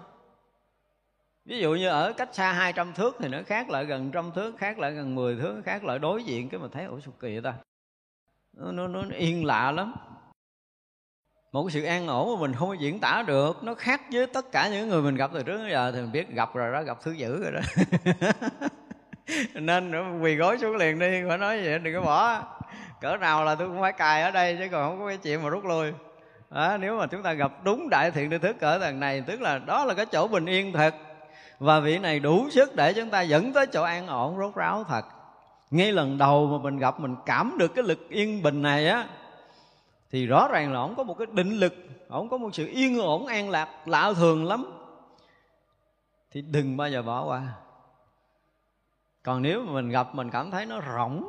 ví dụ như ở cách xa 200 thước thì nó khác lại gần trăm thước khác lại gần 10 thước khác lại đối diện cái mà thấy ủa sao kỳ ta? Nó, nó, nó yên lạ lắm một cái sự an ổn mà mình không diễn tả được nó khác với tất cả những người mình gặp từ trước đến giờ thì mình biết gặp rồi đó gặp thứ dữ rồi đó. Nên quỳ gối xuống liền đi phải nói vậy đừng có bỏ. Cỡ nào là tôi cũng phải cài ở đây chứ còn không có cái chuyện mà rút lui. Đó, nếu mà chúng ta gặp đúng đại thiện tri thức cỡ thằng này tức là đó là cái chỗ bình yên thật. Và vị này đủ sức để chúng ta dẫn tới chỗ an ổn rốt ráo thật. Ngay lần đầu mà mình gặp mình cảm được cái lực yên bình này á thì rõ ràng là ông có một cái định lực ông có một sự yên ổn, an lạc, lạ thường lắm. Thì đừng bao giờ bỏ qua. Còn nếu mà mình gặp, mình cảm thấy nó rỗng,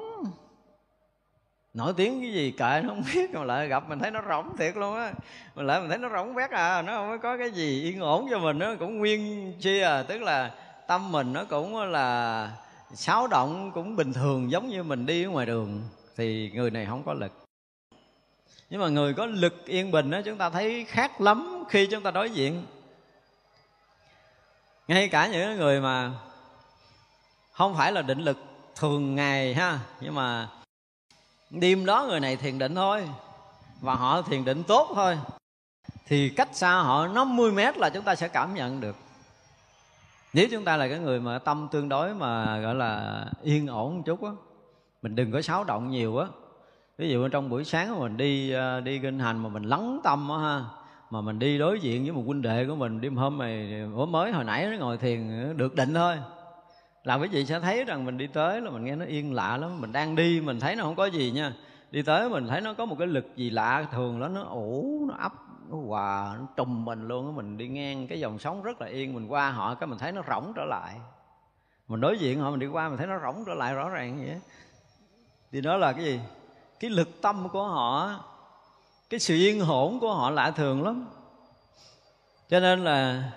nổi tiếng cái gì kệ nó không biết, mà lại gặp mình thấy nó rỗng thiệt luôn á. Mình lại mình thấy nó rỗng vét à nó không có cái gì yên ổn cho mình, nó cũng nguyên chi à. Tức là tâm mình nó cũng là xáo động, cũng bình thường, giống như mình đi ở ngoài đường. Thì người này không có lực nhưng mà người có lực yên bình đó chúng ta thấy khác lắm khi chúng ta đối diện. Ngay cả những người mà không phải là định lực thường ngày ha, nhưng mà đêm đó người này thiền định thôi, và họ thiền định tốt thôi, thì cách xa họ 50 mét là chúng ta sẽ cảm nhận được. Nếu chúng ta là cái người mà tâm tương đối mà gọi là yên ổn một chút á, mình đừng có xáo động nhiều á ví dụ trong buổi sáng mình đi ờ, đi kinh hành mà mình lắng tâm á ha, mà mình đi đối diện với một huynh đệ của mình, đêm hôm này bữa mới hồi nãy nó ngồi thiền ờ, được định thôi. Là quý vị sẽ thấy rằng mình đi tới là mình nghe nó yên lạ lắm, mình đang đi mình thấy nó không có gì nha. Đi tới mình thấy nó có một cái lực gì lạ, thường đó nó ủ, nó ấp, nó hòa, nó trùm mình luôn á. Mình đi ngang cái dòng sống rất là yên, mình qua họ cái mình thấy nó rỗng trở lại. Mình đối diện họ, mình đi qua mình thấy nó rỗng trở lại rõ ràng vậy thì đó là cái gì? Cái lực tâm của họ cái sự yên hổn của họ lạ thường lắm. Cho nên là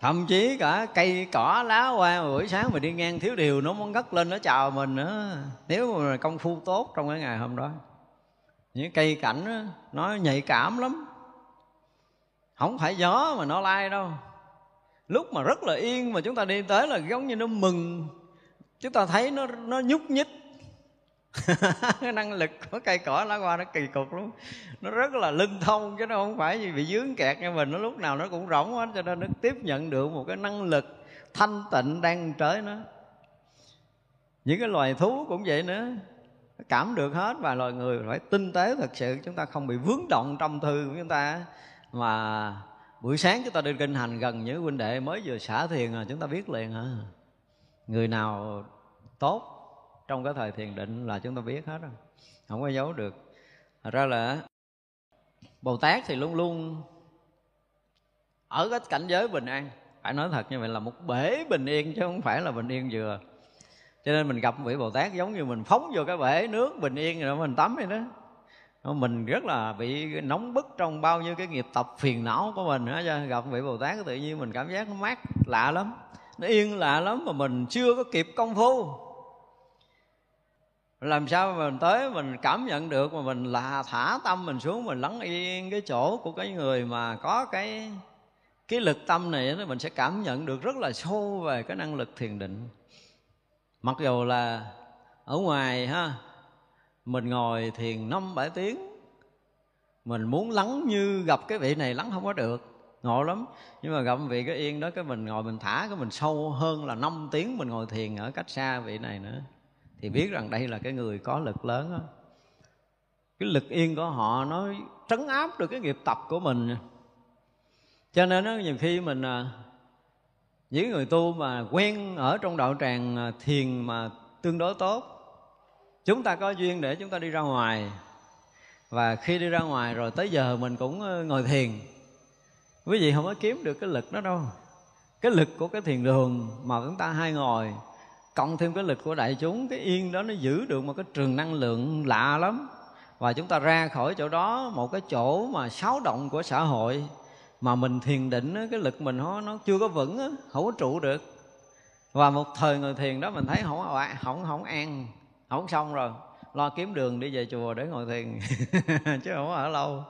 thậm chí cả cây cỏ lá hoa buổi sáng mình đi ngang thiếu điều nó muốn ngất lên nó chào mình nữa. Nếu mà công phu tốt trong cái ngày hôm đó. Những cây cảnh đó, nó nhạy cảm lắm. Không phải gió mà nó lai đâu. Lúc mà rất là yên mà chúng ta đi tới là giống như nó mừng. Chúng ta thấy nó nó nhúc nhích. cái năng lực của cây cỏ lá hoa nó kỳ cục lắm. Nó rất là linh thông chứ nó không phải gì bị dướng kẹt như mình. Nó lúc nào nó cũng rỗng hết, cho nên nó tiếp nhận được một cái năng lực thanh tịnh đang tới nó. Những cái loài thú cũng vậy nữa. Cảm được hết và loài người phải tinh tế thật sự. Chúng ta không bị vướng động trong thư của chúng ta. Mà buổi sáng chúng ta đi kinh hành gần những huynh đệ mới vừa xả thiền là chúng ta biết liền hả người nào tốt trong cái thời thiền định là chúng ta biết hết rồi, không có giấu được. Thật ra là Bồ Tát thì luôn luôn ở cái cảnh giới bình an. Phải nói thật như vậy là một bể bình yên chứ không phải là bình yên vừa. Cho nên mình gặp vị Bồ Tát giống như mình phóng vô cái bể nước bình yên rồi mình tắm vậy đó. Mình rất là bị nóng bức trong bao nhiêu cái nghiệp tập phiền não của mình á gặp vị Bồ Tát tự nhiên mình cảm giác nó mát, lạ lắm. Nó yên lạ lắm mà mình chưa có kịp công phu làm sao mà mình tới mình cảm nhận được mà mình là thả tâm mình xuống, mình lắng yên cái chỗ của cái người mà có cái cái lực tâm này mình sẽ cảm nhận được rất là sâu về cái năng lực thiền định. Mặc dù là ở ngoài ha, mình ngồi thiền năm bảy tiếng, mình muốn lắng như gặp cái vị này lắng không có được, ngộ lắm. Nhưng mà gặp vị cái yên đó, cái mình ngồi mình thả cái mình sâu hơn là 5 tiếng mình ngồi thiền ở cách xa vị này nữa thì biết rằng đây là cái người có lực lớn đó. cái lực yên của họ nó trấn áp được cái nghiệp tập của mình. Cho nên đó, nhiều khi mình à, những người tu mà quen ở trong đạo tràng à, thiền mà tương đối tốt chúng ta có duyên để chúng ta đi ra ngoài. Và khi đi ra ngoài rồi tới giờ mình cũng à, ngồi thiền. Quý vị không có kiếm được cái lực đó đâu. Cái lực của cái thiền đường mà chúng ta hay ngồi cộng thêm cái lực của đại chúng cái yên đó nó giữ được một cái trường năng lượng lạ lắm. Và chúng ta ra khỏi chỗ đó một cái chỗ mà xáo động của xã hội mà mình thiền định cái lực mình nó nó chưa có vững không có trụ được. Và một thời người thiền đó mình thấy không không không an không xong rồi. Lo kiếm đường đi về chùa để ngồi thiền chứ không ở lâu.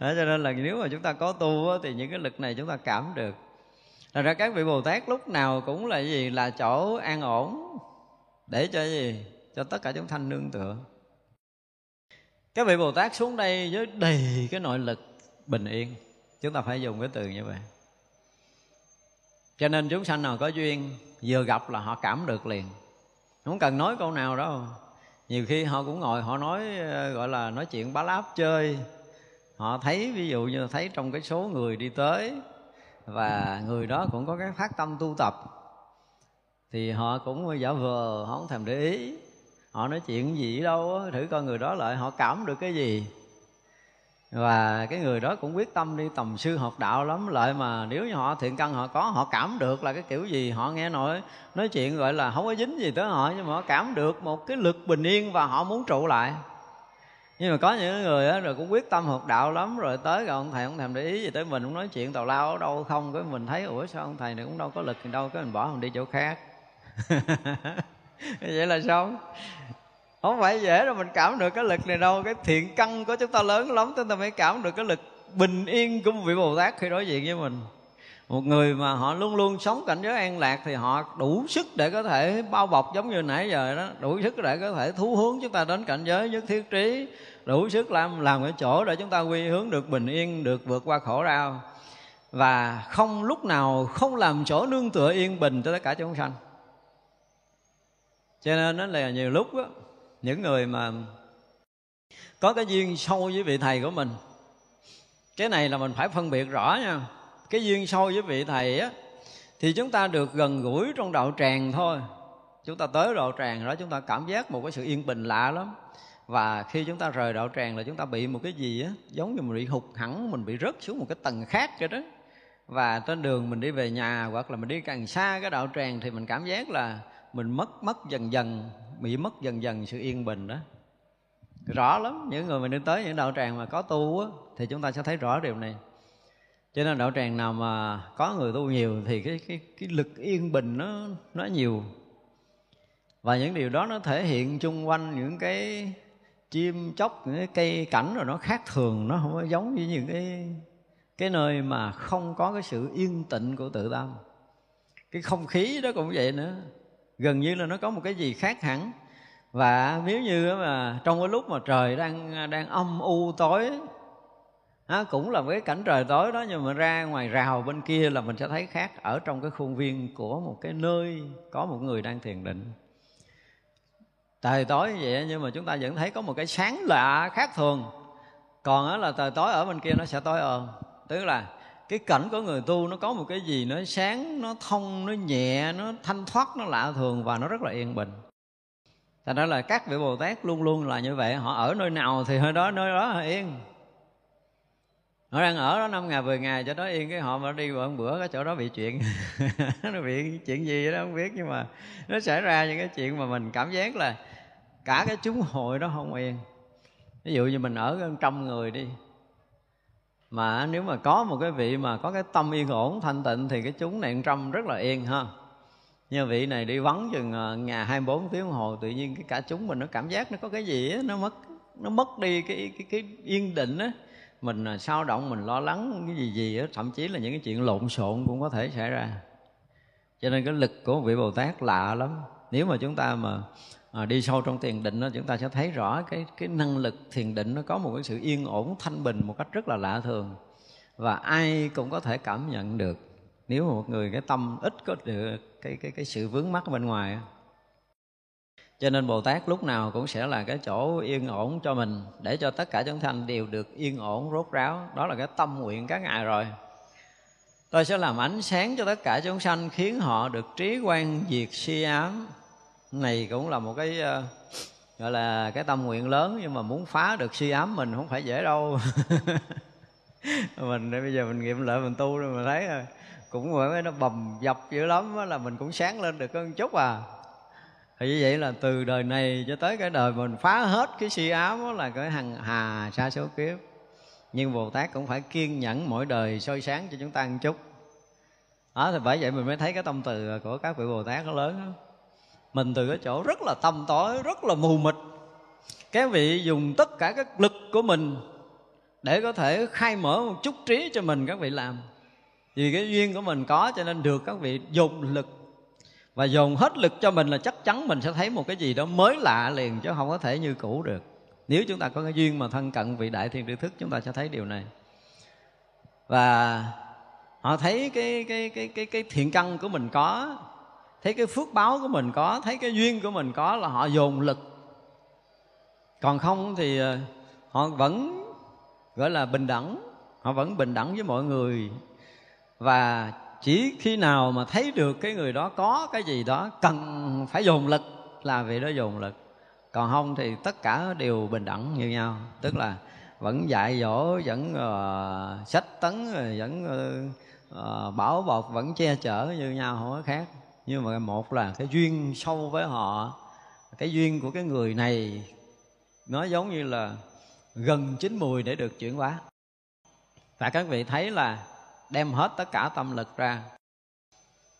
Đó, cho nên là nếu mà chúng ta có tu thì những cái lực này chúng ta cảm được. Thật ra các vị Bồ Tát lúc nào cũng là gì? Là chỗ an ổn Để cho gì? Cho tất cả chúng thanh nương tựa. Các vị Bồ Tát xuống đây với đầy cái nội lực bình yên. Chúng ta phải dùng cái từ như vậy. Cho nên chúng sanh nào có duyên, Vừa gặp là họ cảm được liền. Không cần nói câu nào đâu. Nhiều khi họ cũng ngồi, họ nói ờ, Gọi là nói chuyện bá láp chơi. Họ thấy, ví dụ như thấy trong cái số người đi tới và người đó cũng có cái phát tâm tu tập. Thì họ cũng giả vờ, họ không thèm để ý. Họ nói chuyện gì đâu, thử coi người đó lại họ cảm được cái gì. Và cái người đó cũng quyết tâm đi tầm sư học đạo lắm. Lại mà nếu như họ thiện căn họ có, họ cảm được là cái kiểu gì, họ nghe nổi nói chuyện gọi là không có dính gì tới họ, nhưng mà họ cảm được một cái lực bình yên và họ muốn trụ lại nhưng mà có những người á, rồi cũng quyết tâm học đạo lắm, rồi tới rồi ông thầy không thèm để ý gì tới mình, cũng nói chuyện tào lao ở đâu không, cái mình thấy, ủa, sao ông thầy này cũng đâu có lực gì đâu, cái mình bỏ mình đi chỗ khác. Vậy là sao không phải dễ đâu, mình cảm được cái lực này đâu, cái thiện căn của chúng ta lớn lắm, chúng ta mới cảm được cái lực bình yên của một vị bồ tát khi đối diện với mình. Một người mà họ luôn luôn sống cảnh giới an lạc thì họ đủ sức để có thể bao bọc giống như nãy giờ đó, đủ sức để có thể thu hướng chúng ta đến cảnh giới nhất thiết trí đủ sức làm làm cái chỗ để chúng ta quy hướng được bình yên được vượt qua khổ đau. Và không lúc nào không làm chỗ nương tựa yên bình cho tất cả chúng sanh. Cho nên nó là nhiều lúc đó, những người mà có cái duyên sâu với vị thầy của mình cái này là mình phải phân biệt rõ nha. Cái duyên sâu với vị thầy á thì chúng ta được gần gũi trong đạo tràng thôi. Chúng ta tới đạo tràng đó chúng ta cảm giác một cái sự yên bình lạ lắm và khi chúng ta rời đạo tràng là chúng ta bị một cái gì á, giống như mình bị hụt hẳn, mình bị rớt xuống một cái tầng khác vậy đó. Và trên đường mình đi về nhà hoặc là mình đi càng xa cái đạo tràng thì mình cảm giác là mình mất mất dần dần, bị mất dần dần sự yên bình đó. Rõ lắm, những người mình đi tới những đạo tràng mà có tu á, thì chúng ta sẽ thấy rõ điều này. Cho nên đạo tràng nào mà có người tu nhiều thì cái cái cái lực yên bình nó nó nhiều. Và những điều đó nó thể hiện chung quanh những cái chim chóc những cái cây cảnh rồi nó khác thường nó không có giống như những cái cái nơi mà không có cái sự yên tĩnh của tự tâm. Cái không khí đó cũng vậy nữa. Gần như là nó có một cái gì khác hẳn. Và nếu như mà trong cái lúc mà trời đang đang âm u tối à, cũng là cái cảnh trời tối đó nhưng mà ra ngoài rào bên kia là mình sẽ thấy khác. Ở trong cái khuôn viên của một cái nơi có một người đang thiền định trời tối như vậy nhưng mà chúng ta vẫn thấy có một cái sáng lạ khác thường. Còn đó là trời tối ở bên kia nó sẽ tối ơn tức là cái cảnh của người tu nó có một cái gì nó sáng, nó thông, nó nhẹ, nó thanh thoát, nó lạ thường và nó rất là yên bình. Thành ra là các vị bồ tát luôn luôn là như vậy. Họ ở nơi nào thì hơi đó, nơi đó là yên. Họ đang ở đó năm ngày, mười ngày cho nó yên cái họ mà đi một bữa cái chỗ đó bị chuyện. Nó bị chuyện gì đó không biết, nhưng mà nó xảy ra những cái chuyện mà mình cảm giác là cả cái chúng hội đó không yên. Ví dụ như mình ở gần trăm người đi mà nếu mà có một cái vị mà có cái tâm yên ổn thanh tịnh thì cái chúng này trăm rất là yên ha. Như vị này đi vắng chừng ờ, nhà 24 tiếng đồng hồ tự nhiên cái cả chúng mình nó cảm giác nó có cái gì á nó mất nó mất đi cái cái cái yên định á. Mình à, sao động mình lo lắng cái gì gì á thậm chí là những cái chuyện lộn xộn cũng có thể xảy ra. Cho nên cái lực của vị bồ tát lạ lắm. Nếu mà chúng ta mà à, đi sâu trong thiền định đó chúng ta sẽ thấy rõ cái cái năng lực thiền định nó có một cái sự yên ổn thanh bình một cách rất là lạ thường. Và ai cũng có thể cảm nhận được nếu mà một người cái tâm ít có được cái cái cái sự vướng mắc bên ngoài cho nên bồ tát lúc nào cũng sẽ là cái chỗ yên ổn cho mình để cho tất cả chúng sanh đều được yên ổn rốt ráo. Đó là cái tâm nguyện các ngài rồi. Tôi sẽ làm ánh sáng cho tất cả chúng sanh khiến họ được trí quan diệt si ám này cũng là một cái ờ, gọi là cái tâm nguyện lớn, nhưng mà muốn phá được si ám mình không phải dễ đâu. Mình bây giờ mình nghiệm lại, mình tu rồi mình thấy rồi cũng phải nó bầm dập dữ lắm đó là mình cũng sáng lên được có chút à. Thì như vậy là từ đời này cho tới cái đời mình phá hết cái si ám đó là cái hằng hà sa số kiếp. Nhưng bồ tát cũng phải kiên nhẫn mỗi đời soi sáng cho chúng ta một chút. Đó, thì bởi vậy mình mới thấy cái tâm từ của các vị bồ tát nó lớn đó mình từ cái chỗ rất là tâm tối, rất là mù mịt. Các vị dùng tất cả các lực của mình để có thể khai mở một chút trí cho mình các vị làm. Vì cái duyên của mình có cho nên được các vị dùng lực. Và dồn hết lực cho mình là chắc chắn mình sẽ thấy một cái gì đó mới lạ liền, chứ không có thể như cũ được. Nếu chúng ta có cái duyên mà thân cận vị đại thiên tri thức, chúng ta sẽ thấy điều này. Và họ thấy cái cái cái cái cái thiện căn của mình có thấy cái phước báo của mình có thấy cái duyên của mình có là họ dồn lực. Còn không thì ờ, họ vẫn gọi là bình đẳng. Họ vẫn bình đẳng với mọi người. Và chỉ khi nào mà thấy được cái người đó có cái gì đó cần phải dồn lực là vì đó dồn lực. Còn không thì tất cả đều bình đẳng như nhau. Tức là vẫn dạy dỗ vẫn uh, sách tấn vẫn uh, bảo bọc vẫn che chở như nhau không có khác nhưng mà một là cái duyên sâu với họ. Cái duyên của cái người này, nó giống như là gần chín mùi để được chuyển hóa. Và các vị thấy là đem hết tất cả tâm lực ra.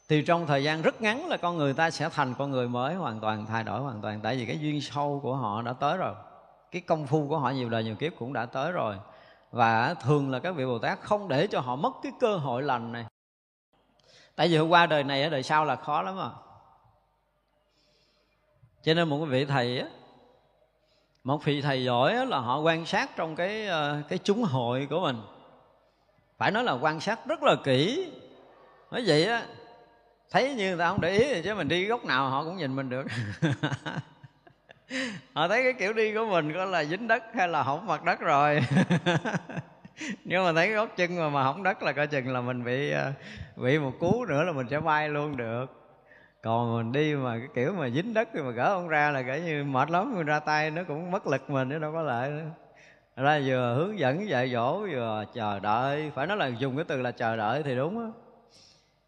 Thì trong thời gian rất ngắn là con người ta sẽ thành con người mới, hoàn toàn thay đổi, hoàn toàn. Tại vì cái duyên sâu của họ đã tới rồi. Cái công phu của họ nhiều đời nhiều kiếp cũng đã tới rồi. Và thường là các vị bồ tát không để cho họ mất cái cơ hội lành này tại vì hôm qua đời này ở đời sau là khó lắm à. Cho nên một cái vị thầy á, một vị thầy giỏi là họ quan sát trong cái ờ, cái chúng hội của mình. Phải nói là quan sát rất là kỹ. Nói vậy á, thấy như người ta không để ý thì chứ mình đi góc nào họ cũng nhìn mình được. Họ thấy cái kiểu đi của mình có là dính đất hay là hỏng mặt đất rồi. nếu mà thấy gót chân mà mà hỏng đất là coi chừng là mình bị à, bị một cú nữa là mình sẽ bay luôn được. Còn mình đi mà cái kiểu mà dính đất thì mà gỡ không ra là kể như mệt lắm, mình ra tay nó cũng mất lực mình, nó đâu có lợi nữa. Ra vừa hướng dẫn dạy dỗ vừa chờ đợi, phải nói là dùng cái từ là chờ đợi thì đúng á.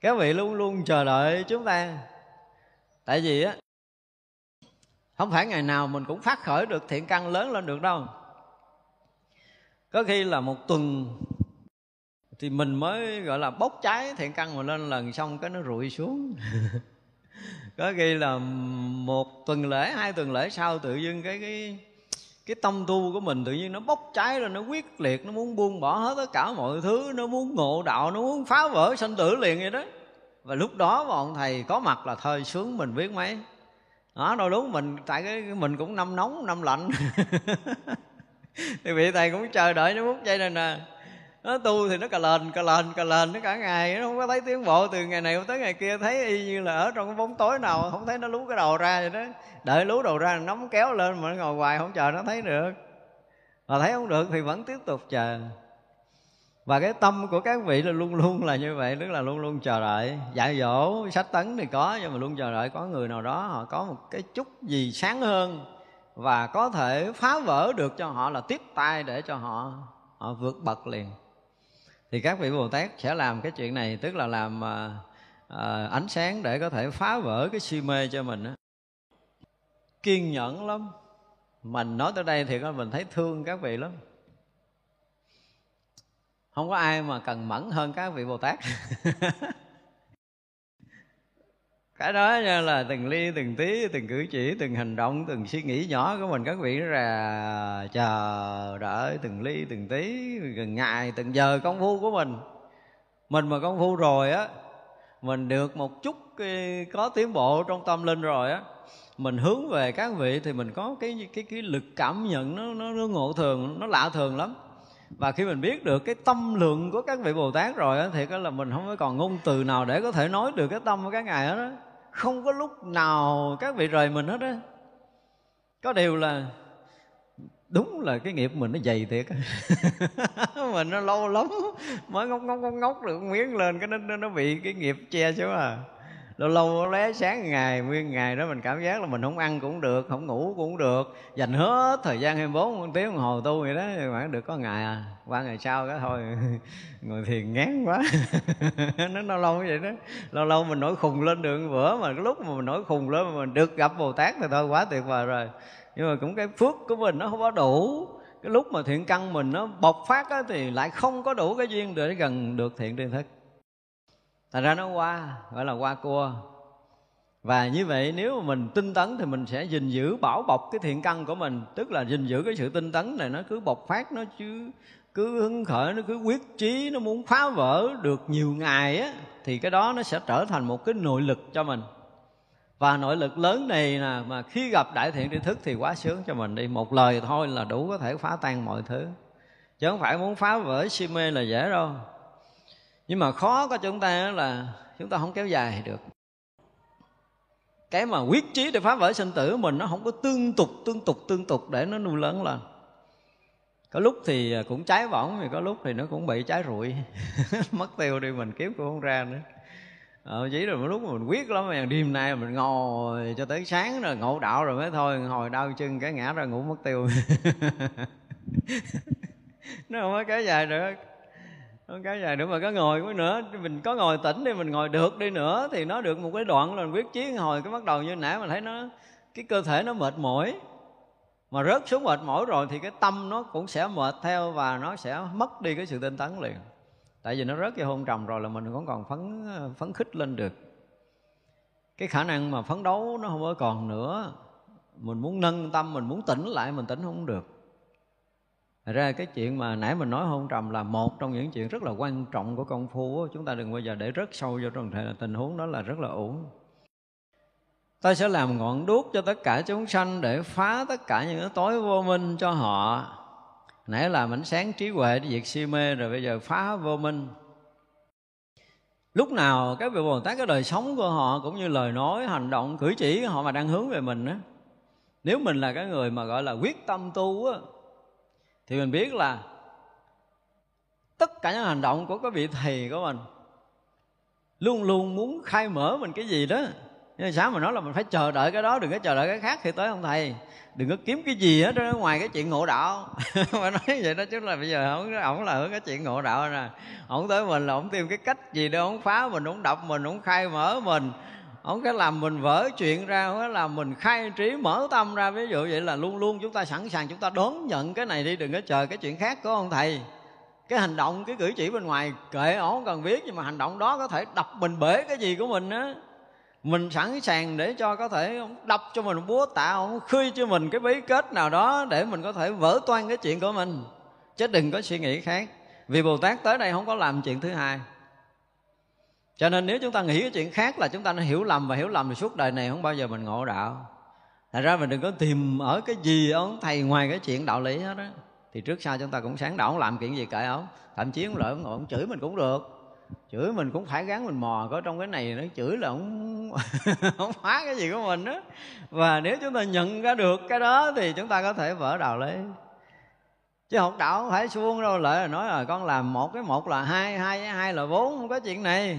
Các vị luôn luôn chờ đợi chúng ta. Tại vì á, không phải ngày nào mình cũng phát khởi được thiện căn lớn lên được đâu có khi là một tuần thì mình mới, gọi là, bốc cháy thiện căn mà lên lần xong cái nó rụi xuống. Có khi là một tuần lễ, hai tuần lễ sau tự dưng cái cái cái tâm tu của mình tự nhiên nó bốc cháy rồi nó quyết liệt, nó muốn buông bỏ hết tất cả mọi thứ, nó muốn ngộ đạo, nó muốn phá vỡ sanh tử liền vậy đó. Và lúc đó bọn thầy có mặt là thời sướng mình biết mấy. Đó đâu đúng mình, tại cái mình cũng năm nóng, năm lạnh. thì vị thầy cũng chờ đợi nó phút giây này nè. Nó tu thì nó cà lên cà lên cà lên nó cả ngày, nó không có thấy tiến bộ từ ngày này tới ngày kia, thấy y như là ở trong cái bóng tối nào, không thấy nó lú cái đầu ra vậy đó. Đợi lú đầu ra nóng kéo lên mà nó ngồi hoài không chờ nó thấy được. Mà thấy không được thì vẫn tiếp tục chờ. Và cái tâm của các vị là luôn luôn là như vậy, tức là luôn luôn chờ đợi. Dạy dỗ, sách tấn thì có nhưng mà luôn chờ đợi có người nào đó họ có một cái chút gì sáng hơn và có thể phá vỡ được cho họ là tiếp tay để cho họ họ vượt bậc liền. Thì các vị bồ tát sẽ làm cái chuyện này tức là làm à, à, ánh sáng để có thể phá vỡ cái si mê cho mình á. Kiên nhẫn lắm. Mình nói tới đây thì mình thấy thương các vị lắm. Không có ai mà cần mẫn hơn các vị bồ tát. cái đó nha là từng ly từng tí từng cử chỉ từng hành động từng suy nghĩ nhỏ của mình các vị là chờ đợi từng ly từng tí từng ngày từng giờ công phu của mình. Mình mà công phu rồi á mình được một chút ờ, có tiến bộ trong tâm linh rồi á mình hướng về các vị thì mình có cái cái cái lực cảm nhận nó nó, nó ngộ thường nó lạ thường lắm. Và khi mình biết được cái tâm lượng của các vị bồ tát rồi á thì có là mình không có còn ngôn từ nào để có thể nói được cái tâm của các ngài hết đó không có lúc nào các vị rời mình hết á. Có điều là đúng là cái nghiệp mình nó dày thiệt mình nó lâu lắm, mới ngóc ngốc ngốc ngốc được, miếng lên cái nó nó bị cái nghiệp che chứ à lâu lâu lé sáng ngày nguyên ngày đó mình cảm giác là mình không ăn cũng được không ngủ cũng được. Dành hết thời gian 24 tiếng đồng hồ tu vậy đó mà được có ngày à qua ngày sau cái thôi. Ngồi thiền ngán quá. Nó lâu lâu như vậy đó. Lâu lâu mình nổi khùng lên đường bữa mà cái lúc mà mình nổi khùng lên mà mình được gặp bồ tát thì thôi quá tuyệt vời rồi. Nhưng mà cũng cái phước của mình nó không có đủ. Cái lúc mà thiện căn mình nó bộc phát á, thì lại không có đủ cái duyên để gần được thiện tri thức thành ra nó qua gọi là qua cua. Và như vậy nếu mà mình tinh tấn thì mình sẽ gìn giữ, bảo bọc cái thiện căn của mình. Tức là gìn giữ cái sự tinh tấn này, nó cứ bộc phát, nó chứ cứ hứng khởi, nó cứ quyết chí, nó muốn phá vỡ được nhiều ngày á, thì cái đó nó sẽ trở thành một cái nội lực cho mình. Và nội lực lớn này là mà khi gặp đại thiện tri thức thì quá sướng cho mình đi. Một lời thôi là đủ có thể phá tan mọi thứ. Chứ không phải muốn phá vỡ si mê là dễ đâu nhưng mà khó của chúng ta là chúng ta không kéo dài được. Cái mà quyết chí để phá vỡ sinh tử mình nó không có tương tục tương tục tương tục để nó nuôi lớn lên. Có lúc thì cũng cháy bỏng thì có lúc thì nó cũng bị cháy rụi. Mất tiêu đi mình kiếm cũng không ra nữa. Ờ, chỉ rồi một lúc mình quyết lắm mà đêm nay mình ngồi cho tới sáng rồi ngộ đạo rồi mới thôi hồi đau chân cái ngã ra ngủ mất tiêu. Nó không có kéo dài được không kéo dài nữa mà có ngồi có nữa. Mình có ngồi tỉnh đi, mình ngồi được đi nữa thì nó được một cái đoạn là quyết chí hồi cái bắt đầu như nãy mà thấy nó, cái cơ thể nó mệt mỏi. Mà rớt xuống mệt mỏi rồi thì cái tâm nó cũng sẽ mệt theo và nó sẽ mất đi cái sự tinh tấn liền. Tại vì nó rớt cái hôn trầm rồi là mình cũng còn phấn phấn khích lên được. Cái khả năng mà phấn đấu nó không có còn nữa. Mình muốn nâng tâm, mình muốn tỉnh lại, mình tỉnh không được. Thật ra cái chuyện mà nãy mình nói hôn trầm là một trong những chuyện rất là quan trọng của công phu Chúng ta đừng bao giờ để rất sâu vô trong tình huống đó là rất là ổn Ta sẽ làm ngọn đuốc cho tất cả chúng sanh Để phá tất cả những cái tối vô minh cho họ. Nãy là ánh sáng trí huệ để diệt si mê Rồi bây giờ phá vô minh. Lúc nào cái vị Bồ Tát cái đời sống của họ Cũng như lời nói, hành động, cử chỉ họ mà đang hướng về mình á. Nếu mình là cái người mà gọi là quyết tâm tu á thì mình biết là tất cả những hành động của cái vị thầy của mình luôn luôn muốn khai mở mình cái gì đó. Nhưng sáng mà nói là mình phải chờ đợi cái đó, đừng có chờ đợi cái khác thì tới ông thầy? Đừng có kiếm cái gì hết đó ngoài cái chuyện ngộ đạo. Mà nói vậy đó chứ là bây giờ ổng ổng là cái chuyện ngộ đạo nè. Ổng tới mình là ổng tìm cái cách gì để ổng phá mình, ổng đập mình, ổng khai mở mình không cái làm mình vỡ chuyện ra là mình khai trí, mở tâm ra. Ví dụ vậy là luôn luôn chúng ta sẵn sàng, chúng ta đón nhận cái này đi, đừng có chờ cái chuyện khác của ông thầy? Cái hành động, cái cử chỉ bên ngoài, kệ ổng không cần biết, nhưng mà hành động đó có thể đập mình bể cái gì của mình á. Mình sẵn sàng để cho có thể đập cho mình, búa tạ ông khơi cho mình cái bí kết nào đó để mình có thể vỡ toan cái chuyện của mình. Chứ đừng có suy nghĩ khác. Vì bồ tát tới đây không có làm chuyện thứ hai cho nên nếu chúng ta nghĩ cái chuyện khác là chúng ta nó hiểu lầm và hiểu lầm thì suốt đời này không bao giờ mình ngộ đạo. Thật ra mình đừng có tìm ở cái gì ông thầy ngoài cái chuyện đạo lý hết á. Thì trước sau chúng ta cũng sáng đạo không làm chuyện gì kệ ông Thậm chí ông lợi ông ngồi ông chửi mình cũng được. Chửi mình cũng phải gắng mình mò, Có trong cái này nó chửi là ông ông phá cái gì của mình đó Và nếu chúng ta nhận ra được cái đó Thì chúng ta có thể vỡ đạo lý. Chứ học đạo không phải suông đâu lại là nói là con làm một cái một là hai hai hai là bốn, không có chuyện này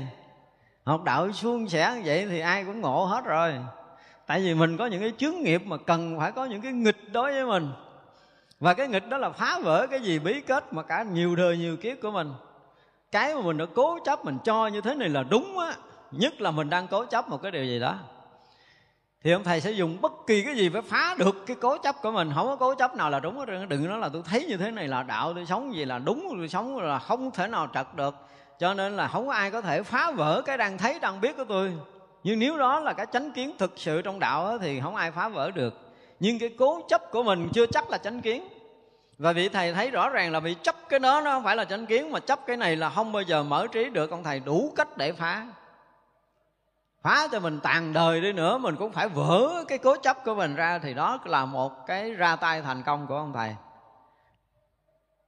học đạo suôn sẻ vậy thì ai cũng ngộ hết rồi. Tại vì mình có những cái chướng nghiệp mà cần phải có những cái nghịch đối với mình. Và cái nghịch đó là phá vỡ cái gì bí kết mà cả nhiều đời nhiều kiếp của mình. Cái mà mình đã cố chấp, mình cho như thế này là đúng á. Nhất là mình đang cố chấp một cái điều gì đó. Thì ông thầy sẽ dùng bất kỳ cái gì phải phá được cái cố chấp của mình. Không có cố chấp nào là đúng hết đừng nói là tôi thấy như thế này là đạo, tôi sống gì là đúng, tôi sống là không thể nào trật được cho nên là không có ai có thể phá vỡ cái đang thấy đang biết của tôi. Nhưng nếu đó là cái chánh kiến thực sự trong đạo đó, thì không ai phá vỡ được. Nhưng cái cố chấp của mình chưa chắc là chánh kiến. Và vị thầy thấy rõ ràng là bị chấp cái đó nó không phải là chánh kiến mà chấp cái này là không bao giờ mở trí được. Ông thầy đủ cách để phá. Phá cho mình tàn đời đi nữa mình cũng phải vỡ cái cố chấp của mình ra thì đó là một cái ra tay thành công của ông thầy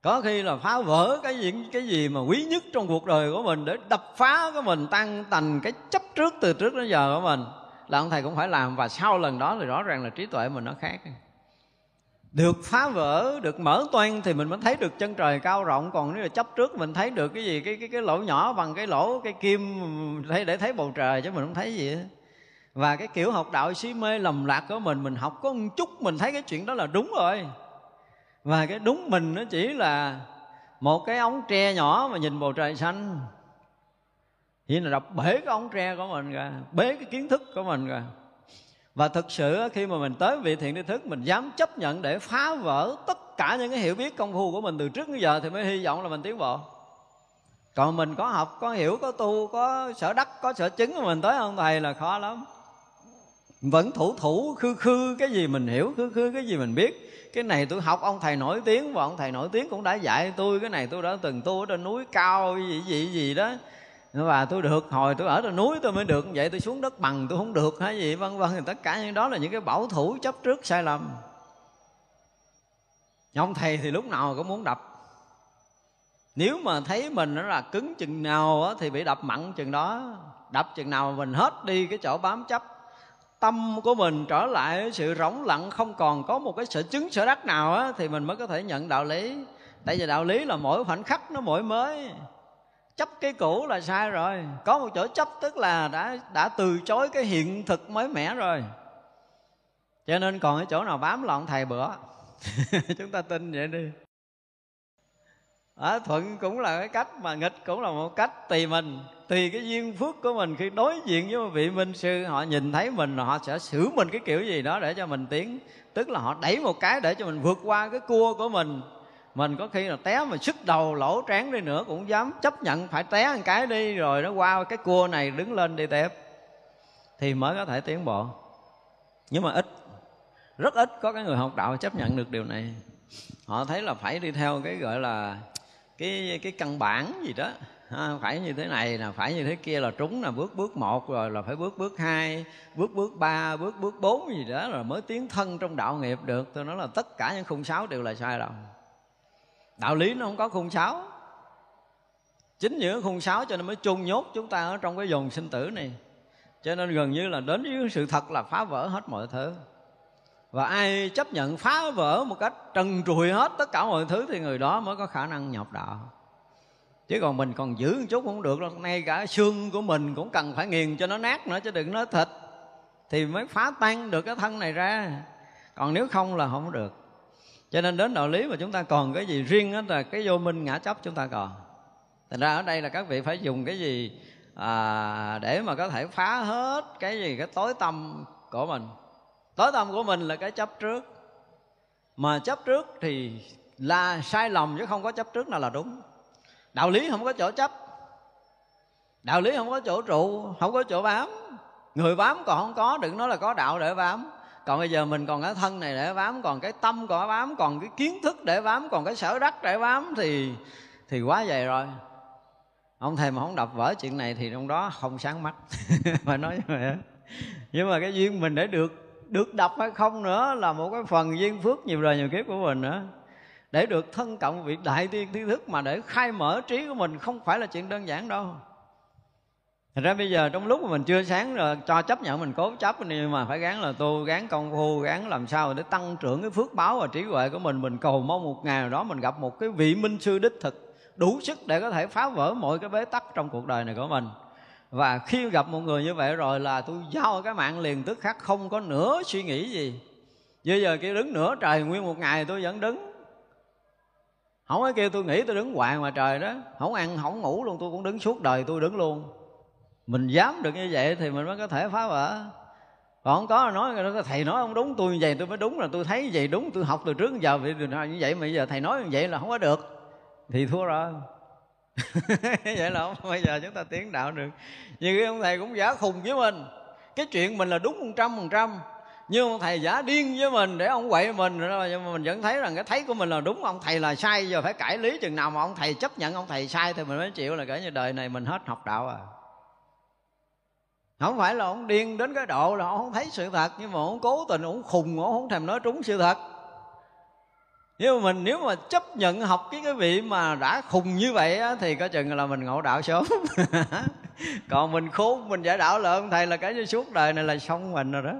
có khi là phá vỡ cái gì cái gì mà quý nhất trong cuộc đời của mình để đập phá cái mình tăng thành cái chấp trước từ trước đến giờ của mình. Là ông thầy cũng phải làm, và sau lần đó thì rõ ràng là trí tuệ mình nó khác. Được phá vỡ, được mở toan thì mình mới thấy được chân trời cao rộng. Còn nếu là chấp trước mình thấy được cái gì, cái cái cái lỗ nhỏ bằng cái lỗ, cái kim, thấy, để thấy bầu trời chứ mình không thấy gì hết. Và cái kiểu học đạo si mê lầm lạc của mình mình học có một chút, mình thấy cái chuyện đó là đúng rồi và cái đúng mình nó chỉ là một cái ống tre nhỏ mà nhìn bầu trời xanh. Chỉ là đập bể cái ống tre của mình rồi bế cái kiến thức của mình rồi và thực sự khi mà mình tới vị thiện tri thức, mình dám chấp nhận để phá vỡ tất cả những cái hiểu biết công phu của mình từ trước đến giờ thì mới hy vọng là mình tiến bộ. Còn mình có học, có hiểu, có tu, có sở đắc, có sở chứng mà mình tới ông thầy là khó lắm. Vẫn thủ thủ, khư khư cái gì mình hiểu, khư khư cái gì mình biết cái này tôi học, ông thầy nổi tiếng và ông thầy nổi tiếng cũng đã dạy tôi. Cái này tôi đã từng tu ở trên núi cao, gì gì gì đó. Và tôi được, hồi tôi ở trên núi tôi mới được. Vậy tôi xuống đất bằng, tôi không được hay gì, vân vân. Thì tất cả những đó là những cái bảo thủ chấp trước sai lầm. Ông thầy thì lúc nào cũng muốn đập. Nếu mà thấy mình nó là cứng chừng nào thì bị đập mặn chừng đó. Đập chừng nào mình hết đi cái chỗ bám chấp tâm của mình trở lại sự rỗng lặng không còn có một cái sở chứng sở đắc nào á, thì mình mới có thể nhận đạo lý. Tại vì đạo lý là mỗi khoảnh khắc nó mỗi mới. Chấp cái cũ là sai rồi. Có một chỗ chấp tức là đã đã từ chối cái hiện thực mới mẻ rồi. Cho nên còn cái chỗ nào bám là ông thầy bữa. Chúng ta tin vậy đi. Ở thuận cũng là cái cách mà nghịch cũng là một cách tùy mình tùy cái duyên phước của mình khi đối diện với vị minh sư, họ nhìn thấy mình họ sẽ xử mình cái kiểu gì đó để cho mình tiến. Tức là họ đẩy một cái để cho mình vượt qua cái cua của mình. Mình có khi là té mà sức đầu, lỗ trán đi nữa cũng dám chấp nhận phải té một cái đi rồi nó qua cái cua này đứng lên đi tiếp. Thì mới có thể tiến bộ. Nhưng mà ít, rất ít có cái người học đạo chấp nhận được điều này. Họ thấy là phải đi theo cái gọi là cái cái căn bản gì đó ha, phải như thế này là phải như thế kia là trúng là bước bước một rồi là phải bước bước hai bước bước ba bước bước bốn gì đó là mới tiến thân trong đạo nghiệp được. Tôi nói là tất cả những khung sáo đều là sai lầm đạo lý nó không có khung sáo. Chính những khung sáo cho nên mới chung nhốt chúng ta ở trong cái dòng sinh tử này. Cho nên gần như là đến với sự thật là phá vỡ hết mọi thứ. Và ai chấp nhận phá vỡ một cách trần trùi hết tất cả mọi thứ thì người đó mới có khả năng nhập đạo chứ còn mình còn giữ một chút cũng được đâu. Nay cả xương của mình cũng cần phải nghiền cho nó nát nữa chứ đừng nói thịt. Thì mới phá tan được cái thân này ra. Còn nếu không là không được. Cho nên đến đạo lý mà chúng ta còn cái gì riêng đó là cái vô minh ngã chấp chúng ta còn. Thành ra ở đây là các vị phải dùng cái gì à, để mà có thể phá hết cái gì cái tối tâm của mình. Tối tâm của mình là cái chấp trước. Mà chấp trước thì là sai lầm chứ không có chấp trước nào là đúng đạo lý không có chỗ chấp. Đạo lý không có chỗ trụ, không có chỗ bám. Người bám còn không có, đừng nói là có đạo để bám. Còn bây giờ mình còn cái thân này để bám, còn cái tâm còn bám, còn cái kiến thức để bám, còn cái sở đắc để bám thì thì quá dày rồi. Ông thầy mà không đập vỡ chuyện này thì trong đó không sáng mắt. Mà nói như vậy nhưng mà cái duyên mình để được được đập hay không nữa là một cái phần duyên phước nhiều đời nhiều kiếp của mình nữa để được thân cộng vị đại tiên tri thức mà để khai mở trí của mình không phải là chuyện đơn giản đâu Thật ra bây giờ trong lúc mà mình chưa sáng rồi cho chấp nhận mình cố chấp nhưng mà phải gắng là tu, gắng công phu, gắng làm sao để tăng trưởng cái phước báo và trí huệ của mình. Mình cầu mong một ngày nào đó mình gặp một cái vị minh sư đích thực đủ sức để có thể phá vỡ mọi cái bế tắc trong cuộc đời này của mình. Và khi gặp một người như vậy rồi là tôi giao cái mạng liền tức khắc không có nửa suy nghĩ gì. Bây giờ kia đứng nửa trời nguyên một ngày tôi vẫn đứng không có kêu tôi nghĩ tôi đứng hoài mà trời đó. Không ăn, không ngủ luôn, tôi cũng đứng suốt đời tôi đứng luôn. Mình dám được như vậy thì mình mới có thể phá vỡ. Còn không có nói thầy nói không đúng, tôi như vậy tôi mới đúng là tôi thấy như vậy đúng, tôi học từ trước giờ, vì như vậy mà bây giờ thầy nói như vậy là không có được. Thì thua rồi. Vậy là không bây giờ chúng ta tiến đạo được. Như cái ông thầy cũng giả khùng với mình. Cái chuyện mình là đúng một trăm phần trăm nhưng ông thầy giả điên với mình để ông quậy mình nhưng mà mình vẫn thấy rằng cái thấy của mình là đúng ông thầy là sai giờ phải cải lý chừng nào mà ông thầy chấp nhận ông thầy sai thì mình mới chịu là kể như đời này mình hết học đạo à. Không phải là ông điên đến cái độ là ông không thấy sự thật nhưng mà ông cố tình ông khùng ông không thèm nói trúng sự thật. Nhưng mà mình nếu mà chấp nhận học cái cái vị mà đã khùng như vậy á, thì có chừng là mình ngộ đạo sớm. Còn mình khốn mình giải đạo là ông thầy là cái như suốt đời này là xong mình rồi đó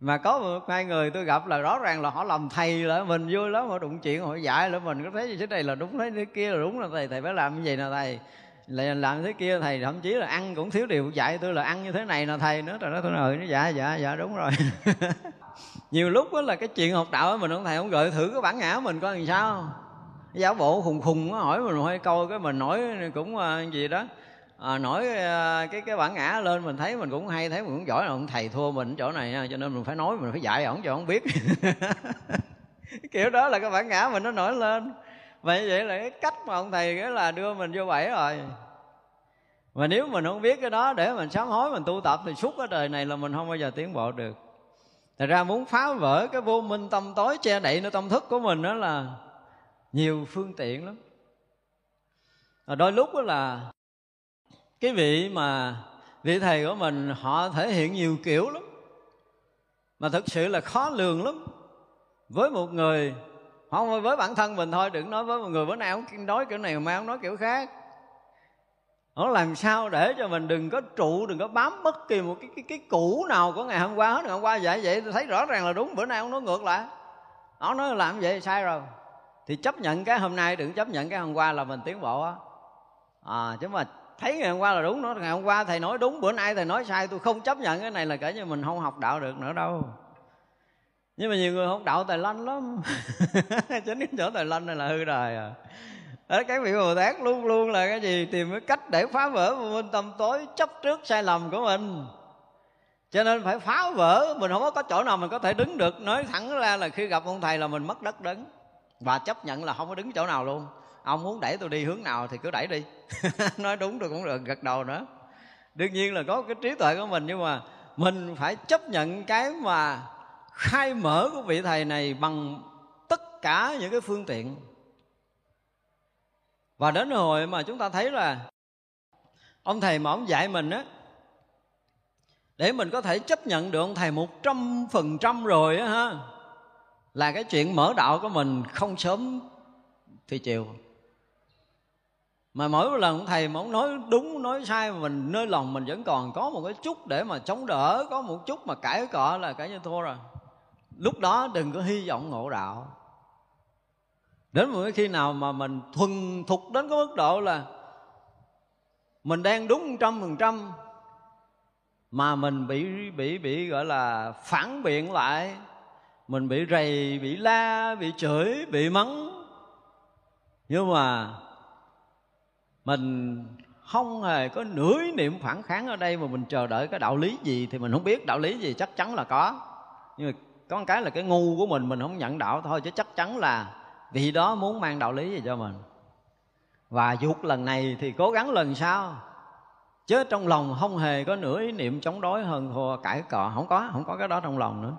mà có một hai người tôi gặp là rõ ràng là họ làm thầy là mình vui lắm họ đụng chuyện họ dạy là mình. Có thấy như thế này là đúng thấy thế kia là đúng là thầy thầy phải làm như vậy nè thầy. Là làm thế kia thầy thậm chí là ăn cũng thiếu điều dạy tôi là ăn như thế này nè thầy nữa. Rồi đó tôi nói ừ, dạ dạ dạ đúng rồi. Nhiều lúc đó là cái chuyện học đạo mình ông thầy không gợi thử cái bản ngã mình coi làm sao. Giáo bộ khùng khùng hỏi mình hơi câu cái mình nói cũng à, gì đó. Ờ, à, nói ờ, cái cái bản ngã lên mình thấy mình cũng hay thấy mình cũng giỏi. Là ông thầy thua mình chỗ này nha cho nên mình phải nói mình phải dạy ổng cho ổng biết. Kiểu đó là cái bản ngã mình nó nổi lên. Vậy vậy là cái cách mà ông thầy cái là đưa mình vô bẫy rồi. Mà nếu mình không biết cái đó để mình sám hối mình tu tập thì suốt cái đời này là mình không bao giờ tiến bộ được. Thật ra muốn phá vỡ cái vô minh tâm tối che đậy nó tâm thức của mình đó là nhiều phương tiện lắm. Ờ, đôi lúc đó là cái vị mà vị thầy của mình họ thể hiện nhiều kiểu lắm mà thực sự là khó lường lắm. Với một người không với bản thân mình thôi đừng nói với một người bữa nay ông nói kiểu này mai ông nói kiểu khác. Nó làm sao để cho mình đừng có trụ đừng có bám bất kỳ một cái cái, cái cũ nào của ngày hôm qua hết ngày hôm qua vậy vậy tôi thấy rõ ràng là đúng bữa nay ông nói ngược lại. Ông nói làm vậy sai rồi. Thì chấp nhận cái hôm nay đừng chấp nhận cái hôm qua là mình tiến bộ á. À chứ mà thấy ngày hôm qua là đúng nó ngày hôm qua thầy nói đúng bữa nay thầy nói sai. Tôi không chấp nhận cái này là kể như mình không học đạo được nữa đâu. Nhưng mà nhiều người học đạo tài lanh lắm. Chính cái chỗ tài lanh này là hư đời à. Đó, cái vị bồ tát luôn luôn là cái gì? Tìm cái cách để phá vỡ vô minh tâm tối chấp trước sai lầm của mình. Cho nên phải phá vỡ. Mình không có chỗ nào mình có thể đứng được. Nói thẳng ra là khi gặp ông thầy là mình mất đất đứng và chấp nhận là không có đứng chỗ nào luôn ông muốn đẩy tôi đi hướng nào thì cứ đẩy đi. Nói đúng tôi cũng được, gật đầu nữa. Đương nhiên là có cái trí tuệ của mình, nhưng mà mình phải chấp nhận cái mà khai mở của vị thầy này bằng tất cả những cái phương tiện. Và đến hồi mà chúng ta thấy là ông thầy mà ông dạy mình á, để mình có thể chấp nhận được ông thầy một trăm phần trăm rồi á ha, là cái chuyện mở đạo của mình không sớm thì chiều mà mỗi lần thầy mà ông nói đúng, nói sai mà mình nơi lòng mình vẫn còn có một cái chút để mà chống đỡ, có một chút mà cãi cọ là cãi như thua rồi. Lúc đó đừng có hy vọng ngộ đạo. Đến một cái khi nào mà mình thuần thục đến cái mức độ là mình đang đúng trăm phần trăm mà mình bị bị bị gọi là phản biện lại, mình bị rầy, bị la, bị chửi, bị mắng. Nhưng mà mình không hề có nửa niệm phản kháng ở đây mà mình chờ đợi cái đạo lý gì thì mình không biết đạo lý gì chắc chắn là có. Nhưng mà có một cái là cái ngu của mình mình không nhận đạo thôi chứ chắc chắn là vị đó muốn mang đạo lý gì cho mình. Và dục lần này thì cố gắng lần sau. Chứ trong lòng không hề có nửa ý niệm chống đối hơn thua cãi cọ. Không có không có cái đó trong lòng nữa.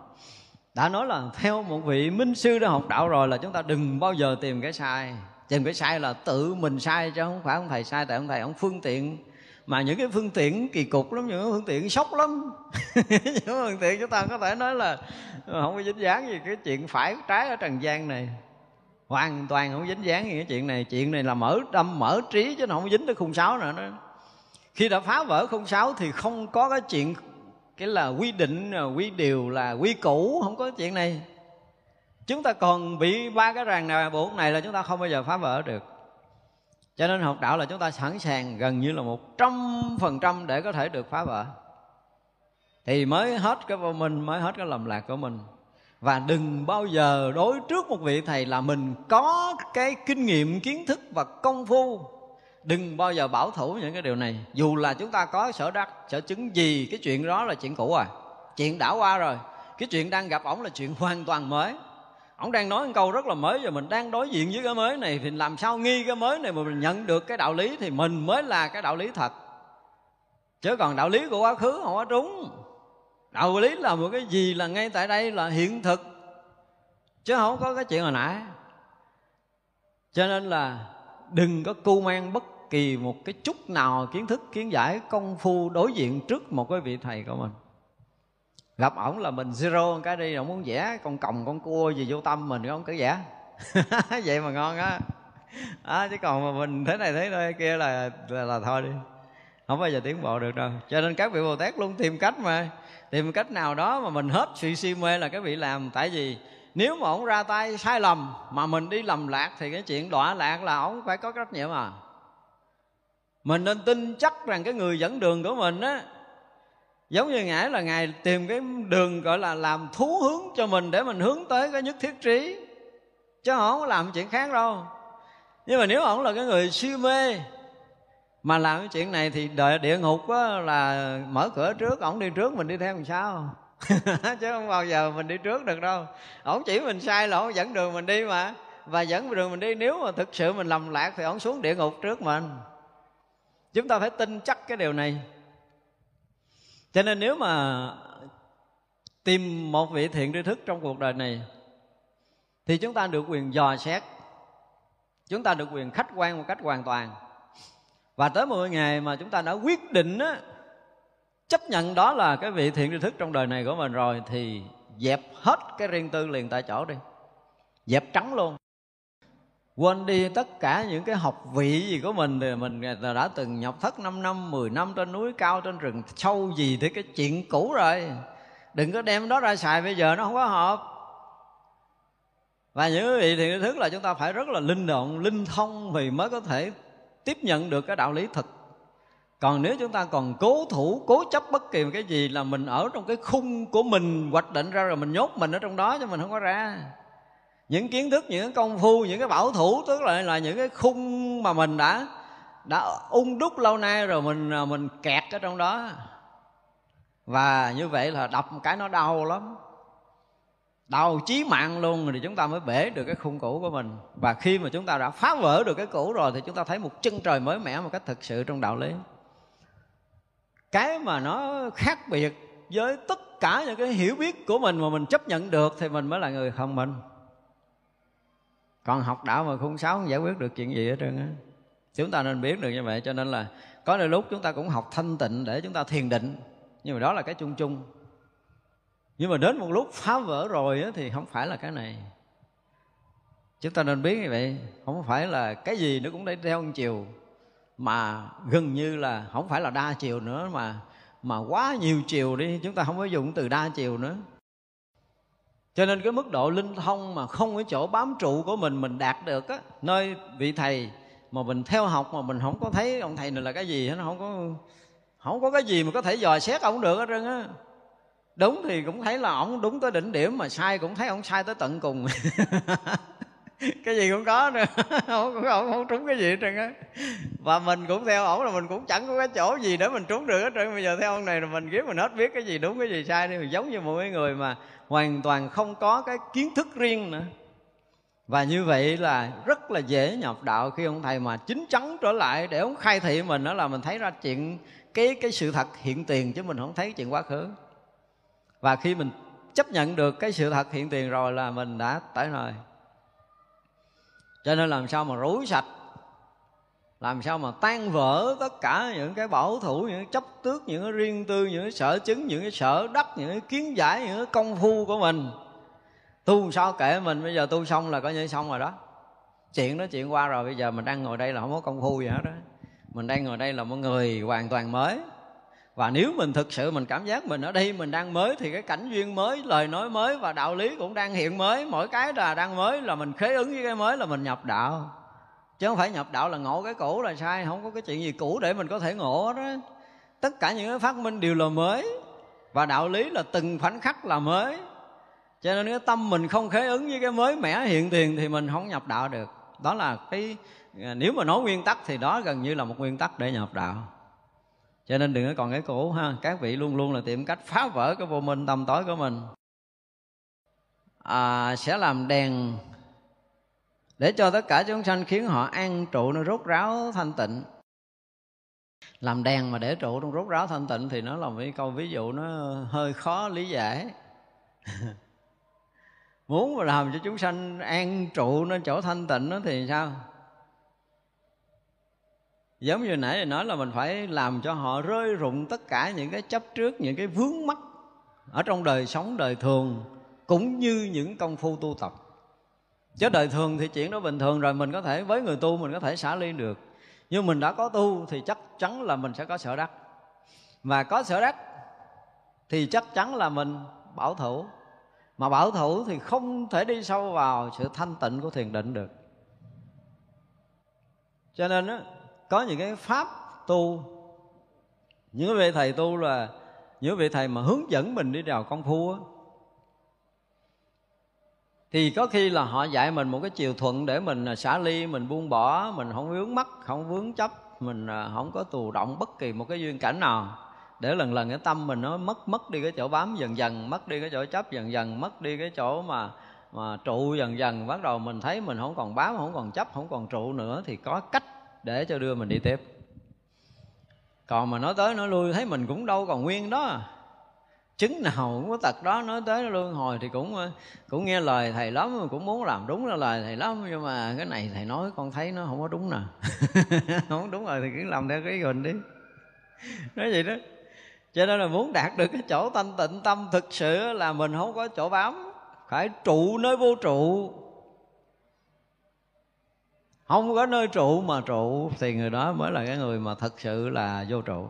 Đã nói là theo một vị minh sư đã học đạo rồi là chúng ta đừng bao giờ tìm cái sai tìm cái sai là tự mình sai chứ, không phải ông thầy sai, tại ông thầy ông phương tiện. Mà những cái phương tiện kỳ cục lắm, những cái phương tiện sốc lắm. Những phương tiện chúng ta có thể nói là không có dính dáng gì cái chuyện phải trái ở trần gian này. Hoàn toàn không dính dáng gì cái chuyện này. Chuyện này là mở tâm, mở trí chứ nó không dính tới khung sáo nữa đó. Khi đã phá vỡ khung sáo thì không có cái chuyện cái là quy định, quy điều là quy củ, không có chuyện này chúng ta còn bị ba cái ràng nào buộc này là chúng ta không bao giờ phá vỡ được. Cho nên học đạo là chúng ta sẵn sàng gần như là một trăm phần trăm để có thể được phá vỡ. Thì mới hết cái vô minh, mới hết cái lầm lạc của mình. Và đừng bao giờ đối trước một vị thầy là mình có cái kinh nghiệm, kiến thức và công phu. Đừng bao giờ bảo thủ những cái điều này. Dù là chúng ta có sở đắc, sở chứng gì, cái chuyện đó là chuyện cũ à chuyện đã qua rồi. Cái chuyện đang gặp ổng là chuyện hoàn toàn mới ông đang nói một câu rất là mới và mình đang đối diện với cái mới này thì làm sao nghi cái mới này mà mình nhận được cái đạo lý thì mình mới là cái đạo lý thật. Chứ còn đạo lý của quá khứ không có trúng đạo lý là một cái gì là ngay tại đây là hiện thực. Chứ không có cái chuyện hồi nãy. Cho nên là đừng có cu mang bất kỳ một cái chút nào kiến thức, kiến giải, công phu đối diện trước một cái vị thầy của mình gặp ổng là mình zero cái đi ổng muốn vẽ con còng con cua gì vô tâm mình không cứ vẽ. Vậy mà ngon á. À, chứ còn mà mình thế này thế đây kia là, là là thôi đi. Không bao giờ tiến bộ được đâu. Cho nên các vị bồ tát luôn tìm cách mà tìm cách nào đó mà mình hết sự si mê là các vị làm. Tại vì nếu mà ổng ra tay sai lầm mà mình đi lầm lạc thì cái chuyện đọa lạc là ổng phải có trách nhiệm à. Mình nên tin chắc rằng cái người dẫn đường của mình á giống như ngài là ngài tìm cái đường gọi là làm thú hướng cho mình để mình hướng tới cái nhất thiết trí. Chứ không có làm chuyện khác đâu. Nhưng mà nếu ổng là cái người si mê mà làm cái chuyện này thì đợi địa ngục á, là mở cửa trước ổng đi trước mình đi theo làm sao? Chứ không bao giờ mình đi trước được đâu. Ổng chỉ mình sai là ổng dẫn đường mình đi mà. Và dẫn đường mình đi nếu mà thực sự mình lầm lạc thì ổng xuống địa ngục trước mình. Chúng ta phải tin chắc cái điều này cho nên nếu mà tìm một vị thiện tri thức trong cuộc đời này thì chúng ta được quyền dò xét chúng ta được quyền khách quan một cách hoàn toàn. Và tới một ngày mà chúng ta đã quyết định á, chấp nhận đó là cái vị thiện tri thức trong đời này của mình rồi thì dẹp hết cái riêng tư liền tại chỗ đi. Dẹp trắng luôn quên đi tất cả những cái học vị gì của mình thì mình đã từng nhập thất 5 năm 10 năm trên núi cao, trên rừng, sâu gì thì cái chuyện cũ rồi. Đừng có đem đó ra xài, bây giờ nó không có hợp. Và những vị thì thức là chúng ta phải rất là linh động, linh thông thì mới có thể tiếp nhận được cái đạo lý thực. Còn nếu chúng ta còn cố thủ, cố chấp bất kỳ một cái gì là mình ở trong cái khung của mình, hoạch định ra rồi mình nhốt mình ở trong đó cho mình không có ra những kiến thức, những cái công phu, những cái bảo thủ, tức là là những cái khung mà mình đã đã ung đúc lâu nay rồi mình à, mình kẹt ở trong đó. Và như vậy là đập một cái nó đau lắm. Đau chí mạng luôn, thì chúng ta mới bể được cái khung cũ của mình. Và khi mà chúng ta đã phá vỡ được cái cũ rồi thì chúng ta thấy một chân trời mới mẻ một cách thực sự trong đạo lý. Cái mà nó khác biệt với tất cả những cái hiểu biết của mình mà mình chấp nhận được thì mình mới là người thông minh còn học đạo mà khung sáu không giải quyết được chuyện gì hết trơn á. Chúng ta nên biết được như vậy cho nên là có đôi lúc chúng ta cũng học thanh tịnh để chúng ta thiền định. Nhưng mà đó là cái chung chung. Nhưng mà đến một lúc phá vỡ rồi á, thì không phải là cái này. Chúng ta nên biết như vậy không phải là cái gì nó cũng để theo một chiều mà gần như là không phải là đa chiều nữa mà mà quá nhiều chiều đi chúng ta không có dùng từ đa chiều nữa cho nên cái mức độ linh thông mà không cái chỗ bám trụ của mình mình đạt được á, nơi vị thầy mà mình theo học mà mình không có thấy ông thầy này là cái gì, nó không có không có cái gì mà có thể dò xét ông được hết trơn á. Đúng thì cũng thấy là ông đúng tới đỉnh điểm mà sai cũng thấy ông sai tới tận cùng. cái gì cũng có nữa. Không, cũng không, không trúng cái gì hết trơn á. Và mình cũng theo ổng là mình cũng chẳng có cái chỗ gì để mình trúng được hết trơn. Bây giờ theo ông này là mình kiếm mình hết biết cái gì đúng cái gì sai đi. Giống như một cái người mà hoàn toàn không có cái kiến thức riêng nữa. Và như vậy là rất là dễ nhập đạo khi ông thầy mà chính chắn trở lại để ông khai thị mình đó là mình thấy ra chuyện cái cái sự thật hiện tiền chứ mình không thấy chuyện quá khứ. Và khi mình chấp nhận được cái sự thật hiện tiền rồi là mình đã tới nơi cho nên làm sao mà rối sạch? Làm sao mà tan vỡ tất cả những cái bảo thủ, những cái chấp tước, những cái riêng tư, những cái sở chứng, những cái sở đắc, những cái kiến giải, những cái công phu của mình? Tu sao kệ mình? Bây giờ tu xong là coi như xong rồi đó. Chuyện đó chuyện qua rồi, bây giờ mình đang ngồi đây là không có công phu gì hết đó mình đang ngồi đây là một người hoàn toàn mới và nếu mình thực sự mình cảm giác mình ở đây, mình đang mới thì cái cảnh duyên mới, lời nói mới và đạo lý cũng đang hiện mới. Mỗi cái là đang mới là mình khế ứng với cái mới là mình nhập đạo. Chứ không phải nhập đạo là ngộ cái cũ là sai, không có cái chuyện gì cũ để mình có thể ngộ đó tất cả những cái phát minh đều là mới và đạo lý là từng khoảnh khắc là mới. Cho nên cái tâm mình không khế ứng với cái mới mẻ hiện tiền thì mình không nhập đạo được. Đó là cái à, nếu mà nói nguyên tắc thì đó gần như là một nguyên tắc để nhập đạo cho nên đừng có còn cái cũ ha. Các vị luôn luôn là tìm cách phá vỡ cái vô minh tâm tối của mình. À, sẽ làm đèn để cho tất cả chúng sanh khiến họ an trụ nó rốt ráo thanh tịnh. Làm đèn mà để trụ trong rốt ráo thanh tịnh thì nó là một câu ví dụ nó hơi khó lý giải. Muốn mà làm cho chúng sanh an trụ nó chỗ thanh tịnh đó thì sao? Giống như nãy nói là mình phải làm cho họ rơi rụng tất cả những cái chấp trước, những cái vướng mắc ở trong đời sống, đời thường, cũng như những công phu tu tập. Chứ đời thường thì chuyện đó bình thường rồi, mình có thể với người tu mình có thể xả ly được. Nhưng mình đã có tu thì chắc chắn là mình sẽ có sở đắc. Và có sở đắc thì chắc chắn là mình bảo thủ. Mà bảo thủ thì không thể đi sâu vào sự thanh tịnh của thiền định được. Cho nên á có những cái pháp tu. Những vị thầy tu là, những vị thầy mà hướng dẫn mình đi đào công phu á, thì có khi là họ dạy mình một cái chiều thuận để mình à, xả ly, mình buông bỏ, mình không vướng mắc, không vướng chấp, mình à, không có tù động bất kỳ một cái duyên cảnh nào. Để lần lần cái tâm mình nó mất mất đi cái chỗ bám dần dần, mất đi cái chỗ chấp dần dần, mất đi cái chỗ mà mà trụ dần dần, bắt đầu mình thấy mình không còn bám, không còn chấp, không còn trụ nữa, thì có cách để cho đưa mình đi tiếp. Còn mà nói tới nói lui, thấy mình cũng đâu còn nguyên đó. Chứng nào cũng có tật đó, nói tới luân hồi thì cũng cũng nghe lời thầy lắm, cũng muốn làm đúng là lời thầy lắm, nhưng mà cái này thầy nói con thấy nó không có đúng nè. Không đúng rồi thì cứ làm theo cái mình đi. Nói vậy đó. Cho nên là muốn đạt được cái chỗ thanh tịnh tâm thực sự là mình không có chỗ bám. Phải trụ nơi vô trụ không có nơi trụ mà trụ, thì người đó mới là cái người mà thật sự là vô trụ.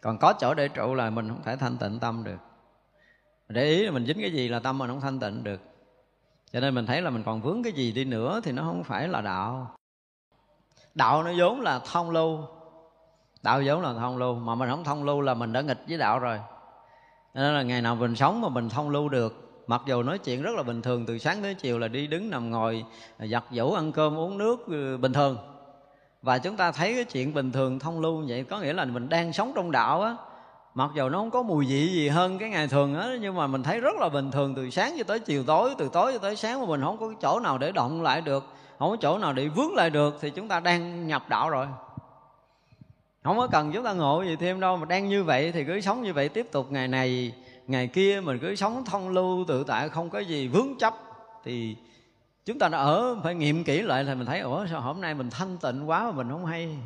Còn có chỗ để trụ là mình không thể thanh tịnh tâm được. Để ý là mình dính cái gì là tâm mình không thanh tịnh được. Cho nên mình thấy là mình còn vướng cái gì đi nữa thì nó không phải là đạo. Đạo nó vốn là thông lưu. Đạo vốn là thông lưu, mà mình không thông lưu là mình đã nghịch với đạo rồi. Nên là ngày nào mình sống mà mình thông lưu được mặc dù nói chuyện rất là bình thường, từ sáng tới chiều là đi đứng nằm ngồi à, giặt giũ, ăn cơm, uống nước ừ, bình thường. Và chúng ta thấy cái chuyện bình thường thông lưu vậy, có nghĩa là mình đang sống trong đạo á. Mặc dù nó không có mùi vị gì hơn cái ngày thường á, nhưng mà mình thấy rất là bình thường từ sáng cho tới chiều tối, từ tối cho tới sáng mà mình không có chỗ nào để động lại được, không có chỗ nào để vướng lại được thì chúng ta đang nhập đạo rồi. Không có cần chúng ta ngộ gì thêm đâu, mà đang như vậy thì cứ sống như vậy tiếp tục ngày này ngày kia mình cứ sống thông lưu, tự tại, không có gì vướng chấp. Thì chúng ta đã ở, phải nghiệm kỹ lại thì mình thấy, ủa, sao hôm nay mình thanh tịnh quá mà mình không hay?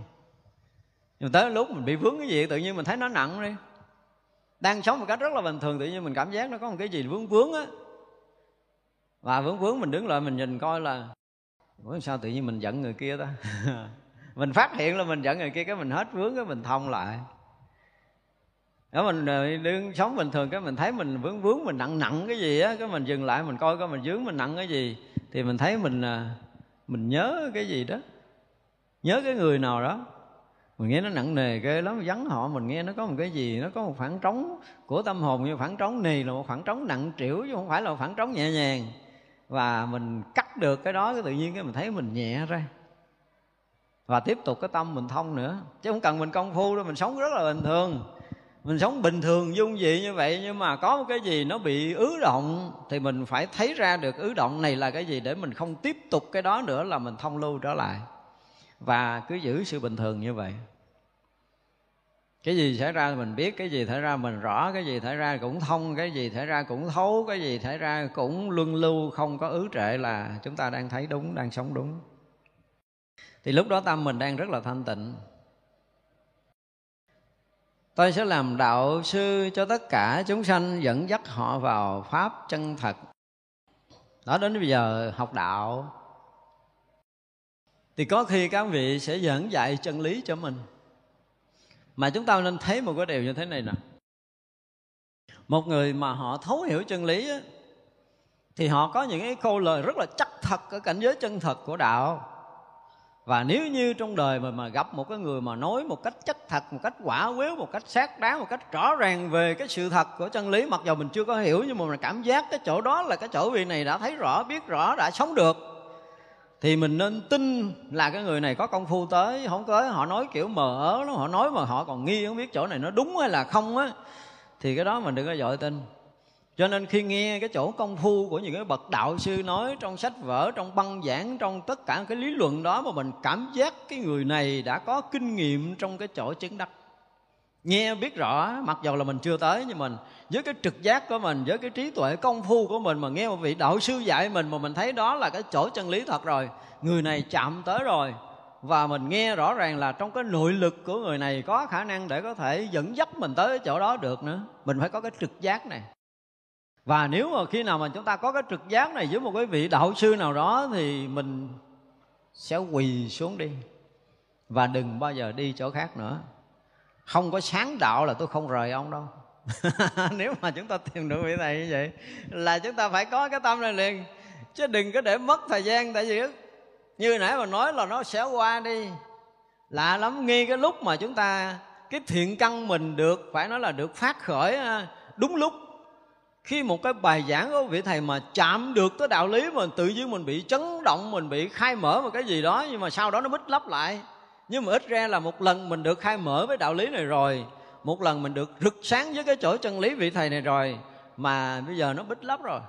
Nhưng tới lúc mình bị vướng cái gì, tự nhiên mình thấy nó nặng đi. Đang sống một cách rất là bình thường, tự nhiên mình cảm giác nó có một cái gì vướng vướng á. Và vướng vướng mình đứng lại, mình nhìn coi là, ủa, sao tự nhiên mình giận người kia ta? Mình phát hiện là mình giận người kia, cái mình hết vướng, cái mình thông lại đó, mình ờ, đương sống bình thường, cái mình thấy mình vướng vướng, mình nặng nặng cái gì á, cái mình dừng lại, mình coi coi mình vướng mình nặng cái gì, thì mình thấy mình ờ, mình nhớ cái gì đó. Nhớ cái người nào đó. Mình nghe nó nặng nề ghê lắm, vắng họ, mình nghe nó có một cái gì, nó có một khoảng trống của tâm hồn như khoảng trống này là một khoảng trống nặng trĩu, chứ không phải là một khoảng trống nhẹ nhàng. Và mình cắt được cái đó, cái tự nhiên cái mình thấy mình nhẹ ra. Và tiếp tục cái tâm mình thông nữa, chứ không cần mình công phu đâu, mình sống rất là bình thường mình sống bình thường dung dị như vậy, nhưng mà có một cái gì nó bị ứ động thì mình phải thấy ra được ứ động này là cái gì để mình không tiếp tục cái đó nữa là mình thông lưu trở lại. Và cứ giữ sự bình thường như vậy. Cái gì xảy ra mình biết, cái gì xảy ra mình rõ, cái gì xảy ra cũng thông, cái gì xảy ra cũng thấu, cái gì xảy ra cũng luân lưu, không có ứ trệ là chúng ta đang thấy đúng, đang sống đúng. Thì lúc đó tâm mình đang rất là thanh tịnh tôi sẽ làm đạo sư cho tất cả chúng sanh dẫn dắt họ vào pháp chân thật. Đó đến bây giờ học đạo. Thì có khi các vị sẽ dẫn dạy chân lý cho mình. Mà chúng ta nên thấy một cái điều như thế này nè. Một người mà họ thấu hiểu chân lý á, thì họ có những cái câu lời rất là chắc thật ở cảnh giới chân thật của đạo và nếu như trong đời mà mà gặp một cái người mà nói một cách chất thật, một cách quả quyết một cách xác đáng, một cách rõ ràng về cái sự thật của chân lý, mặc dù mình chưa có hiểu nhưng mà mình cảm giác cái chỗ đó là cái chỗ vị này đã thấy rõ, biết rõ, đã sống được, thì mình nên tin là cái người này có công phu tới. Không tới họ nói kiểu mờ ớ nó họ nói mà họ còn nghi không biết chỗ này nó đúng hay là không á, thì cái đó mình đừng có dội tin cho nên khi nghe cái chỗ công phu của những cái bậc đạo sư nói trong sách vở, trong băng giảng, trong tất cả cái lý luận đó mà mình cảm giác cái người này đã có kinh nghiệm trong cái chỗ chứng đắc. Nghe biết rõ, mặc dầu là mình chưa tới, nhưng mình, với cái trực giác của mình, với cái trí tuệ công phu của mình, mà nghe một vị đạo sư dạy mình mà mình thấy đó là cái chỗ chân lý thật rồi, người này chạm tới rồi. Và mình nghe rõ ràng là trong cái nội lực của người này có khả năng để có thể dẫn dắt mình tới chỗ đó được nữa. Mình phải có cái trực giác này và nếu mà khi nào mà chúng ta có cái trực giác này với một cái vị đạo sư nào đó thì mình sẽ quỳ xuống đi. Và đừng bao giờ đi chỗ khác nữa. Không có sáng đạo là tôi không rời ông đâu. Nếu mà chúng ta tìm được vị thầy như vậy là chúng ta phải có cái tâm này liền. Chứ đừng có để mất thời gian, tại vì như nãy mà nói là nó sẽ qua đi. Lạ lắm, ngay cái lúc mà chúng ta, cái thiện căn mình được, phải nói là được phát khởi à, đúng lúc khi một cái bài giảng của vị thầy mà chạm được tới đạo lý mà tự nhiên mình bị chấn động, mình bị khai mở một cái gì đó, nhưng mà sau đó nó bích lấp lại. Nhưng mà ít ra là một lần mình được khai mở với đạo lý này rồi, một lần mình được rực sáng với cái chỗ chân lý vị thầy này rồi, mà bây giờ nó bích lấp rồi.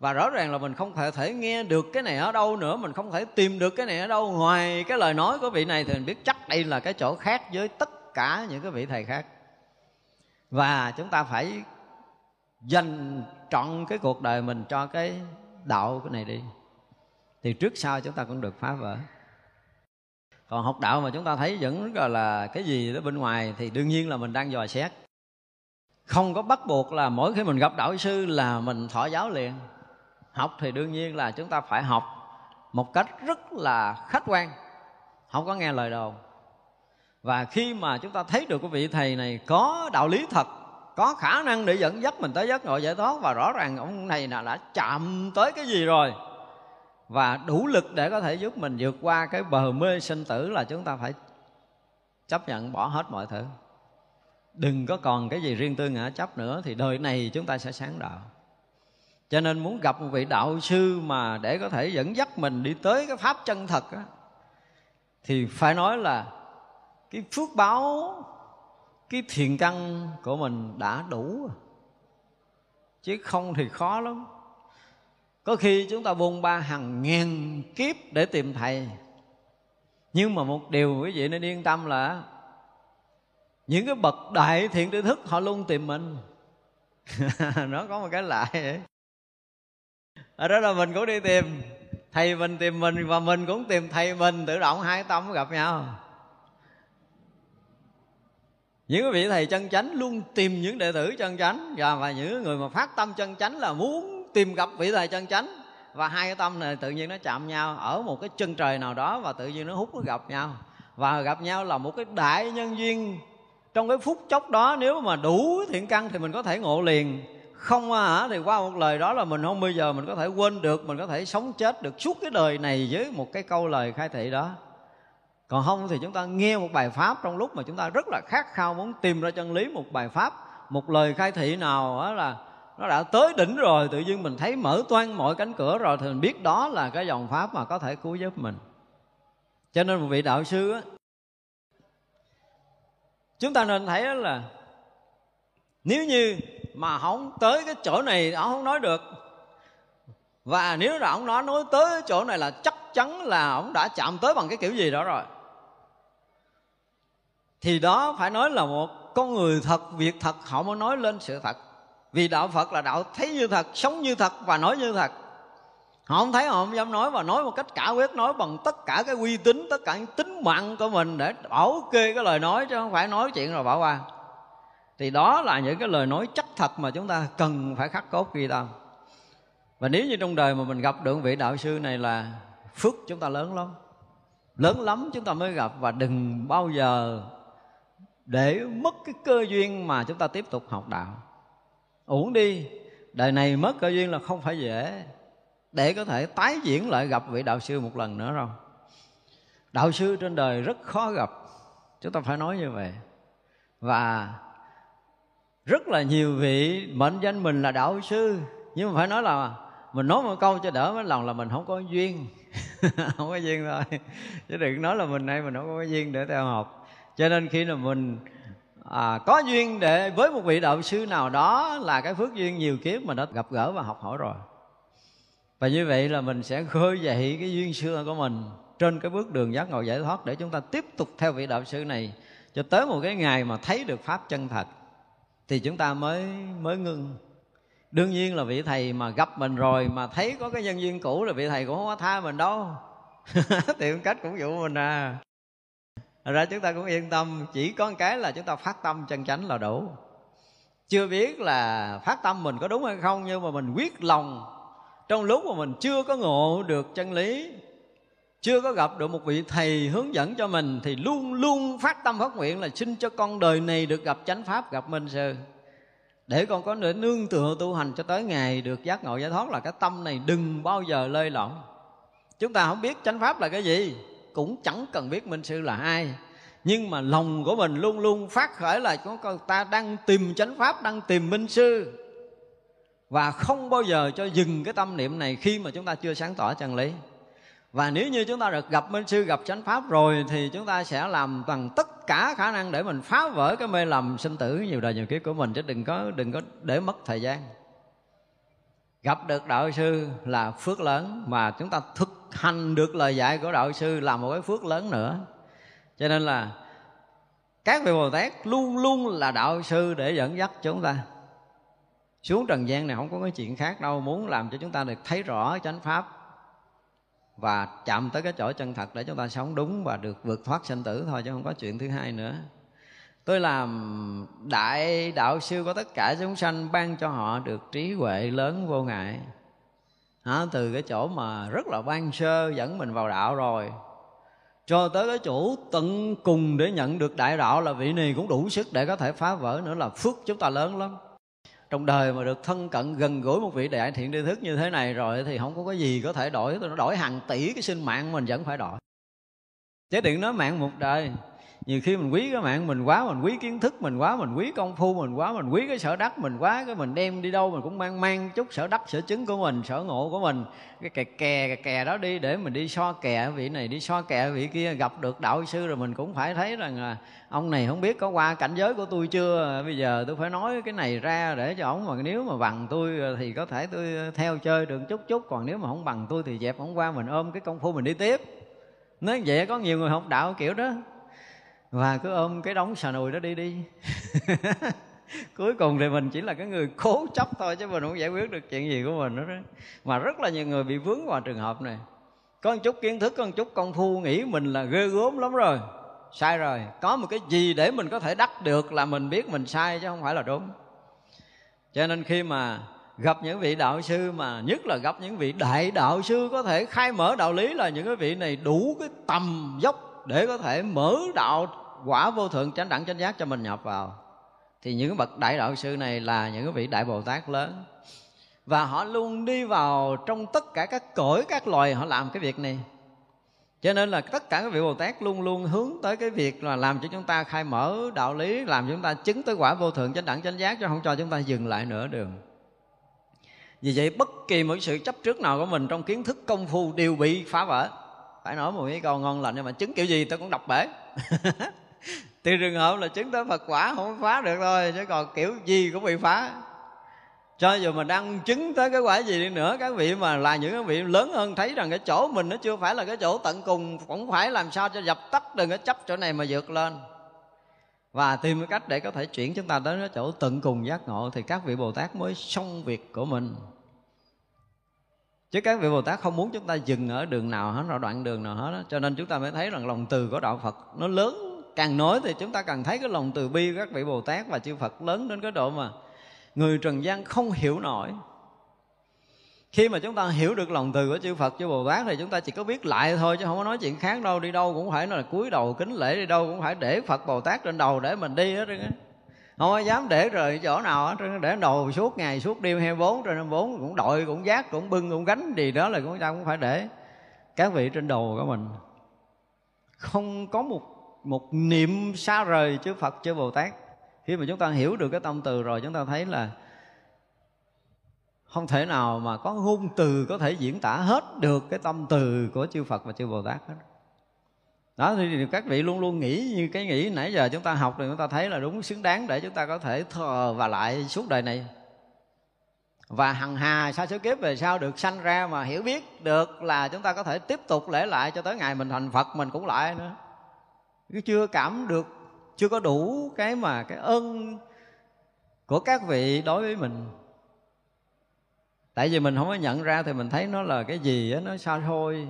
Và rõ ràng là mình không thể thể nghe được cái này ở đâu nữa, mình không thể tìm được cái này ở đâu. Ngoài cái lời nói của vị này thì mình biết chắc đây là cái chỗ khác với tất cả những cái vị thầy khác. Và chúng ta phải dành trọn cái cuộc đời mình cho cái đạo cái này đi. Thì trước sau chúng ta cũng được phá vỡ. Còn học đạo mà chúng ta thấy vẫn là, là cái gì đó bên ngoài thì đương nhiên là mình đang dò xét. Không có bắt buộc là mỗi khi mình gặp đạo sư là mình thọ giáo liền. Học thì đương nhiên là chúng ta phải học một cách rất là khách quan không có nghe lời đầu và khi mà chúng ta thấy được cái vị thầy này có đạo lý thật có khả năng để dẫn dắt mình tới giấc ngộ giải thoát và rõ ràng ông này là đã chạm tới cái gì rồi. Và đủ lực để có thể giúp mình vượt qua cái bờ mê sinh tử là chúng ta phải chấp nhận bỏ hết mọi thứ. Đừng có còn cái gì riêng tư ngã chấp nữa thì đời này chúng ta sẽ sáng đạo cho nên muốn gặp một vị đạo sư mà để có thể dẫn dắt mình đi tới cái pháp chân thật á, thì phải nói là cái phước báo cái thiền căn của mình đã đủ chứ không thì khó lắm. Có khi chúng ta buông ba hàng ngàn kiếp để tìm thầy. Nhưng mà một điều quý vị nên yên tâm là những cái bậc đại thiện tri thức họ luôn tìm mình. Nó có một cái lại vậy. Ở đó là mình cũng đi tìm. Thầy mình tìm mình và mình cũng tìm thầy mình tự động hai tâm gặp nhau những vị thầy chân chánh luôn tìm những đệ tử chân chánh và, và những người mà phát tâm chân chánh là muốn tìm gặp vị thầy chân chánh. Và hai cái tâm này tự nhiên nó chạm nhau ở một cái chân trời nào đó và tự nhiên nó hút nó gặp nhau. Và gặp nhau là một cái đại nhân duyên. Trong cái phút chốc đó nếu mà đủ thiện căn thì mình có thể ngộ liền. Không à, hả thì qua một lời đó là mình không bao giờ mình có thể quên được mình có thể sống chết được suốt cái đời này với một cái câu lời khai thị đó còn không thì chúng ta nghe một bài pháp trong lúc mà chúng ta rất là khát khao muốn tìm ra chân lý một bài pháp, một lời khai thị nào đó là nó đã tới đỉnh rồi, tự nhiên mình thấy mở toan mọi cánh cửa rồi thì mình biết đó là cái dòng pháp mà có thể cứu giúp mình. Cho nên một vị đạo sư á, chúng ta nên thấy là nếu như mà không tới cái chỗ này ông không nói được. Và nếu là ông nói nói tới chỗ này là chắc chắn là ông đã chạm tới bằng cái kiểu gì đó rồi thì đó phải nói là một con người thật, việc thật, họ mới nói lên sự thật. Vì đạo phật là đạo thấy như thật, sống như thật và nói như thật. Họ không thấy, họ không dám nói và nói một cách cả quyết nói bằng tất cả cái uy tín, tất cả những tính mạng của mình để bảo kê cái lời nói chứ không phải nói chuyện rồi bỏ qua. Thì đó là những cái lời nói chắc thật mà chúng ta cần phải khắc cốt ghi tâm và nếu như trong đời mà mình gặp được vị đạo sư này là phước chúng ta lớn lắm. Lớn lắm chúng ta mới gặp và đừng bao giờ để mất cái cơ duyên mà chúng ta tiếp tục học đạo. Uổng đi, đời này mất cơ duyên là không phải dễ. Để có thể tái diễn lại gặp vị đạo sư một lần nữa đâu đạo sư trên đời rất khó gặp, chúng ta phải nói như vậy. Và rất là nhiều vị mệnh danh mình là đạo sư, nhưng mà phải nói là mình nói một câu cho đỡ với lòng là mình không có duyên. Không có duyên thôi. Chứ đừng nói là mình nay mình không có duyên để theo học cho nên khi mà mình à, có duyên để với một vị đạo sư nào đó là cái phước duyên nhiều kiếp mà đã gặp gỡ và học hỏi rồi. Và như vậy là mình sẽ khơi dậy cái duyên xưa của mình trên cái bước đường giác ngộ giải thoát để chúng ta tiếp tục theo vị đạo sư này cho tới một cái ngày mà thấy được pháp chân thật thì chúng ta mới mới ngưng. Đương nhiên là vị thầy mà gặp mình rồi mà thấy có cái nhân duyên cũ là vị thầy cũng không có tha mình đâu. Tìm cách cũng dụ mình à ra chúng ta cũng yên tâm, chỉ có một cái là chúng ta phát tâm chân chánh là đủ. Chưa biết là phát tâm mình có đúng hay không, nhưng mà mình quyết lòng. Trong lúc mà mình chưa có ngộ được chân lý, chưa có gặp được một vị thầy hướng dẫn cho mình, thì luôn luôn phát tâm phát nguyện là xin cho con đời này được gặp chánh pháp, gặp minh sư. Để con có thể nương tựa, tu hành cho tới ngày được giác ngộ giải thoát là cái tâm này đừng bao giờ lơi lỏng chúng ta không biết chánh pháp là cái gì cũng chẳng cần biết minh sư là ai. Nhưng mà lòng của mình luôn luôn phát khởi là chúng ta đang tìm chánh pháp, đang tìm minh sư. Và không bao giờ cho dừng cái tâm niệm này khi mà chúng ta chưa sáng tỏ chân lý. Và nếu như chúng ta được gặp minh sư, gặp chánh pháp rồi thì chúng ta sẽ làm bằng tất cả khả năng để mình phá vỡ cái mê lầm sinh tử nhiều đời nhiều kiếp của mình, chứ đừng có đừng có để mất thời gian. Gặp được đạo sư là phước lớn mà chúng ta thực hành được lời dạy của đạo sư là một cái phước lớn nữa. Cho nên là các vị bồ tát luôn luôn là đạo sư để dẫn dắt chúng ta. Xuống trần gian này không có cái chuyện khác đâu, muốn làm cho chúng ta được thấy rõ chánh pháp và chạm tới cái chỗ chân thật để chúng ta sống đúng và được vượt thoát sinh tử thôi, chứ không có chuyện thứ hai nữa. Tôi làm đại đạo sư của tất cả chúng sanh, ban cho họ được trí huệ lớn vô ngại à, từ cái chỗ mà rất là ban sơ dẫn mình vào đạo rồi. Cho tới cái chỗ tận cùng để nhận được đại đạo là vị này cũng đủ sức để có thể phá vỡ nữa là phước chúng ta lớn lắm. Trong đời mà được thân cận gần gũi một vị đại thiện tri thức như thế này rồi thì không có cái gì có thể đổi. Nó đổi hàng tỷ cái sinh mạng mình vẫn phải đổi. Chứ đừng nói mạng một đời nhiều khi mình quý cái mạng mình quá mình quý kiến thức mình quá mình quý công phu mình quá mình quý cái sở đắc mình quá cái mình đem đi đâu mình cũng mang mang chút sở đắc sở chứng của mình sở ngộ của mình. Cái kè kè kè, kè đó đi để mình đi so kè vị này đi so kè vị kia gặp được đạo sư rồi mình cũng phải thấy rằng là ông này không biết có qua cảnh giới của tôi chưa. Bây giờ tôi phải nói cái này ra để cho ổng mà nếu mà bằng tôi thì có thể tôi theo chơi được chút chút còn nếu mà không bằng tôi thì dẹp ổng qua mình ôm cái công phu mình đi tiếp. Nói vậy có nhiều người học đạo kiểu đó và cứ ôm cái đống xà nùi đó đi đi. Cuối cùng thì mình chỉ là cái người cố chấp thôi chứ mình không giải quyết được chuyện gì của mình nữa đó mà rất là nhiều người bị vướng vào trường hợp này. Có một chút kiến thức, có một chút công phu, nghĩ mình là ghê gớm lắm rồi. Sai rồi. Có một cái gì để mình có thể đắc được là mình biết mình sai chứ không phải là đúng. Cho nên khi mà gặp những vị đạo sư mà nhất là gặp những vị đại đạo sư có thể khai mở đạo lý là những cái vị này đủ cái tầm dốc để có thể mở đạo quả vô thượng chánh đẳng chánh giác cho mình nhập vào, thì những bậc đại đạo sư này là những vị đại bồ tát lớn. Và họ luôn đi vào trong tất cả các cõi, các loài họ làm cái việc này. Cho nên là tất cả các vị bồ tát luôn luôn hướng tới cái việc là làm cho chúng ta khai mở đạo lý, làm cho chúng ta chứng tới quả vô thượng chánh đẳng chánh giác chứ không cho chúng ta dừng lại nữa đường. Vì vậy, bất kỳ một sự chấp trước nào của mình trong kiến thức công phu đều bị phá vỡ. Phải nói một cái câu ngon lành nhưng mà chứng kiểu gì tôi cũng đọc bể. từ trường hợp là chứng tới phật quả không phá được thôi, chứ còn kiểu gì cũng bị phá. Cho dù mình đang chứng tới cái quả gì đi nữa, các vị mà là những cái vị lớn hơn thấy rằng cái chỗ mình nó chưa phải là cái chỗ tận cùng, cũng phải làm sao cho dập tắt đừng có chấp chỗ này mà vượt lên. Và tìm cái cách để có thể chuyển chúng ta đến cái chỗ tận cùng giác ngộ, thì các vị bồ tát mới xong việc của mình. Chứ các vị bồ tát không muốn chúng ta dừng ở đường nào hết ở đoạn đường nào hết đó. cho nên chúng ta mới thấy rằng lòng từ của đạo phật nó lớn càng nói thì chúng ta càng thấy cái lòng từ bi của các vị bồ tát và chư phật lớn đến cái độ mà người trần gian không hiểu nổi. Khi mà chúng ta hiểu được lòng từ của chư Phật, chư Bồ Tát thì chúng ta chỉ có biết lại thôi chứ không có nói chuyện khác đâu, đi đâu cũng phải là cúi đầu kính lễ, đi đâu cũng phải để Phật Bồ Tát trên đầu để mình đi hết trơn không có dám để rồi chỗ nào hết để đầu suốt ngày, suốt đêm 24 trên 24 cũng đội cũng giác, cũng bưng, cũng gánh gì đó là cũng ta cũng phải để các vị trên đầu của mình. Không có một một niệm xa rời chư Phật chư Bồ Tát. Khi mà chúng ta hiểu được cái tâm từ rồi, chúng ta thấy là không thể nào mà có ngôn từ có thể diễn tả hết được cái tâm từ của chư Phật và chư Bồ Tát hết. Đó, thì các vị luôn luôn nghĩ như cái nghĩ nãy giờ chúng ta học thì chúng ta thấy là đúng xứng đáng để chúng ta có thể thờ và lại suốt đời này. Và hằng hà sa số kiếp về sau được sanh ra mà hiểu biết được là chúng ta có thể tiếp tục lễ lại cho tới ngày mình thành phật, mình cũng lại nữa cứ chưa cảm được chưa có đủ cái mà cái ơn của các vị đối với mình. Tại vì mình không có nhận ra thì mình thấy nó là cái gì đó, nó xa xôi.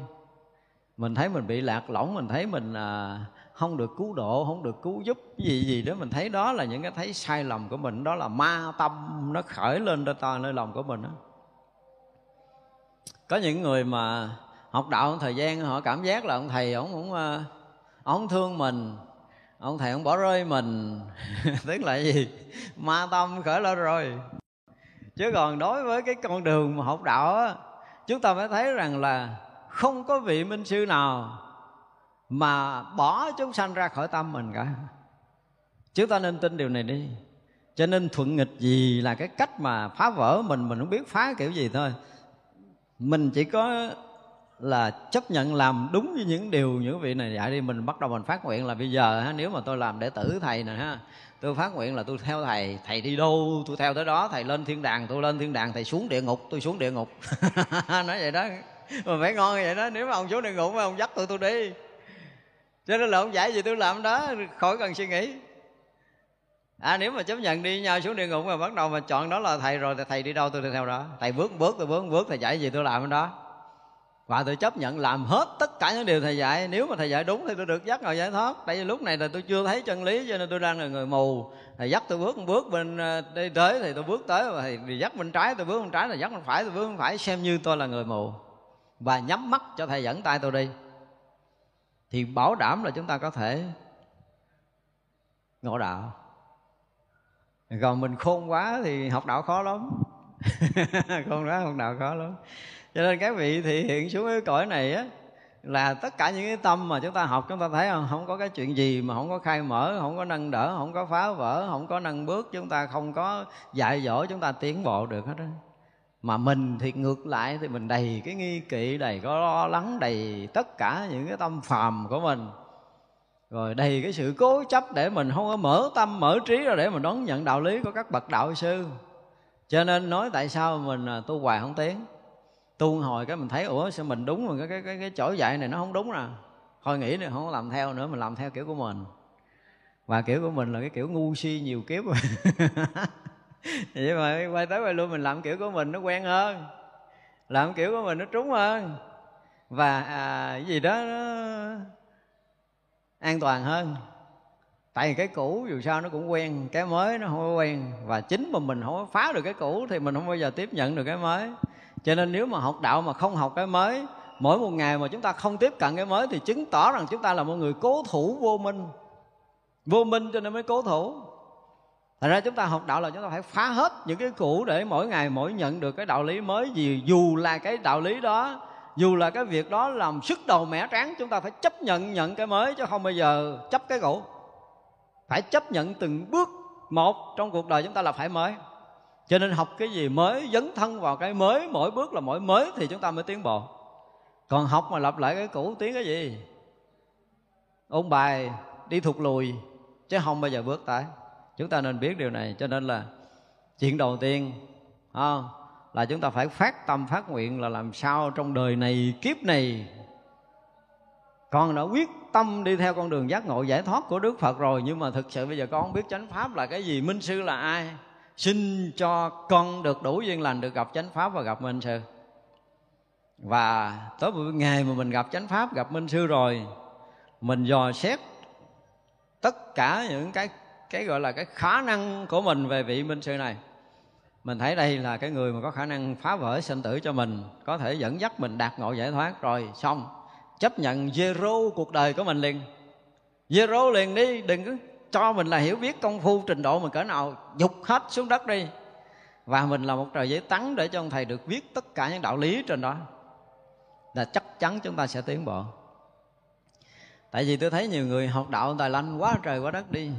Mình thấy mình bị lạc lõng mình thấy mình à, không được cứu độ không được cứu giúp gì gì đó. Mình thấy đó là những cái thấy sai lầm của mình đó là ma tâm nó khởi lên ra to nơi lòng của mình đó có những người mà học đạo thời gian họ cảm giác là ông thầy ông cũng à, ông thương mình. Ông thầy ông bỏ rơi mình. Tức là gì? Ma tâm khởi lên rồi. Chứ còn đối với cái con đường mà học đạo á, chúng ta phải thấy rằng là không có vị minh sư nào mà bỏ chúng sanh ra khỏi tâm mình cả. Chúng ta nên tin điều này đi. Cho nên thuận nghịch gì là cái cách mà phá vỡ mình mình không biết phá kiểu gì thôi. Mình chỉ có là chấp nhận làm đúng với những điều những vị này dạy đi. Mình bắt đầu mình phát nguyện là bây giờ ha, nếu mà tôi làm đệ tử thầy nè ha tôi phát nguyện là tôi theo thầy thầy đi đâu tôi theo tới đó thầy lên thiên đàng tôi lên thiên đàng thầy xuống địa ngục tôi xuống địa ngục. Nói vậy đó. Mà phải ngon vậy đó nếu mà ông xuống địa ngục mà ông dắt tôi tôi đi. Cho nên là ông dạy gì tôi làm đó khỏi cần suy nghĩ. À nếu mà chấp nhận đi nhau xuống địa ngục mà bắt đầu mà chọn đó là thầy rồi thì thầy đi đâu tôi đi theo đó. Thầy bước bước tôi bước bước thầy dạy gì tôi làm đó và tôi chấp nhận làm hết tất cả những điều thầy dạy. Nếu mà thầy dạy đúng thì tôi được dắt ngồi giải thoát. Tại vì lúc này là tôi chưa thấy chân lý, cho nên tôi đang là người mù. Thầy dắt tôi bước một bước bên đây đi tới thì tôi bước tới. Và thầy dắt bên trái, tôi bước bên trái, thầy dắt bên phải, tôi bước bên phải, xem như tôi là người mù. Và nhắm mắt cho thầy dẫn tay tôi đi. Thì bảo đảm là chúng ta có thể ngộ đạo. Còn mình khôn quá thì học đạo khó lắm. Khôn quá học đạo khó lắm cho nên các vị thị hiện xuống cái cõi này á, là tất cả những cái tâm mà chúng ta học, chúng ta thấy không? Không có cái chuyện gì mà không có khai mở, không có nâng đỡ, không có phá vỡ, không có nâng bước, chúng ta không có dạy dỗ, chúng ta tiến bộ được hết đó mà mình thì ngược lại thì mình đầy cái nghi kỵ, đầy có lo lắng, đầy tất cả những cái tâm phàm của mình. Rồi đầy cái sự cố chấp để mình không có mở tâm, mở trí ra để mình đón nhận đạo lý của các bậc đạo sư. Cho nên nói tại sao mình à, tu hoài không tiến? Tu hồi cái mình thấy ủa sao mình đúng mà cái cái cái, cái chỗ dạy này nó không đúng nè. Thôi nghĩ này không làm theo nữa mình làm theo kiểu của mình. Và kiểu của mình là cái kiểu ngu si nhiều kiếp. Vậy mà quay tới quay luôn mình làm kiểu của mình nó quen hơn. Làm kiểu của mình nó trúng hơn. Và à, cái gì đó nó an toàn hơn. Tại vì cái cũ dù sao nó cũng quen cái mới nó không có quen. Và chính mà mình không có phá được cái cũ thì mình không bao giờ tiếp nhận được cái mới cho nên nếu mà học đạo mà không học cái mới, mỗi một ngày mà chúng ta không tiếp cận cái mới thì chứng tỏ rằng chúng ta là một người cố thủ vô minh. Vô minh cho nên mới cố thủ. Thật ra chúng ta học đạo là chúng ta phải phá hết những cái cũ để mỗi ngày mỗi nhận được cái đạo lý mới. Gì Dù là cái đạo lý đó, Dù là cái việc đó làm sức đầu mẻ tráng, Chúng ta phải chấp nhận nhận cái mới. Chứ không bao giờ chấp cái cũ. Phải chấp nhận từng bước một trong cuộc đời chúng ta là phải mới cho nên học cái gì mới dấn thân vào cái mới mỗi bước là mỗi mới thì chúng ta mới tiến bộ. Còn học mà lặp lại cái cũ tiến cái gì? Ôn bài đi thụt lùi chứ không bao giờ bước tới chúng ta nên biết điều này cho nên là chuyện đầu tiên không, là chúng ta phải phát tâm phát nguyện là làm sao trong đời này kiếp này con đã quyết tâm đi theo con đường giác ngộ giải thoát của Đức Phật rồi. Nhưng mà thực sự bây giờ con không biết chánh pháp là cái gì minh sư là ai? Xin cho con được đủ duyên lành được gặp chánh pháp và gặp minh sư. Và tới một ngày mà mình gặp chánh pháp, gặp minh sư rồi, mình dò xét tất cả những cái cái gọi là cái khả năng của mình về vị minh sư này. Mình thấy đây là cái người mà có khả năng phá vỡ sinh tử cho mình, có thể dẫn dắt mình đạt ngộ giải thoát. Rồi xong, chấp nhận zero cuộc đời của mình liền. Zero liền đi, đừng cứ cho mình là hiểu biết công phu trình độ mình cỡ nào, dục hết xuống đất đi. Và mình là một trời giấy trắng để cho ông thầy được viết tất cả những đạo lý trên đó. Là chắc chắn chúng ta sẽ tiến bộ. Tại vì tôi thấy nhiều người học đạo tài lanh quá, trời quá đất đi.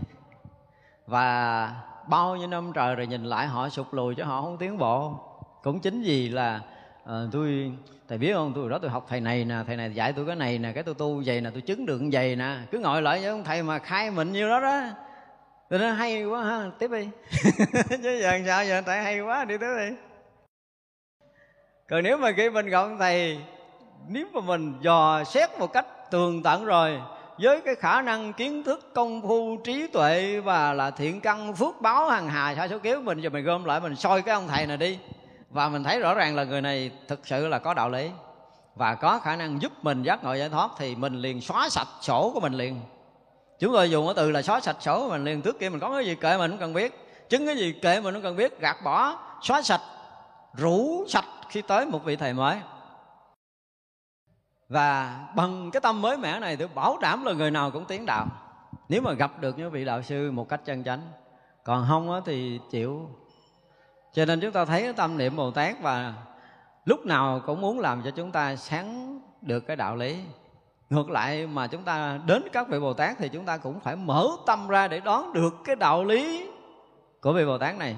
Và bao nhiêu năm trời rồi nhìn lại họ sụt lùi cho họ không tiến bộ. Cũng chính vì là à, tôi thầy biết không? Tôi đó tôi học thầy này nè thầy này dạy tôi cái này nè cái tôi tu vậy nè tôi chứng được vậy nè. Cứ ngồi lại với ông thầy mà khai mình nhiêu đó đó. Tôi nói hay quá ha tiếp đi. Chứ giờ sao giờ tại hay quá đi tiếp đi. Còn nếu mà khi mình gặp ông thầy nếu mà mình dò xét một cách tường tận rồi với cái khả năng kiến thức công phu trí tuệ và là thiện căn phước báo hằng hà sa số kiếp mình giờ mình gom lại mình soi cái ông thầy này đi và mình thấy rõ ràng là người này thực sự là có đạo lý. Và có khả năng giúp mình giác ngộ giải thoát thì mình liền xóa sạch sổ của mình liền. Chúng tôi dùng cái từ là xóa sạch sổ của mình liền. Trước kia mình có cái gì kệ mình cũng cần biết. Chứng cái gì kệ mình cũng cần biết, gạt bỏ, xóa sạch, rủ sạch khi tới một vị thầy mới. Và bằng cái tâm mới mẻ này tôi bảo đảm là người nào cũng tiến đạo. Nếu mà gặp được những vị đạo sư một cách chân chánh. Còn không thì chịu cho nên chúng ta thấy tâm niệm bồ tát và lúc nào cũng muốn làm cho chúng ta sáng được cái đạo lý. Ngược lại mà chúng ta đến các vị bồ tát thì chúng ta cũng phải mở tâm ra để đón được cái đạo lý của vị bồ tát này.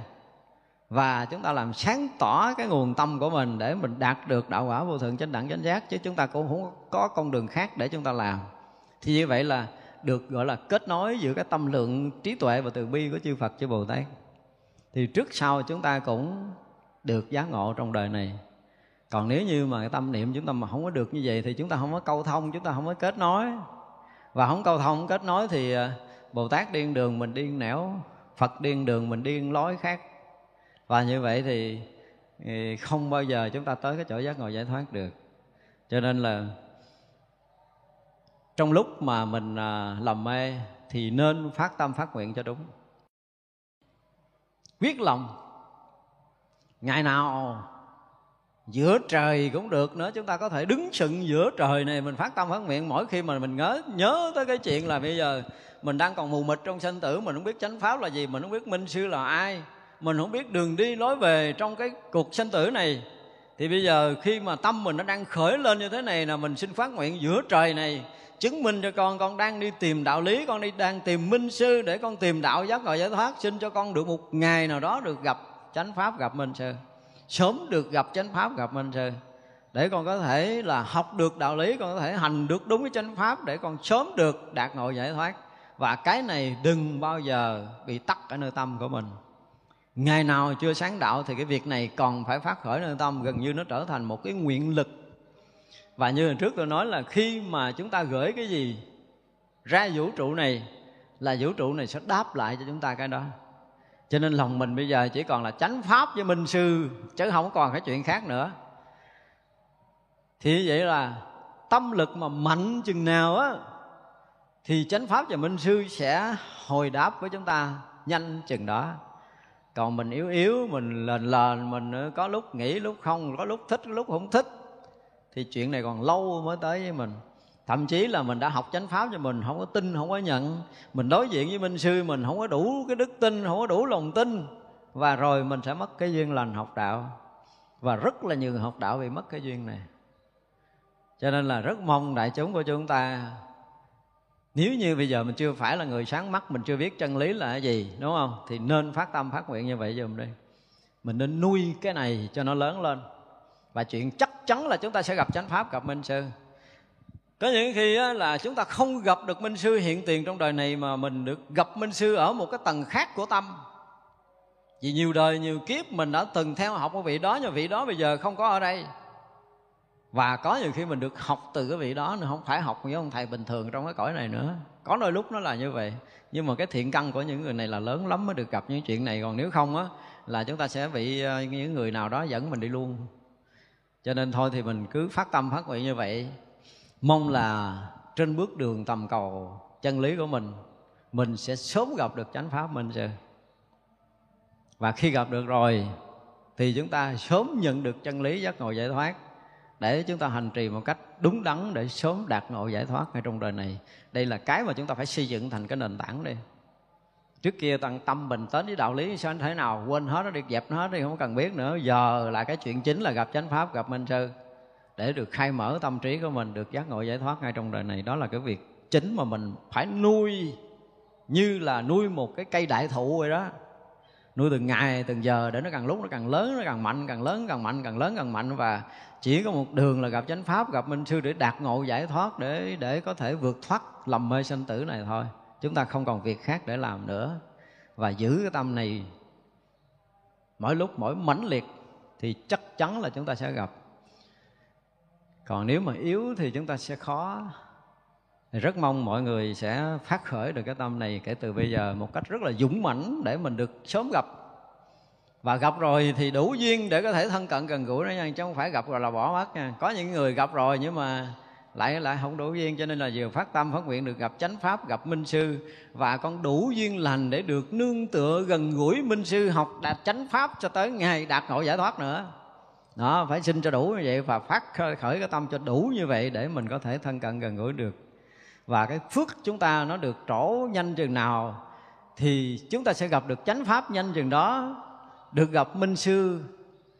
Và chúng ta làm sáng tỏ cái nguồn tâm của mình để mình đạt được đạo quả vô thượng chánh đẳng chánh giác, chứ chúng ta cũng không có con đường khác để chúng ta làm. Thì như vậy là được gọi là kết nối giữa cái tâm lượng trí tuệ và từ bi của chư Phật chư Bồ Tát thì trước sau chúng ta cũng được giác ngộ trong đời này. Còn nếu như mà cái tâm niệm chúng ta mà không có được như vậy thì chúng ta không có câu thông chúng ta không có kết nối. Và không câu thông không kết nối thì à, Bồ Tát điên đường mình điên nẻo Phật điên đường mình điên lối khác. Và như vậy thì, à, không bao giờ chúng ta tới cái chỗ giác ngộ giải thoát được. Cho nên là trong lúc mà mình à, làm lầm mê thì nên phát tâm phát nguyện cho đúng quyết lòng. Ngày nào giữa trời cũng được nữa, chúng ta có thể đứng sừng giữa trời này, mình phát tâm phát nguyện mỗi khi mà mình nhớ nhớ tới cái chuyện là bây giờ mình đang còn mù mịt trong sanh tử, mình không biết chánh pháp là gì, mình không biết minh sư là ai, mình không biết đường đi lối về trong cái cuộc sanh tử này. Thì bây giờ khi mà tâm mình nó đang khởi lên như thế này là mình xin phát nguyện giữa trời này chứng minh cho con con đang đi tìm đạo lý, con đi đang tìm minh sư để con tìm đạo giác ngộ giải thoát, xin cho con được một ngày nào đó được gặp chánh pháp, gặp minh sư. Sớm được gặp chánh pháp, gặp minh sư. Để con có thể là học được đạo lý, con có thể hành được đúng cái chánh pháp để con sớm được đạt ngộ giải thoát. Và cái này đừng bao giờ bị tắt ở nơi tâm của mình. Ngày nào chưa sáng đạo thì cái việc này còn phải phát khởi nơi tâm, gần như nó trở thành một cái nguyện lực và như hồi trước tôi nói là khi mà chúng ta gửi cái gì ra vũ trụ này, là vũ trụ này sẽ đáp lại cho chúng ta cái đó. Cho nên lòng mình bây giờ chỉ còn là chánh pháp với minh sư, chứ không còn cái chuyện khác nữa. Thì vậy là tâm lực mà mạnh chừng nào á, thì chánh pháp và minh sư sẽ hồi đáp với chúng ta nhanh chừng đó. Còn mình yếu yếu, mình lền lền, mình có lúc nghĩ, lúc không, có lúc thích lúc không thích thì chuyện này còn lâu mới tới với mình. Thậm chí là mình đã học chánh pháp cho mình, không có tin, không có nhận. Mình đối diện với minh sư mình không có đủ cái đức tin, không có đủ lòng tin. Và rồi mình sẽ mất cái duyên lành học đạo. Và rất là nhiều người học đạo bị mất cái duyên này. Cho nên là rất mong đại chúng của chúng ta, nếu như bây giờ mình chưa phải là người sáng mắt, mình chưa biết chân lý là cái gì, đúng không? Thì nên phát tâm, phát nguyện như vậy dùm đi. Mình nên nuôi cái này cho nó lớn lên. Và chuyện chắc chắn là chúng ta sẽ gặp chánh pháp, gặp minh sư. Có những khi là chúng ta không gặp được minh sư hiện tiền trong đời này mà mình được gặp minh sư ở một cái tầng khác của tâm. Vì nhiều đời, nhiều kiếp mình đã từng theo học cái vị đó, nhưng vị đó bây giờ không có ở đây. Và có nhiều khi mình được học từ cái vị đó nữa không phải học với ông thầy bình thường trong cái cõi này nữa. Có đôi lúc nó là như vậy. Nhưng mà cái thiện căn của những người này là lớn lắm mới được gặp những chuyện này. Còn nếu không á, là chúng ta sẽ bị ờ, những người nào đó dẫn mình đi luôn cho nên thôi thì mình cứ phát tâm phát nguyện như vậy. Mong là trên bước đường tầm cầu chân lý của mình mình sẽ sớm gặp được chánh pháp minh sư và khi gặp được rồi, thì chúng ta sớm nhận được chân lý giác ngộ giải thoát, để chúng ta hành trì một cách đúng đắn để sớm đạt ngộ giải thoát ngay trong đời này. Đây là cái mà chúng ta phải xây dựng thành cái nền tảng đi trước kia tận tâm bình tĩnh với đạo lý, sao anh thể nào quên hết, nó đi dẹp nó hết đi, không cần biết nữa. Giờ là cái chuyện chính là gặp chánh pháp, gặp minh sư. Để được khai mở tâm trí của mình, được giác ngộ giải thoát ngay trong đời này, đó là cái việc chính mà mình phải nuôi, như là nuôi một cái cây đại thụ vậy đó. Nuôi từng ngày, từng giờ, để nó càng lúc nó càng lớn, nó càng mạnh, càng lớn, càng mạnh, càng lớn, càng mạnh. Và chỉ có một đường là gặp chánh pháp, gặp minh sư để đạt ngộ giải thoát, để để có thể vượt thoát lầm mê sanh tử này thôi chúng ta không còn việc khác để làm nữa. Và giữ cái tâm này mỗi lúc mỗi mãnh liệt thì chắc chắn là chúng ta sẽ gặp. Còn nếu mà yếu thì chúng ta sẽ khó. Thì rất mong mọi người sẽ phát khởi được cái tâm này kể từ bây giờ một cách rất là dũng mãnh để mình được sớm gặp. Và gặp rồi thì đủ duyên để có thể thân cận gần gũi đó nha, chứ không phải gặp rồi là bỏ mất nha. Có những người gặp rồi nhưng mà lại lại không đủ duyên, cho nên là vừa phát tâm phát nguyện được gặp chánh pháp, gặp minh sư, và con đủ duyên lành để được nương tựa gần gũi minh sư, học đạt chánh pháp cho tới ngày đạt ngộ giải thoát nữa. Đó, phải xin cho đủ như vậy và phát khởi cái tâm cho đủ như vậy để mình có thể thân cận gần gũi được. Và cái phước chúng ta nó được trổ nhanh chừng nào, thì chúng ta sẽ gặp được chánh pháp nhanh chừng đó, được gặp minh sư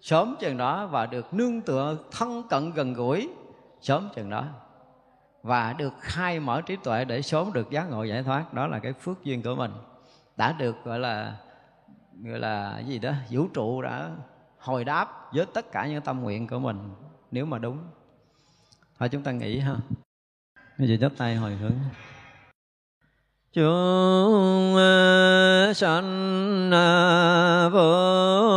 sớm chừng đó và được nương tựa thân cận gần gũi sớm chừng đó và được khai mở trí tuệ để sớm được giác ngộ giải thoát. Đó là cái phước duyên của mình. Đã được, gọi là gọi là gì đó, vũ trụ đã hồi đáp với tất cả những tâm nguyện của mình, nếu mà đúng. Thôi chúng ta nghĩ ha. Bây giờ chắp tay hồi hướng. Chúng sanh vô